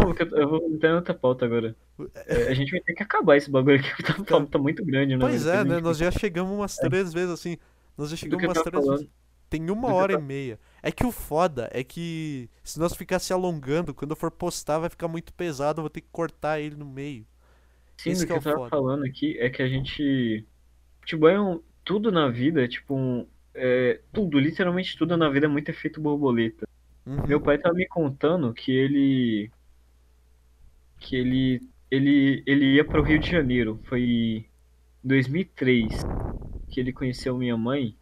Não, porque eu vou entrar em outra pauta agora. É, a gente vai ter que acabar esse bagulho aqui, porque tá, tá, tá muito grande, né? Pois é, né? Nós já chegamos umas três vezes assim. Nós já chegamos umas três falando. vezes. Tem uma hora e tava- meia. É que o foda é que se nós ficar se alongando, quando eu for postar vai ficar muito pesado, eu vou ter que cortar ele no meio. Sim, Esse do que é eu o tava foda. falando aqui é que a gente. Futebol é um. Tudo na vida é tipo um. é, tudo, literalmente tudo na vida é muito efeito borboleta. Uhum. Meu pai tava me contando que ele. Que ele. Ele, ele ia para o Rio de Janeiro. Foi em 2003 que ele conheceu minha mãe.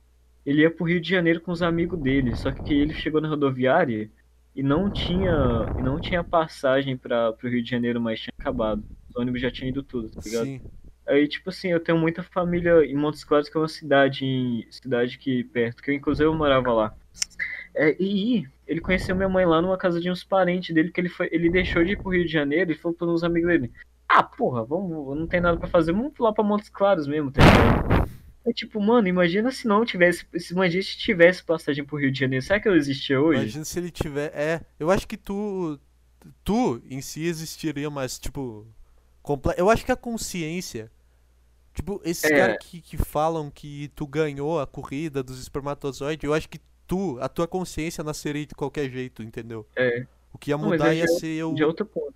Ele ia pro Rio de Janeiro com os amigos dele. Só que ele chegou na rodoviária e não tinha, e não tinha passagem para pro Rio de Janeiro, mas tinha acabado. Os ônibus já tinham ido tudo, tá ligado? Sim. Aí, tipo assim, eu tenho muita família em Montes Claros, que é uma cidade, em, cidade aqui perto, que eu, inclusive eu morava lá. É, e ele conheceu minha mãe lá numa casa de uns parentes dele, que ele, foi, ele deixou de ir pro Rio de Janeiro e falou para uns amigos dele: Ah, porra, vamos, não tem nada pra fazer, vamos lá pra Montes Claros mesmo, tá ligado? É tipo, mano, imagina se não tivesse, se imagina se tivesse passagem pro Rio de Janeiro, será que eu existia hoje? Imagina se ele tiver. É, eu acho que tu. Tu em si existiria, mas, tipo. Comple... Eu acho que a consciência. Tipo, esses É. caras que, que falam que tu ganhou a corrida dos espermatozoides, eu acho que tu, a tua consciência nasceria de qualquer jeito, entendeu? É. O que ia Não, mudar aí ia já- ser o. De outro ponto.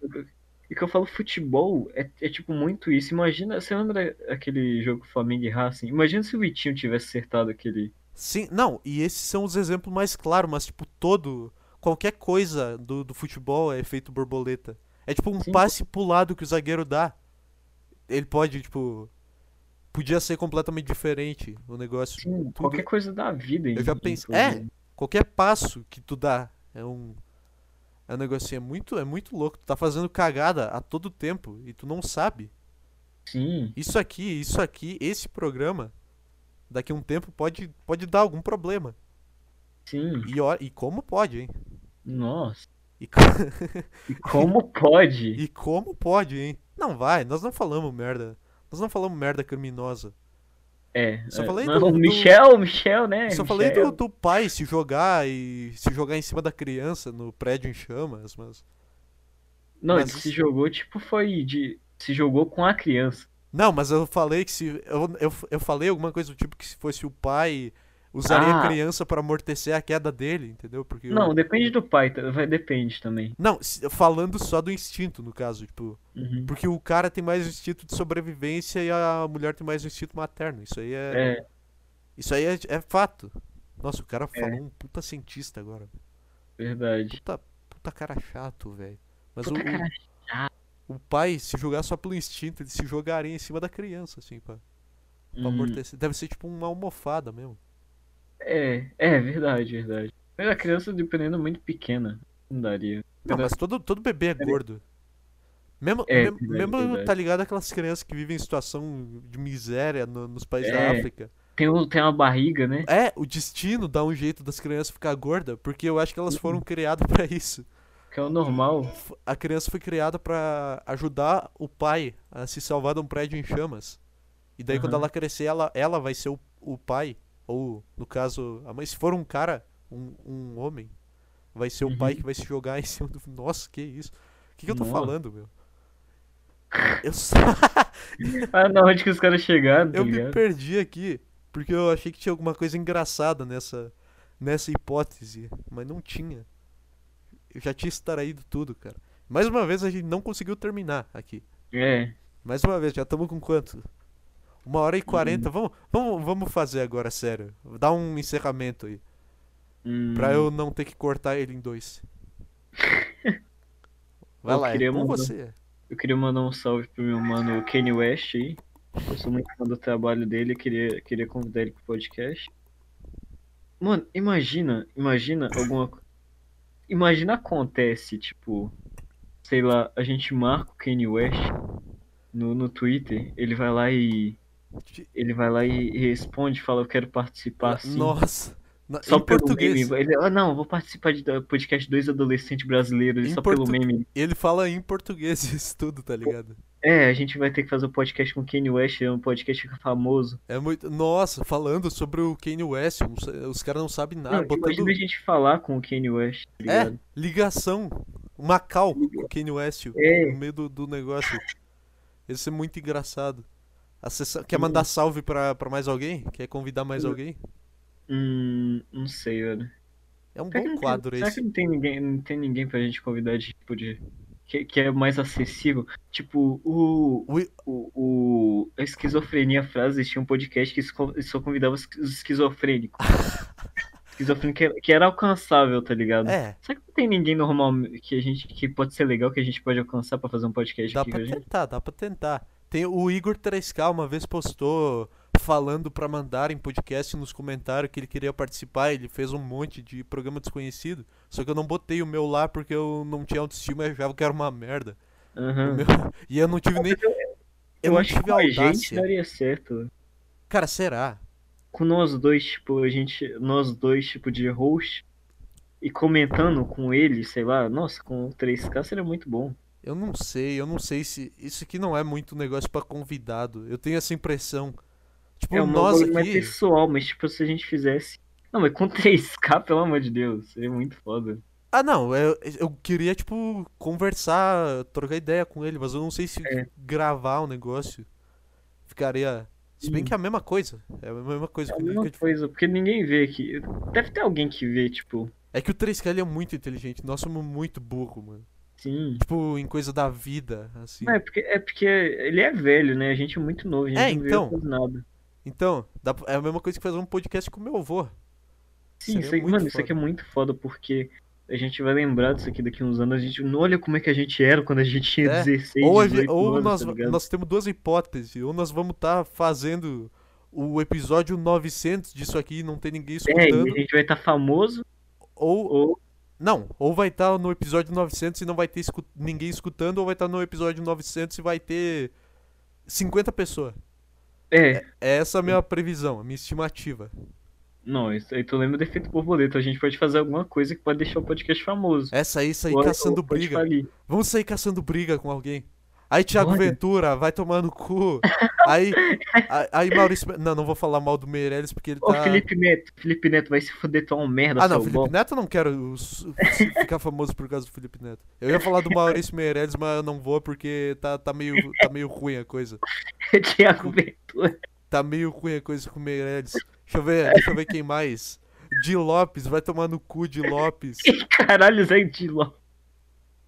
E que eu falo, futebol é, é tipo muito isso. Imagina, você lembra aquele jogo Flamengo e Racing? Imagina se o Vitinho tivesse acertado aquele. Sim, não, e esses são os exemplos mais claros, mas tipo, todo. Qualquer coisa do, do futebol é efeito borboleta. É tipo um Sim. passe pro lado que o zagueiro dá. Ele pode, tipo. Podia ser completamente diferente o negócio. Sim, qualquer coisa da vida. Eu já pensei- é. Qualquer passo que tu dá é um. É um negocinho, é muito, é muito louco. Tu tá fazendo cagada a todo tempo e tu não sabe. Sim, Isso aqui, isso aqui, esse programa, daqui a um tempo pode, pode dar algum problema. sim. E, e como pode, hein? Nossa. E, co- E como pode? e como pode, hein? Não vai, nós não falamos merda. Nós não falamos merda criminosa. É. Só é. falei Não, do- o do- Michel, Michel, né? Só falei Michel. do, do pai se jogar e se jogar em cima da criança no prédio em chamas, mas. Não, mas ele se jogou, tipo, foi de. Se jogou com a criança. Não, mas eu falei que se. Eu, eu, eu falei alguma coisa do tipo que se fosse o pai, usaria a Ah. criança pra amortecer a queda dele, entendeu? Porque. Não, depende do pai, tá? vai, depende também. Não, falando só do instinto, no caso, tipo. Uhum. Porque o cara tem mais o instinto de sobrevivência e a mulher tem mais o instinto materno. Isso aí é. É, Isso aí é, é fato. Nossa, o cara É. falou um puta cientista agora. verdade. Puta, puta cara chato, velho. Mas Puta o, cara o, o pai, se jogar só pelo instinto, ele se jogaria em cima da criança, assim, pra, pra Hum, amortecer. Deve ser tipo uma almofada mesmo. É, é verdade, verdade. Mas a criança, dependendo, é muito pequena. Não daria. Não, mas todo, todo bebê é gordo. Mesmo, É, mesmo, verdade, mesmo, verdade. tá ligado aquelas crianças que vivem em situação de miséria no- nos países da É. África? Tem, o- tem uma barriga, né? É, o destino dá um jeito das crianças ficar gorda, porque eu acho que elas Uhum. foram criadas pra isso. Que é o normal. A criança foi criada pra ajudar o pai a se salvar de um prédio em chamas. E daí quando Aham. ela crescer, ela, ela vai ser o, o pai, ou no caso, a mãe, se for um cara, um, um homem, vai ser o pai Uhum. que vai se jogar em cima do. Nossa, que isso? O que, que eu tô Nossa. falando, meu? Eu, só- Ah, não, onde que os caras chegaram, tá eu me ligado? perdi aqui, porque eu achei que tinha alguma coisa engraçada nessa, nessa hipótese, mas não tinha. Eu já tinha extraído tudo, cara. Mais uma vez a gente não conseguiu terminar aqui. É, Mais uma vez, já estamos com quanto? Uma hora e Uhum. quarenta. Vamos, vamos, vamos fazer agora, sério. Dá um encerramento aí. hum, Pra eu não ter que cortar ele em dois. Vai Eu lá, é queria com mandar- você. eu queria mandar um salve pro meu mano Kanye West aí. Eu sou muito fã do trabalho dele, queria, queria convidar ele pro podcast. Mano, imagina, imagina alguma Imagina acontece, tipo, sei lá, a gente marca o Kanye West no, no Twitter, ele vai lá e. Ele vai lá e responde, fala, eu quero participar assim. Nossa. Na- Só em pelo português. meme. Ele, ah, não, vou participar de do podcast dois adolescentes brasileiros Em só pelo portu- meme. Ele fala em português isso tudo, tá ligado? É, a gente vai ter que fazer um podcast com o Kanye West, é um podcast que fica famoso. É muito. Nossa, falando sobre o Kanye West, os caras não sabem nada. não, botando a gente falar com o Kanye West, tá É, ligado? ligação. Uma cal com o Kanye West É. no meio do, do negócio. Ia ser muito engraçado. Quer mandar salve pra, pra mais alguém? Quer convidar mais Hum. alguém? Hum, não sei, velho. É um Será bom quadro tem, será esse. que não tem ninguém, não tem ninguém pra gente convidar de tipo de. Que, que é mais acessível? Tipo, o. O O, o a esquizofrenia frase tinha um podcast que só convidava os os esquizofrênicos. Esquizofrênico que era, alcançável, tá ligado? É, Será que não tem ninguém normal que a gente que pode ser legal que a gente pode alcançar pra fazer um podcast dá aqui pra com a gente? tentar, dá pra tentar. Tem o Igor 3K uma vez postou falando pra mandar em podcast nos comentários que ele queria participar. Ele fez um monte de programa desconhecido. Só que eu não botei o meu lá porque eu não tinha autoestima e achava que era uma merda. Aham. meu- E eu não tive nem. Eu, Eu não acho que tive com a gente daria certo. Cara, será? Com nós dois, tipo, a gente. Nós dois, tipo, de host. E comentando com ele, sei lá, nossa, com o 3K seria muito bom. Eu não sei, eu não sei se. Isso aqui não é muito negócio pra convidado. Eu tenho essa imprão. Tipo, É um nós bagulho mais aqui. pessoal, mas tipo, se a gente fizesse. Não, mas com 3K, pelo amor de Deus, seria muito foda. Ah, não, eu, eu queria, tipo, conversar, trocar ideia com ele, mas eu não sei se É. gravar o negócio ficaria Se bem que é a mesma coisa. É a mesma coisa. É a mesma que- coisa, porque ninguém vê aqui. Deve ter alguém que vê, tipo, É que o 3K ele é muito inteligente. Nós somos muito burro, mano. Sim. Tipo, em coisa da vida, assim. É porque, é porque ele é velho, né? A gente é muito novo, a gente É, não então. quase nada. Então, dá é a mesma coisa que fazer um podcast com meu avô. Sim, isso muito mano, isso foda. aqui é muito foda, porque a gente vai lembrar disso aqui daqui uns anos. A gente não olha como é que a gente era quando a gente tinha É, 16, Ou, a 18 gente- ou anos, nós, tá nós temos duas hipóteses. Ou nós vamos estar fazendo o episódio 900 disso aqui e não tem ninguém É, escutando. e a gente vai estar famoso, Ou, ou Não, ou vai estar no episódio 900 e não vai ter escu- ninguém escutando, ou vai estar no episódio 900 e vai ter 50 pessoas. É, É essa a minha previsão, a minha estimativa. não, isso aí tu lembra do efeito borboleta. A gente pode fazer alguma coisa que pode deixar o podcast famoso. Essa aí, sair caçando briga. Vamos sair caçando briga com alguém. Aí, Thiago Olha. Ventura, vai tomar no cu. Aí, aí, Maurício. Não, não vou falar mal do Meirelles porque ele Ô, tá. Felipe Neto, Felipe Neto vai se fuder, tu é um merda, Ah, não, seu Felipe bom. Neto eu não quero ficar famoso por causa do Felipe Neto. Eu ia falar do Maurício Meirelles, mas eu não vou porque tá, tá, meio, tá meio ruim a coisa. Thiago Ventura. Tá meio ruim a coisa com o Meirelles. Deixa eu ver, deixa eu ver quem mais. Di Lopes, vai tomar no cu de Lopes. Caralho, Zé Dilo.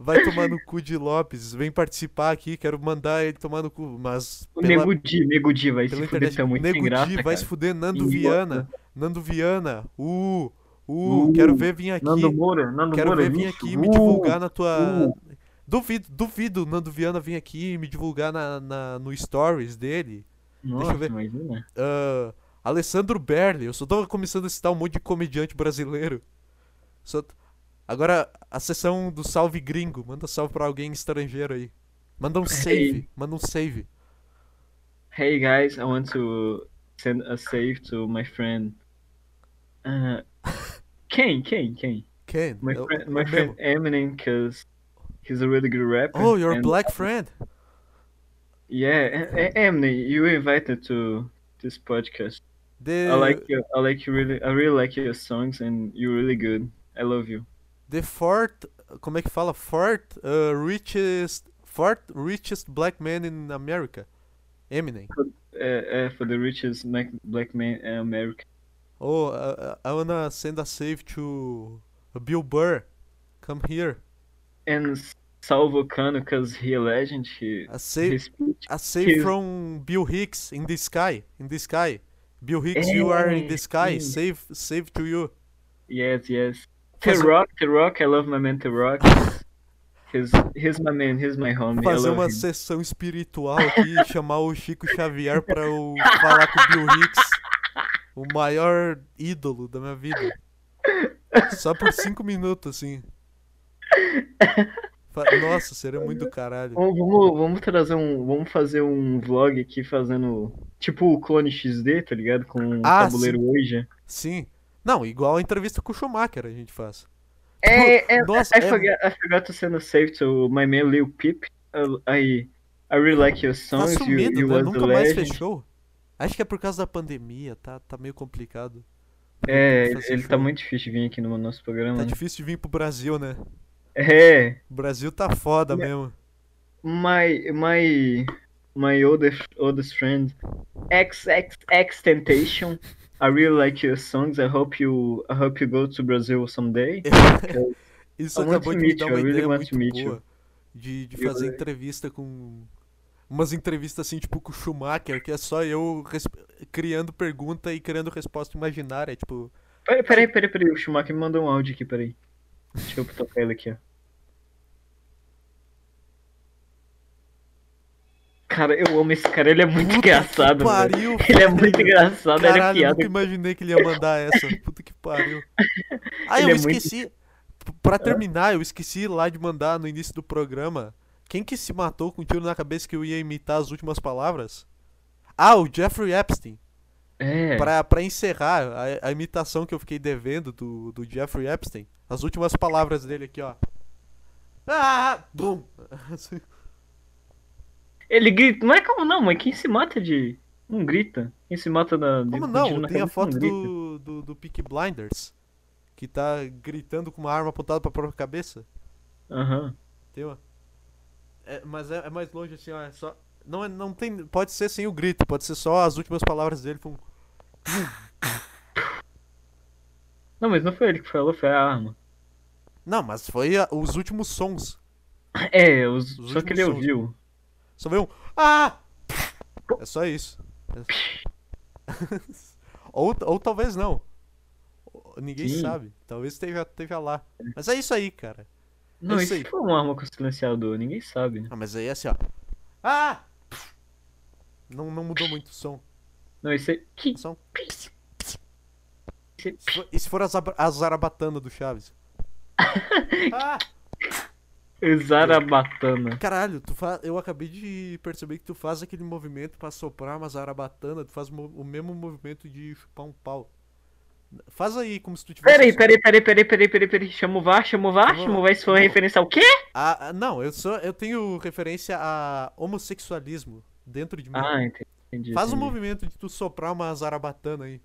Vai tomar no cu de Lopes. Vem participar aqui, quero mandar ele tomar no cu. Mas. O pela- Nego Di, Nego Di vai se fuder, é muito Nego graça, vai cara. se fuder. Nando. Viana. Nando Viana. Uh, uh, Uh, quero ver vir aqui. Nando Moura, Nando Quero Moura, ver vir aqui e me Uh, divulgar na tua. uh. Duvido, duvido o Nando Viana vir aqui me divulgar na, na- no stories dele. Nossa, eu ver. imagina. Ah, Alessandro Berli, eu só tô começando a citar um monte de comediante brasileiro. Só- Agora, a sessão do salve gringo. Manda salve pra alguém estrangeiro aí. Manda um save. Manda um save. Hey guys, I want to send a save to my friend. Uh, Ken, Ken, Ken. Ken. My eu- friend, my friend. Eminem, cause he's a really good rapper. Oh, you're a and- black friend. Yeah, Eminem, you invited to this podcast. The, I like you. I like you really. I really like your songs, and you're really good. I love you. The fourth. Como é que fala? Fourth uh, richest. Fourth richest black man in America. Eminem. Uh, uh, for the richest black man in America. Oh, uh, I wanna send a save to Bill Burr. Come here. And Salvo Cano, cause he a legend. He A save, a save from Bill Hicks in the sky. In the sky. Bill Hicks, you are in the sky. sim. Save, save to you. Yes, yes. The Fazer- Rock, The Rock. I love my man, The Rock. He's he's my man. He's my homie. Fazer uma him. sessão espiritual aqui e chamar o Chico Xavier pra eu falar com o Bill Hicks. O maior ídolo da minha vida. Só por cinco minutos, assim. Nossa, seria muito do caralho. Vamos, vamos, vamos trazer um. Vamos fazer um vlog aqui fazendo. Tipo o clone XD, tá ligado? Com um Ah, tabuleiro hoje. Sim. Não, igual a entrevista com o Schumacher a gente faz. É, é, Nossa, I, é- forgot, I forgot to send a save to my man Lil Peep. I, I really like your Tá songs. you, sumido, you né? was Nunca mais legend. fechou. Acho que é por causa da pandemia, tá, tá meio complicado. É, ele tá muito difícil de vir aqui no nosso programa. Tá né? difícil de vir pro Brasil, né? É, O Brasil tá foda Né? mesmo. my my my oldest oldest friend XXX Temptation. I really like your songs. I hope you I hope you go to Brazil someday. Isso I acabou de me dar you, uma I really ideia want muito to meet boa. you. De, de fazer entrevista com. Umas entrevistas assim, tipo com o Schumacher, que é só eu criando pergunta e criando resposta imaginária. Tipo, Peraí, peraí, peraí, peraí. O Schumacher me mandou um áudio aqui, peraí. Deixa eu tocar ele aqui, ó. Cara, eu amo esse cara, ele é muito puta engraçado, que velho. pariu, Ele é muito engraçado, ele é Caralho, eu piada. nunca imaginei que ele ia mandar essa. Puta que pariu. Ah, Ele eu é muito- esqueci. P- Pra terminar, eu esqueci lá de mandar no início do programa. Quem que se matou com um tiro na cabeça que eu ia imitar as últimas palavras? Ah, o Jeffrey Epstein. É. Pra, pra encerrar a, a imitação que eu fiquei devendo do, do Jeffrey Epstein, as últimas palavras dele aqui, ó. Ah! Bum! Ele grita. Não é como não, mas quem se mata de. Não grita. Quem se mata da. de- Como com não? na Tem a foto do, do, do Peaky Blinders. Que tá gritando com uma arma apontada pra própria cabeça. Aham. Tem uma. É, mas é, é mais longe assim, ó. É só. Não, é- não tem. Pode ser sem o grito, pode ser só as últimas palavras dele. um- Não, mas não foi ele que falou, foi a arma. Não, mas foi a- os últimos sons. É, os- Os só que ele sons. ouviu. Só veio um. Ah! É só isso. ou, ou talvez não. Ninguém Sim. sabe. Talvez esteja, esteja lá. Mas é isso aí, cara. Não, É isso aí. for uma arma com silenciador? Ninguém sabe. Ah, mas aí é assim, ó. Ah! Não, não mudou muito o som. Não, isso é. Som. Isso E se for a, zaba- a zarabatana do Chaves? ah! Zarabatana. Caralho, tu fa... eu acabei de perceber que tu faz aquele movimento pra soprar uma zarabatana, tu faz o mo- o mesmo movimento de chupar um pau. Faz aí como se tu tivesse. Peraí, peraí, peraí, peraí, peraí, peraí, peraí. Chama o VAR, chama o VAR, Chama o VAR. Isso foi referência ao quê? Ah, ah, não, eu sou, eu tenho referência a homossexualismo dentro de mim. Ah, entendi. entendi Faz o entendi. movimento de tu soprar uma zarabatana aí.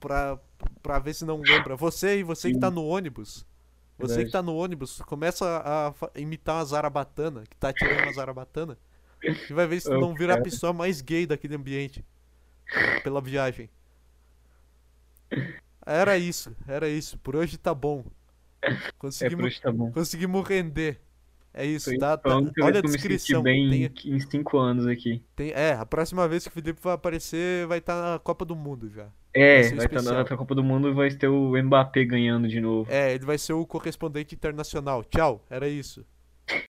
Pra, pra ver se não lembra. Você e você que tá no ônibus. Você Verdade. que tá no ônibus, começa a imitar uma zarabatana, que tá tirando uma zarabatana. E vai ver se tu Ô, não vira a pessoa mais gay daquele ambiente. Pela viagem. Era isso, era isso. Por hoje tá bom. É, Conseguimos, hoje tá bom. conseguimimos render. É isso, Foi tá? tá- Olha a me descrição. bem Tem, em- em cinco anos aqui. tem- é, a próxima vez que o Felipe vai aparecer vai estar na Copa do Mundo já. É, ser vai estar na Copa do Mundo e vai ter o Mbappé ganhando de novo. É, ele vai ser o correspondente internacional. Tchau, era isso.